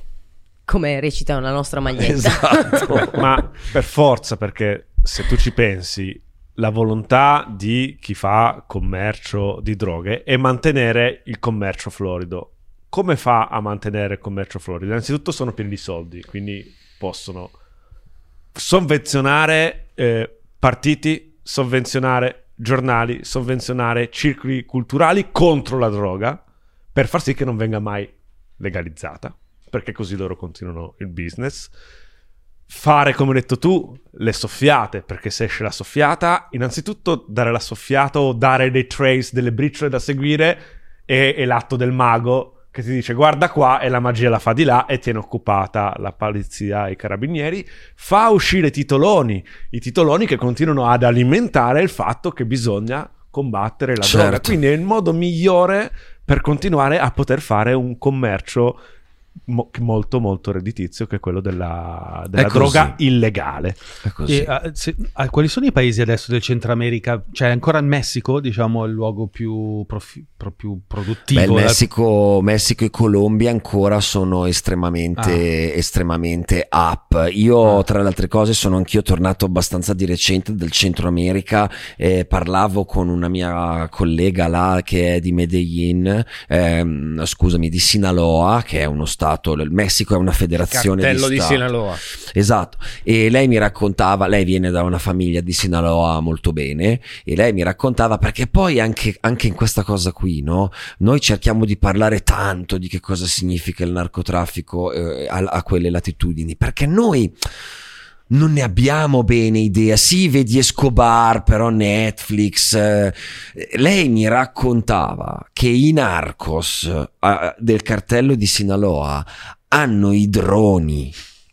Come recita la nostra maglietta. Esatto. Ma per forza, perché se tu ci pensi, la volontà di chi fa commercio di droghe è mantenere il commercio florido. Come fa a mantenere il commercio florido? Innanzitutto sono pieni di soldi, quindi possono sovvenzionare eh, partiti, sovvenzionare giornali, sovvenzionare circoli culturali contro la droga per far sì che non venga mai legalizzata, perché così loro continuano il business. Fare, come hai detto tu, le soffiate, perché se esce la soffiata, innanzitutto dare la soffiata o dare dei trace, delle briciole da seguire è, è l'atto del mago che ti dice guarda qua e la magia la fa di là e tiene occupata la polizia e i carabinieri, fa uscire titoloni, i titoloni che continuano ad alimentare il fatto che bisogna combattere la Certo. droga. Quindi è il modo migliore per continuare a poter fare un commercio mo- molto molto redditizio che è quello della, della È così. droga illegale. È così. E, ah, se- ah, quali sono i paesi adesso del Centro America? Cioè, ancora il Messico, diciamo, è il luogo più, profi- pro- più produttivo. Beh, il dal- Messico, Messico e Colombia ancora sono estremamente, estremamente up. Io, Ah. tra le altre cose, sono anch'io tornato abbastanza di recente del Centro America. eh, parlavo con una mia collega là che è di Medellin, ehm, scusami, di Sinaloa, che è uno stato. Il Messico è una federazione Cartello di di. Sinaloa. Esatto, e lei mi raccontava, lei viene da una famiglia di Sinaloa molto bene, e lei mi raccontava perché poi anche, anche in questa cosa qui, no? Noi cerchiamo di parlare tanto di che cosa significa il narcotraffico eh, a, a quelle latitudini, perché noi non ne abbiamo bene idea. Sì, vedi Escobar, però Netflix. eh, lei mi raccontava che i narcos eh, del cartello di Sinaloa hanno i droni.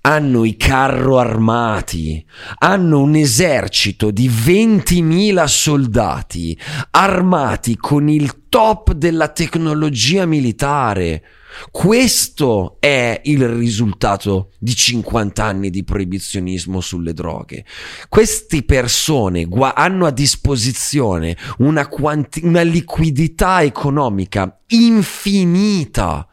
Hanno i carro armati, hanno un esercito di 20.000 soldati armati con il top della tecnologia militare. Questo è il risultato di 50 anni di proibizionismo sulle droghe. Queste persone gua- hanno a disposizione una, quanti- una liquidità economica infinita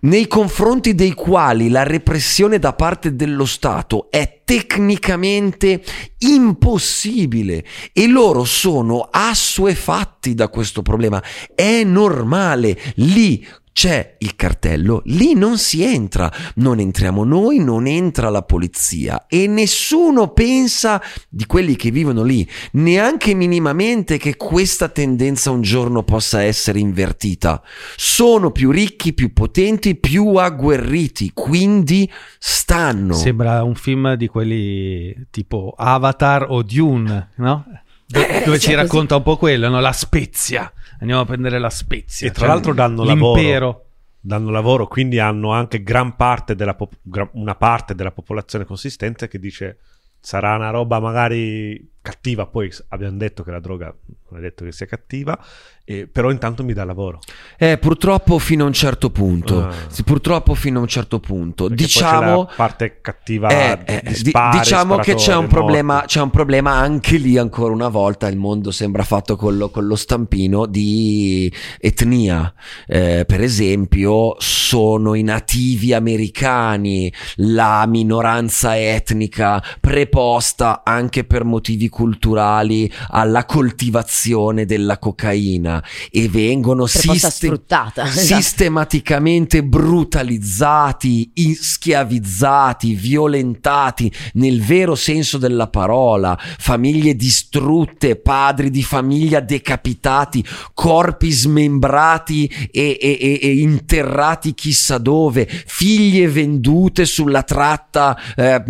nei confronti dei quali la repressione da parte dello Stato è tecnicamente impossibile e loro sono assuefatti da questo problema. È normale, lì c'è il cartello, lì non si entra, non entriamo noi, non entra la polizia e nessuno pensa di quelli che vivono lì, neanche minimamente che questa tendenza un giorno possa essere invertita. Sono più ricchi, più potenti, più agguerriti, quindi stanno. Sembra un film di quelli tipo Avatar o Dune, no? Do- Eh, dove sì, ci è racconta un po' quello, no? La spezia. Andiamo a prendere la spezia. E tra Cioè, l'altro danno l'impero. lavoro. Danno lavoro, quindi hanno anche gran parte della pop- una parte della popolazione consistente che dice sarà una roba magari cattiva, poi abbiamo detto che la droga non è detto che sia cattiva, eh, però intanto mi dà lavoro. Eh, purtroppo fino a un certo punto. Ah. Sì, purtroppo fino a un certo punto. Perché diciamo. parte cattiva Eh, eh, di spari, diciamo che c'è un, problema, c'è un problema anche lì ancora una volta il mondo sembra fatto con lo, con lo stampino di etnia Eh, per esempio sono i nativi americani la minoranza etnica preposta anche per motivi culturali alla coltivazione della cocaina e vengono sfruttata. esatto. sistematicamente brutalizzati, i- schiavizzati, violentati nel vero senso della parola, famiglie distrutte, padri di famiglia decapitati, corpi smembrati e, e- e- interrati chissà dove, figlie vendute sulla tratta eh,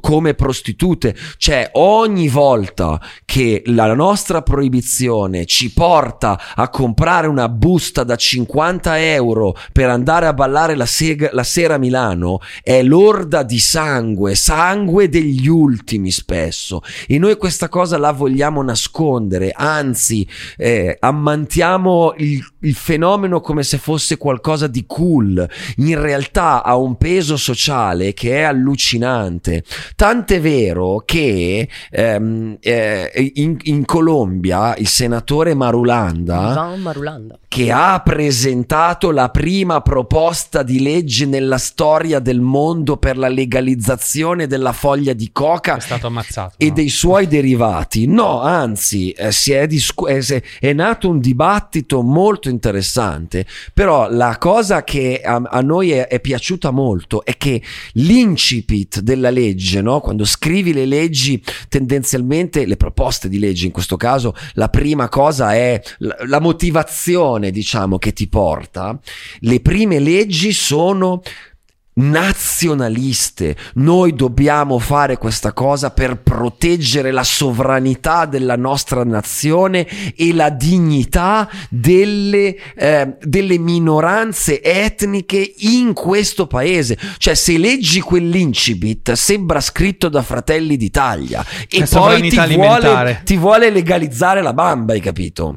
come prostitute. Cioè, ogni volta che la nostra proibizione ci porta a comprare una busta da 50 euro per andare a ballare la, seg- la sera a Milano, è lorda di sangue, sangue degli ultimi spesso. E noi questa cosa la vogliamo nascondere, anzi, eh, ammantiamo il, il fenomeno come se fosse qualcosa di cool. In realtà ha un peso sociale che è allucinante. Tant'è vero che ehm, eh, in, in Colombia il senatore Marulanda Marulanda. che ha presentato la prima proposta di legge nella storia del mondo per la legalizzazione della foglia di coca È stato ammazzato. e no? dei suoi derivati. No, anzi, eh, si è, discu- è, si- è nato un dibattito molto interessante. Però la cosa che a, a noi è, è piaciuta molto è che l'incipit della legge, no? quando scrivi le leggi, tendenzialmente le proposte di legge in questo caso, la prima cosa è la motivazione, diciamo, che ti porta. Le prime leggi sono nazionaliste. Noi dobbiamo fare questa cosa per proteggere la sovranità della nostra nazione e la dignità delle, eh, delle minoranze etniche in questo paese. Cioè, se leggi quell'incipit, sembra scritto da Fratelli d'Italia e La poi ti vuole, ti vuole legalizzare la bamba, hai capito?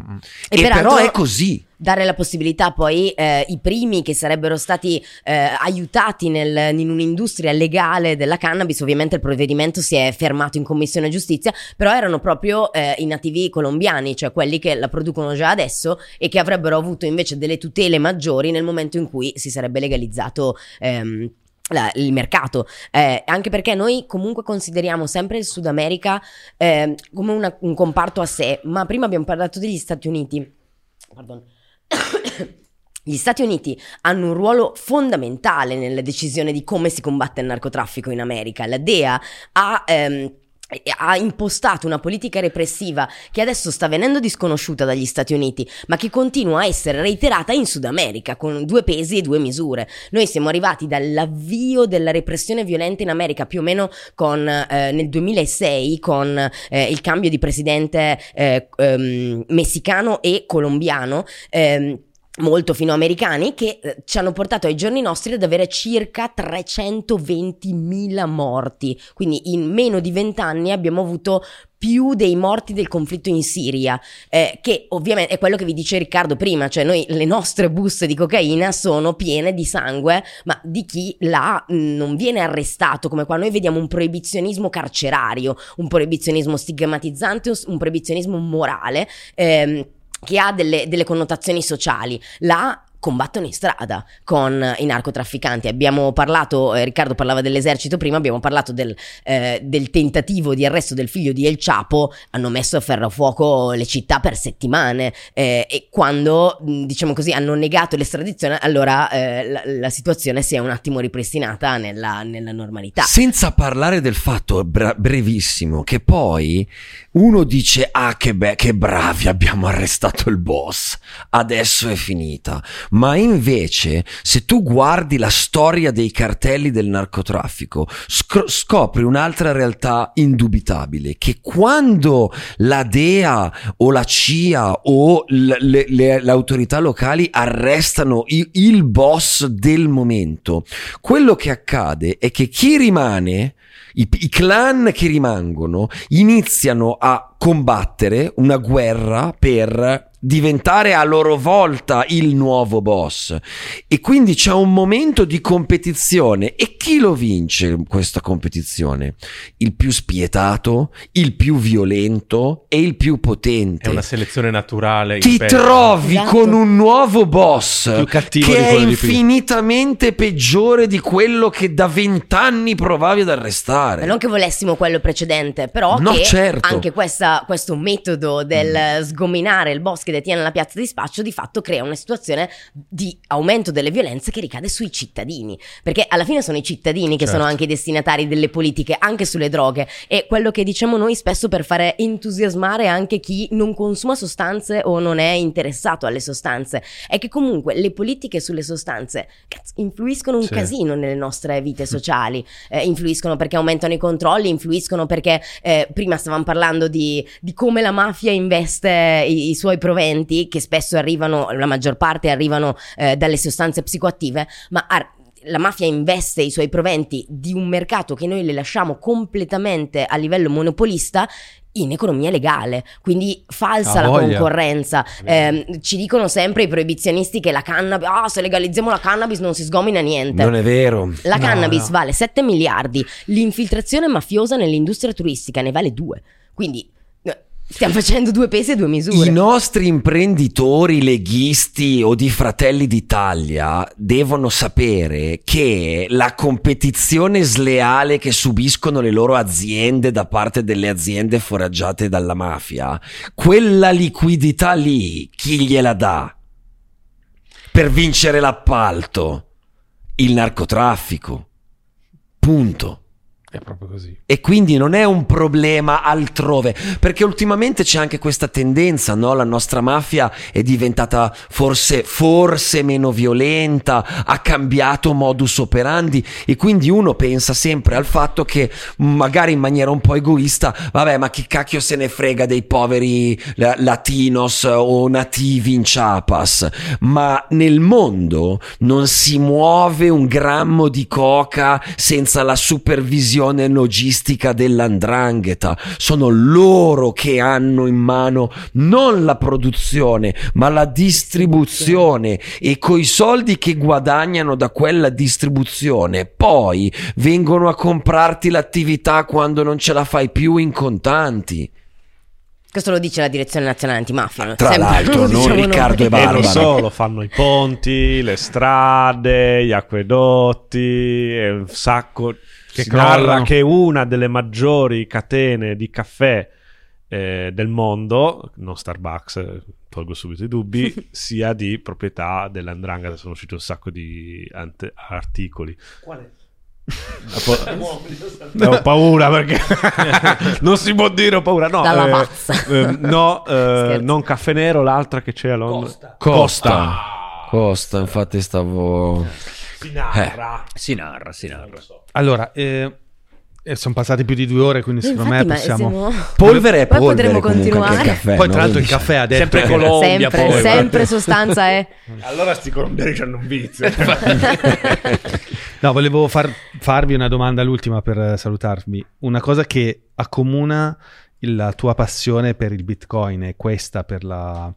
E E, peraltro- però è così. Dare la possibilità poi eh, i primi che sarebbero stati eh, aiutati nel- in un'industria legale della cannabis, ovviamente il provvedimento si è fermato in commissione giustizia, però erano proprio eh, i nativi colombiani, cioè quelli che la producono già adesso e che avrebbero avuto invece delle tutele maggiori nel momento in cui si sarebbe legalizzato. ehm, la- il mercato, eh, anche perché noi comunque consideriamo sempre il Sud America eh, come una- un comparto a sé, ma prima abbiamo parlato degli Stati Uniti. Pardon. Gli Stati Uniti hanno un ruolo fondamentale nella decisione di come si combatte il narcotraffico in America. La DEA ha, ehm, ha impostato una politica repressiva che adesso sta venendo disconosciuta dagli Stati Uniti, ma che continua a essere reiterata in Sud America con due pesi e due misure. Noi siamo arrivati dall'avvio della repressione violenta in America più o meno con, eh, nel 2006 con eh, il cambio di presidente eh, ehm, messicano e colombiano. ehm, molto finoamericani che eh, ci hanno portato ai giorni nostri ad avere circa 320.000 morti. Quindi in meno di 20 anni abbiamo avuto più dei morti del conflitto in Siria, eh, che ovviamente è quello che vi dice Riccardo prima, cioè noi le nostre buste di cocaina sono piene di sangue, ma di chi là mh, non viene arrestato, come qua noi vediamo un proibizionismo carcerario, un proibizionismo stigmatizzante, un proibizionismo morale. ehm, che ha delle, delle connotazioni sociali. Là combattono in strada con i narcotrafficanti. Abbiamo parlato, eh, Riccardo parlava dell'esercito prima, abbiamo parlato del, eh, del tentativo di arresto del figlio di El Chapo, hanno messo a ferro a fuoco le città per settimane eh, e quando, mh, diciamo così, hanno negato l'estradizione, allora eh, la, la situazione si è un attimo ripristinata nella, nella normalità. Senza parlare del fatto, bra- brevissimo, che poi uno dice, ah che, be- che bravi, abbiamo arrestato il boss, adesso è finita. Ma invece, se tu guardi la storia dei cartelli del narcotraffico, scro- scopri un'altra realtà indubitabile, che quando la DEA o la CIA o l- le, le- le autorità locali arrestano i- il boss del momento, quello che accade è che chi rimane i, i clan che rimangono iniziano a combattere una guerra per diventare a loro volta il nuovo boss e quindi c'è un momento di competizione e chi lo vince questa competizione? Il più spietato, il più violento e il più potente. È una selezione naturale. Ti impervia. trovi Esatto. con un nuovo boss che di è infinitamente peggiore di quello che da vent'anni provavi ad arrestare. Ma non che volessimo quello precedente, però No, che certo. anche questa- questo metodo del sgominare il boss che detiene la piazza di spaccio di fatto crea una situazione di aumento delle violenze che ricade sui cittadini. Perché alla fine sono i cittadini che Certo. sono anche i destinatari delle politiche, anche sulle droghe. E quello che diciamo noi spesso per fare entusiasmare anche chi non consuma sostanze o non è interessato alle sostanze è che comunque le politiche sulle sostanze cazzo, influiscono un Sì. casino nelle nostre vite sociali. Eh, influiscono perché aumentano i controlli, influiscono perché eh, prima stavamo parlando di, di come la mafia investe i, i suoi proventi, che spesso arrivano, la maggior parte arrivano eh, dalle sostanze psicoattive, ma ar- la mafia investe i suoi proventi di un mercato che noi le lasciamo completamente a livello monopolista in economia legale, quindi falsa Ha la voglia. concorrenza. Ehm, ci dicono sempre i proibizionisti che la cannabis, ah, se legalizziamo la cannabis non si sgomina niente. Non è vero. La No, cannabis no. vale 7 miliardi, l'infiltrazione mafiosa nell'industria turistica ne vale 2. Quindi eh, stiamo facendo due pesi e due misure. I nostri imprenditori leghisti o di Fratelli d'Italia devono sapere che la competizione sleale che subiscono le loro aziende da parte delle aziende foraggiate dalla mafia, quella liquidità lì, chi gliela dà? Per vincere l'appalto? Il narcotraffico. Punto. È proprio così. E quindi non è un problema altrove, perché ultimamente c'è anche questa tendenza, no? La nostra mafia è diventata forse, forse meno violenta, ha cambiato modus operandi e quindi uno pensa sempre al fatto che magari in maniera un po' egoista, vabbè, ma chi cacchio se ne frega dei poveri la- latinos o nativi in Chiapas, ma nel mondo non si muove un grammo di coca senza la supervisione logistica dell'andrangheta. Sono loro che hanno in mano non la produzione, ma la distribuzione e coi soldi che guadagnano da quella distribuzione poi vengono a comprarti l'attività quando non ce la fai più in contanti. Questo lo dice la direzione nazionale antimafia. Tra Sempre- l'altro, non diciamo noi. Riccardo e E Barbara. non solo, fanno i ponti, le strade, gli acquedotti, e un sacco. Che si narra che una delle maggiori catene di caffè eh, del mondo, non Starbucks, eh, tolgo subito i dubbi, sia di proprietà dell'Andrangheta. Sono usciti un sacco di ante- articoli. Eh, ho paura perché non si può dire ho paura no, La eh, lavazza. eh, no eh, non caffè nero l'altra che c'è a Londra Costa. Costa, infatti stavo... si narra Si narra, si narra. Allora, eh, E sono passate più di due ore, quindi secondo me possiamo... siamo- Polvere e Poi polvere potremmo anche il continuare. caffè, Poi no? tra l'altro il caffè ha detto Sempre Colombia sempre, poi. sempre sostanza è. Allora sti colombiani hanno un vizio. No, volevo far- farvi una domanda l'ultima per eh, salutarvi. Una cosa che accomuna la tua passione per il Bitcoin e questa per la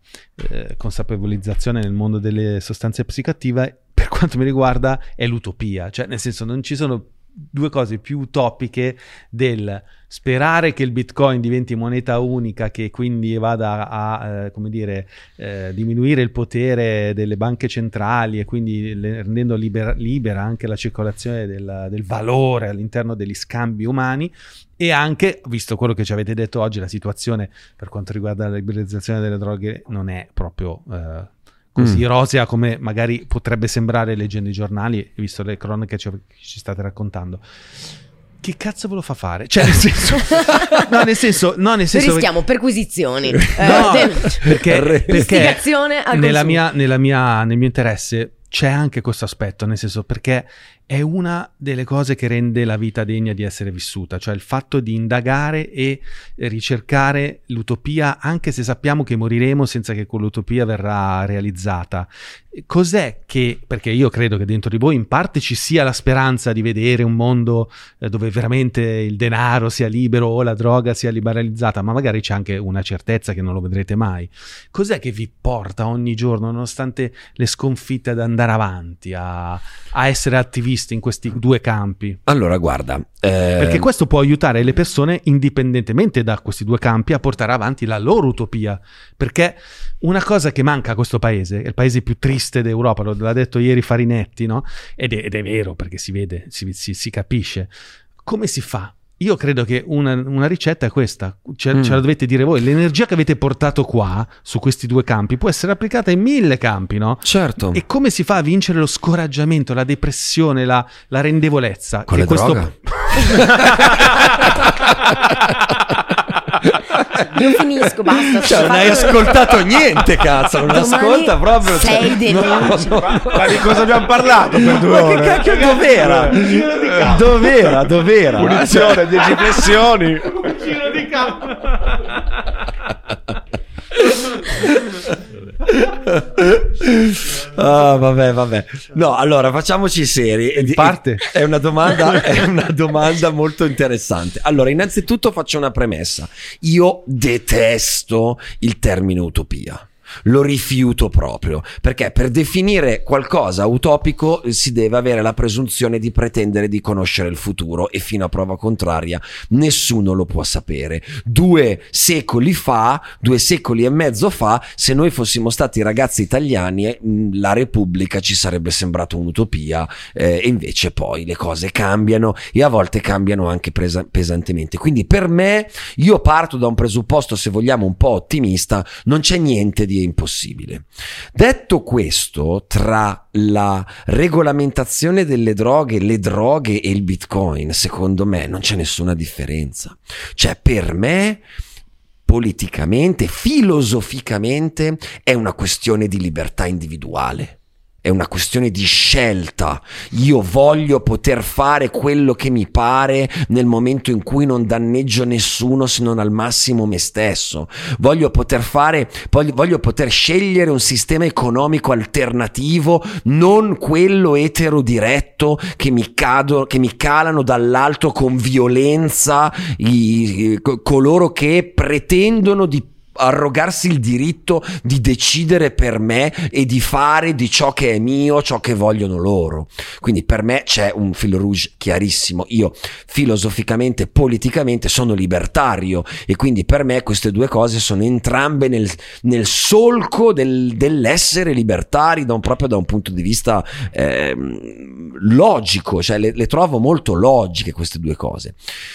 eh, consapevolizzazione nel mondo delle sostanze psicoattive, quanto mi riguarda, è l'utopia. Cioè, nel senso, non ci sono due cose più utopiche del sperare che il Bitcoin diventi moneta unica, che quindi vada a, eh, come dire, eh, diminuire il potere delle banche centrali e quindi le- rendendo libera, libera anche la circolazione del, del valore all'interno degli scambi umani e anche, visto quello che ci avete detto oggi, la situazione per quanto riguarda la liberalizzazione delle droghe non è proprio eh, così Mm. rosea come magari potrebbe sembrare leggendo i giornali, visto le cronache che ci, state raccontando. Che cazzo ve lo fa fare? Cioè, nel senso, no, nel senso, no, nel senso Rischiamo perquisizioni. No, eh, del- perché, perché al nella mia, nella mia- nel mio interesse c'è anche questo aspetto, nel senso perché è una delle cose che rende la vita degna di essere vissuta, cioè il fatto di indagare e ricercare l'utopia anche se sappiamo che moriremo senza che quell'utopia verrà realizzata. Cos'è che, perché io credo che dentro di voi in parte ci sia la speranza di vedere un mondo eh, dove veramente il denaro sia libero o la droga sia liberalizzata, ma magari c'è anche una certezza che non lo vedrete mai. Cos'è che vi porta ogni giorno, nonostante le sconfitte, ad andare avanti, a, a essere attivisti in questi due campi? Allora, guarda, eh, Perché questo può aiutare le persone, indipendentemente da questi due campi, a portare avanti la loro utopia. Perché una cosa che manca a questo paese, è il paese più triste d'Europa, lo- l'ha detto ieri Farinetti, no? Ed è, ed è vero, perché si vede, si, si- si capisce. Come si fa? Io credo che una, una ricetta è questa, ce, Mm. ce la dovete dire voi. L'energia che avete portato qua, su questi due campi, può essere applicata in mille campi, no? certo, E come si fa a vincere lo scoraggiamento, la depressione, la, la rendevolezza? con Che le droga. Io finisco, basta. Cioè, non hai ascoltato niente, cazzo, non Domani ascolta proprio. cioè, sei denunce. no, no, Ma di cosa abbiamo parlato per due Ma ore? che cacchio dov'era? Dov'era? Dov'era? Punizione, 10 flessioni. Ah, vabbè, vabbè. No, allora facciamoci seri. Parte. È una domanda, è una domanda molto interessante. Allora, innanzitutto faccio una premessa. Io detesto il termine utopia. Lo rifiuto proprio perché per definire qualcosa utopico eh, si deve avere la presunzione di pretendere di conoscere il futuro e fino a prova contraria nessuno lo può sapere. Due secoli fa, due secoli e mezzo fa, se noi fossimo stati ragazzi italiani, eh, la Repubblica ci sarebbe sembrato un'utopia eh, e invece poi le cose cambiano e a volte cambiano anche presa- pesantemente. Quindi per me io parto da un presupposto, se vogliamo, un po' ottimista, non c'è niente di impossibile. Detto questo, tra la regolamentazione delle droghe, le droghe e il bitcoin, secondo me non c'è nessuna differenza. Cioè, per me politicamente, filosoficamente, è una questione di libertà individuale. È una questione di scelta. Io voglio poter fare quello che mi pare nel momento in cui non danneggio nessuno se non al massimo me stesso. Voglio poter fare, voglio, poter scegliere un sistema economico alternativo, non quello eterodiretto che mi, cado, che mi calano dall'alto con violenza i- co- coloro che pretendono di arrogarsi il diritto di decidere per me e di fare di ciò che è mio ciò che vogliono loro. Quindi per me c'è un fil rouge chiarissimo. Io filosoficamente, politicamente sono libertario e quindi per me queste due cose sono entrambe nel, nel solco del- dell'essere libertari da un, proprio da un punto di vista ehm, logico, cioè le, le trovo molto logiche queste due cose.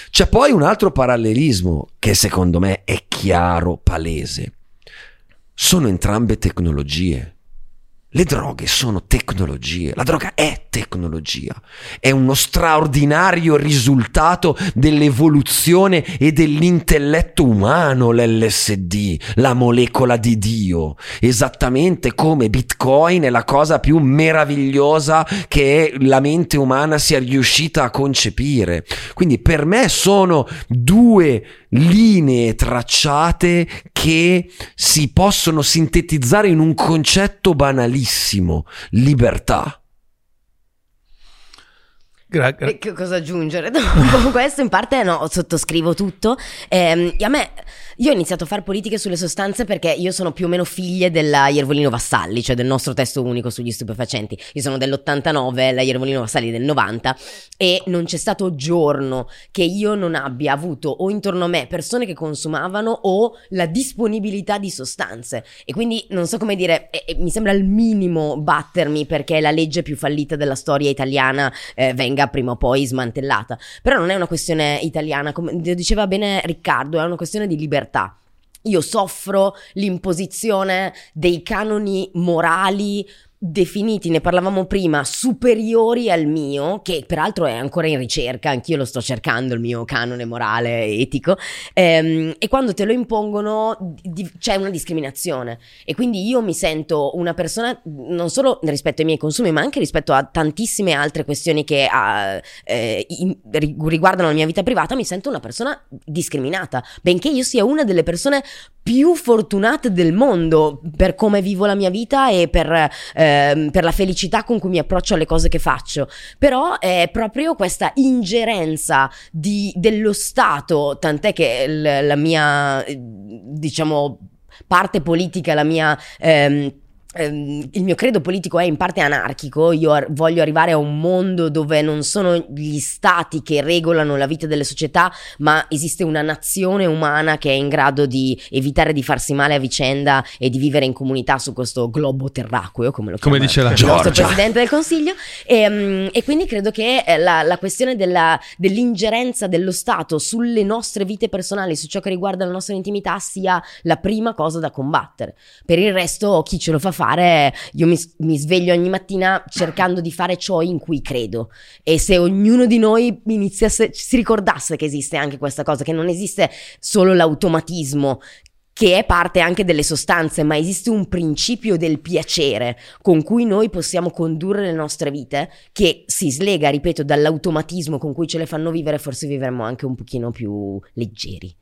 C'è poi un altro parallelismo che secondo me è chiaro, palese. Sono entrambe tecnologie. Le droghe sono tecnologie. La droga è tecnologia, è uno straordinario risultato dell'evoluzione e dell'intelletto umano l'LSD, la molecola di Dio, esattamente come Bitcoin è la cosa più meravigliosa che la mente umana sia riuscita a concepire. Quindi per me sono due linee tracciate che si possono sintetizzare in un concetto banalissimo, libertà. Gra- gra- che cosa aggiungere? Dopo questo in parte no, sottoscrivo tutto. Ehm, a me, io ho iniziato a fare politiche sulle sostanze perché io sono più o meno figlia della Iervolino Vassalli, cioè del nostro testo unico sugli stupefacenti. Io sono dell'89, la Iervolino Vassalli del 90 e non c'è stato giorno che io non abbia avuto o intorno a me persone che consumavano o la disponibilità di sostanze. E quindi non so come dire, e- e mi sembra il minimo battermi perché la legge più fallita della storia italiana eh, venga prima o poi smantellata. Però non è una questione italiana, come diceva bene Riccardo, è una questione di libertà. Io soffro l'imposizione dei canoni morali definiti, ne parlavamo prima, superiori al mio, che peraltro è ancora in ricerca, anch'io lo sto cercando, il mio canone morale etico, ehm, e quando te lo impongono di- c'è una discriminazione. E quindi io mi sento una persona non solo rispetto ai miei consumi, ma anche rispetto a tantissime altre questioni che ah, eh, in- ri- riguardano la mia vita privata, mi sento una persona discriminata, benché io sia una delle persone più fortunate del mondo per come vivo la mia vita e per, ehm, per la felicità con cui mi approccio alle cose che faccio. Però è proprio questa ingerenza di- dello Stato, tant'è che l- la mia, diciamo, parte politica, la mia... ehm, il mio credo politico è in parte anarchico, io ar- voglio arrivare a un mondo dove non sono gli stati che regolano la vita delle società, ma esiste una nazione umana che è in grado di evitare di farsi male a vicenda e di vivere in comunità su questo globo terracqueo, come lo Come chiama dice la il nostro. Presidente del Consiglio. E, mm, e quindi credo che eh, la, la questione della- dell'ingerenza dello Stato sulle nostre vite personali, su ciò che riguarda la nostra intimità, sia la prima cosa da combattere. Per il resto, chi ce lo fa fare, io mi, mi sveglio ogni mattina cercando di fare ciò in cui credo. E se ognuno di noi iniziasse, si ricordasse che esiste anche questa cosa, che non esiste solo l'automatismo, che è parte anche delle sostanze, ma esiste un principio del piacere con cui noi possiamo condurre le nostre vite, che si slega, ripeto, dall'automatismo con cui ce le fanno vivere, forse vivremmo anche un pochino più leggeri.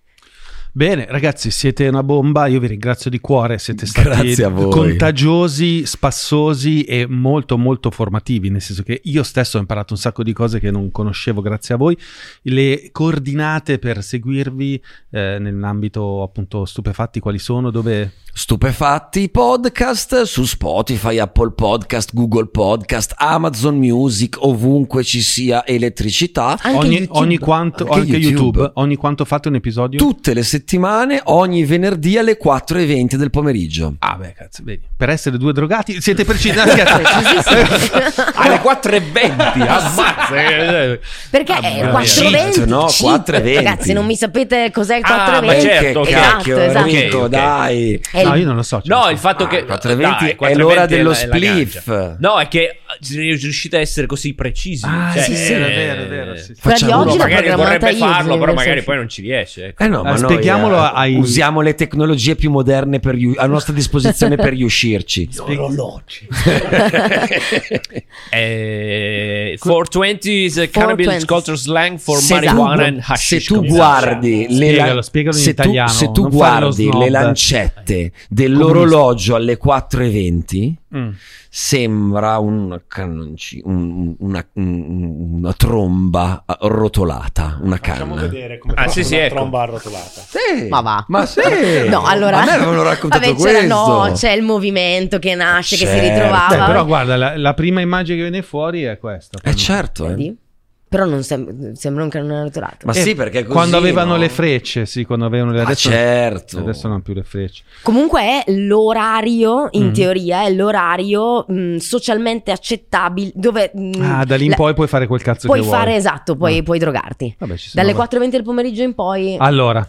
Bene, ragazzi, siete una bomba. Io vi ringrazio di cuore. Siete stati contagiosi, spassosi e molto, molto formativi. Nel senso che io stesso ho imparato un sacco di cose che non conoscevo grazie a voi. Le coordinate per seguirvi eh, nell'ambito appunto stupefatti, quali sono? Dove Stupefatti podcast su Spotify, Apple Podcast, Google Podcast, Amazon Music, ovunque ci sia elettricità. Anche ogni, YouTube. ogni quanto, Anche anche YouTube. YouTube. ogni quanto fate un episodio? Tutte le settimane, ogni venerdì alle 4.20 del pomeriggio. Ah, beh, cazzo, vedi. Per essere due drogati siete precisi. no, scherzo. Precisissimo. Alle 4.20, ammazza. Perché Ah, è mia 420. Cheat, no? cheat. 420. Ragazzi, non mi sapete cos'è il Ah, 420? ma certo, che ok. cacchio, esatto, esatto. Enrico, Ok, ok. dai. È No, il- io non lo so. ce No, so. il fatto che 4.20 dai, è 4.20 l'ora dello la- spliff. gancia. No, è che riuscite a essere così precisi. Ah, Cioè, sì, sì, eh, è vero, è vero, sì, sì. Quella di Facciamo- oggi magari vorrebbe io, farlo, però magari poi non ci riesce. ecco. Eh no, ma Eh, spieghiamolo eh, ai- usiamo le tecnologie più moderne per riu- a nostra disposizione per riuscirci. Eh, 420 is a cannabis 420. culture slang for Se marijuana tu- and hashish. se tu guardi le, Spiegalo, la- spiegalo in se tu, italiano, se tu guardi le lancette dell'orologio alle 4.20 Mm. Sembra un cannonci- un- una, un- una tromba rotolata, una Facciamo canna. vedere come Ah, fa sì, una sì, ecco. tromba arrotolata. Sì, Ma va. Ma sì. No, allora. A me avevano raccontato Vabbè, c'era- questo. no, c'è il movimento che nasce, che si Certo. ritrovava. Beh, però guarda, la, la prima immagine che viene fuori è questa. Eh certo, eh. Però non sem- sembra un canone arrotolato. Ma Eh, sì, perché così, Quando avevano no? le frecce, sì, quando avevano le Ah, adesso, certo. adesso non hanno più le frecce. Comunque è l'orario, in Mm. teoria, è l'orario mh, socialmente accettabile dove... mh, Ah, da lì in la- poi puoi fare quel cazzo Puoi che fare, vuoi. esatto, puoi, Ah. puoi drogarti. Vabbè, ci sono Dalle va- 4.20 del pomeriggio in poi... Allora,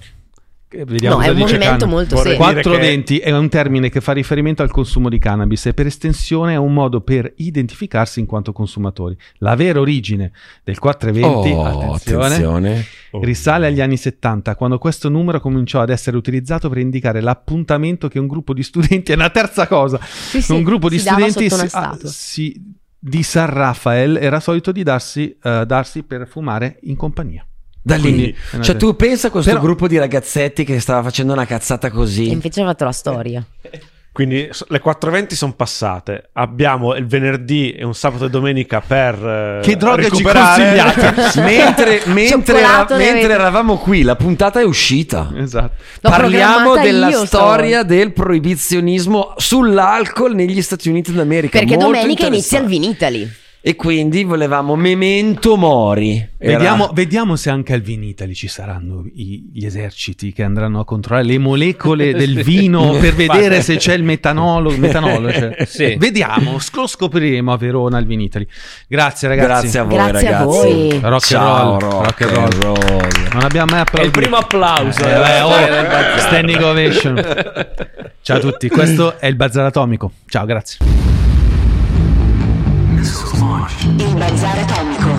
Vediamo No, è cosa un dice movimento Kahn. molto dire Quattro che- denti è un termine che fa riferimento al consumo di cannabis e per estensione è un modo per identificarsi in quanto consumatori. La vera origine del 420, Oh, attenzione, attenzione. Oh. risale agli anni 70, quando questo numero cominciò ad essere utilizzato per indicare l'appuntamento che un gruppo di studenti è una terza cosa. Sì, sì, un gruppo di studenti si- ah, si- di San Rafael era solito di darsi, eh, darsi per fumare in compagnia. Da lì, Quindi, cioè tu pensa a questo Però- gruppo di ragazzetti che stava facendo una cazzata E così. invece ha fatto la storia. Quindi le 4.20 sono passate. Abbiamo il venerdì e un sabato e domenica per eh, Che droghe ci consigliate? mentre, mentre, era- mentre eravamo qui, la puntata è uscita. Esatto. L'ho Parliamo della storia del proibizionismo sull'alcol negli Stati Uniti d'America. Perché Molto domenica inizia il. Vinitali. E quindi volevamo memento mori. Era- Vediamo, vediamo se anche al Vinitali ci saranno i- gli eserciti che andranno a controllare le molecole del vino per vedere se c'è il metanolo. metanolo cioè. Sì. Vediamo, lo scopriremo a Verona al Vinitali. Grazie ragazzi. Grazie a voi, Grazie a ragazzi. voi. Rock and Ciao, roll, rock, rock and and roll. Non abbiamo mai È il applaudito. primo applauso. Eh, della beh, oh, standing ovation. Ciao a tutti, questo è il Bazar Atomico. Ciao, grazie. Il Bazar Atomico.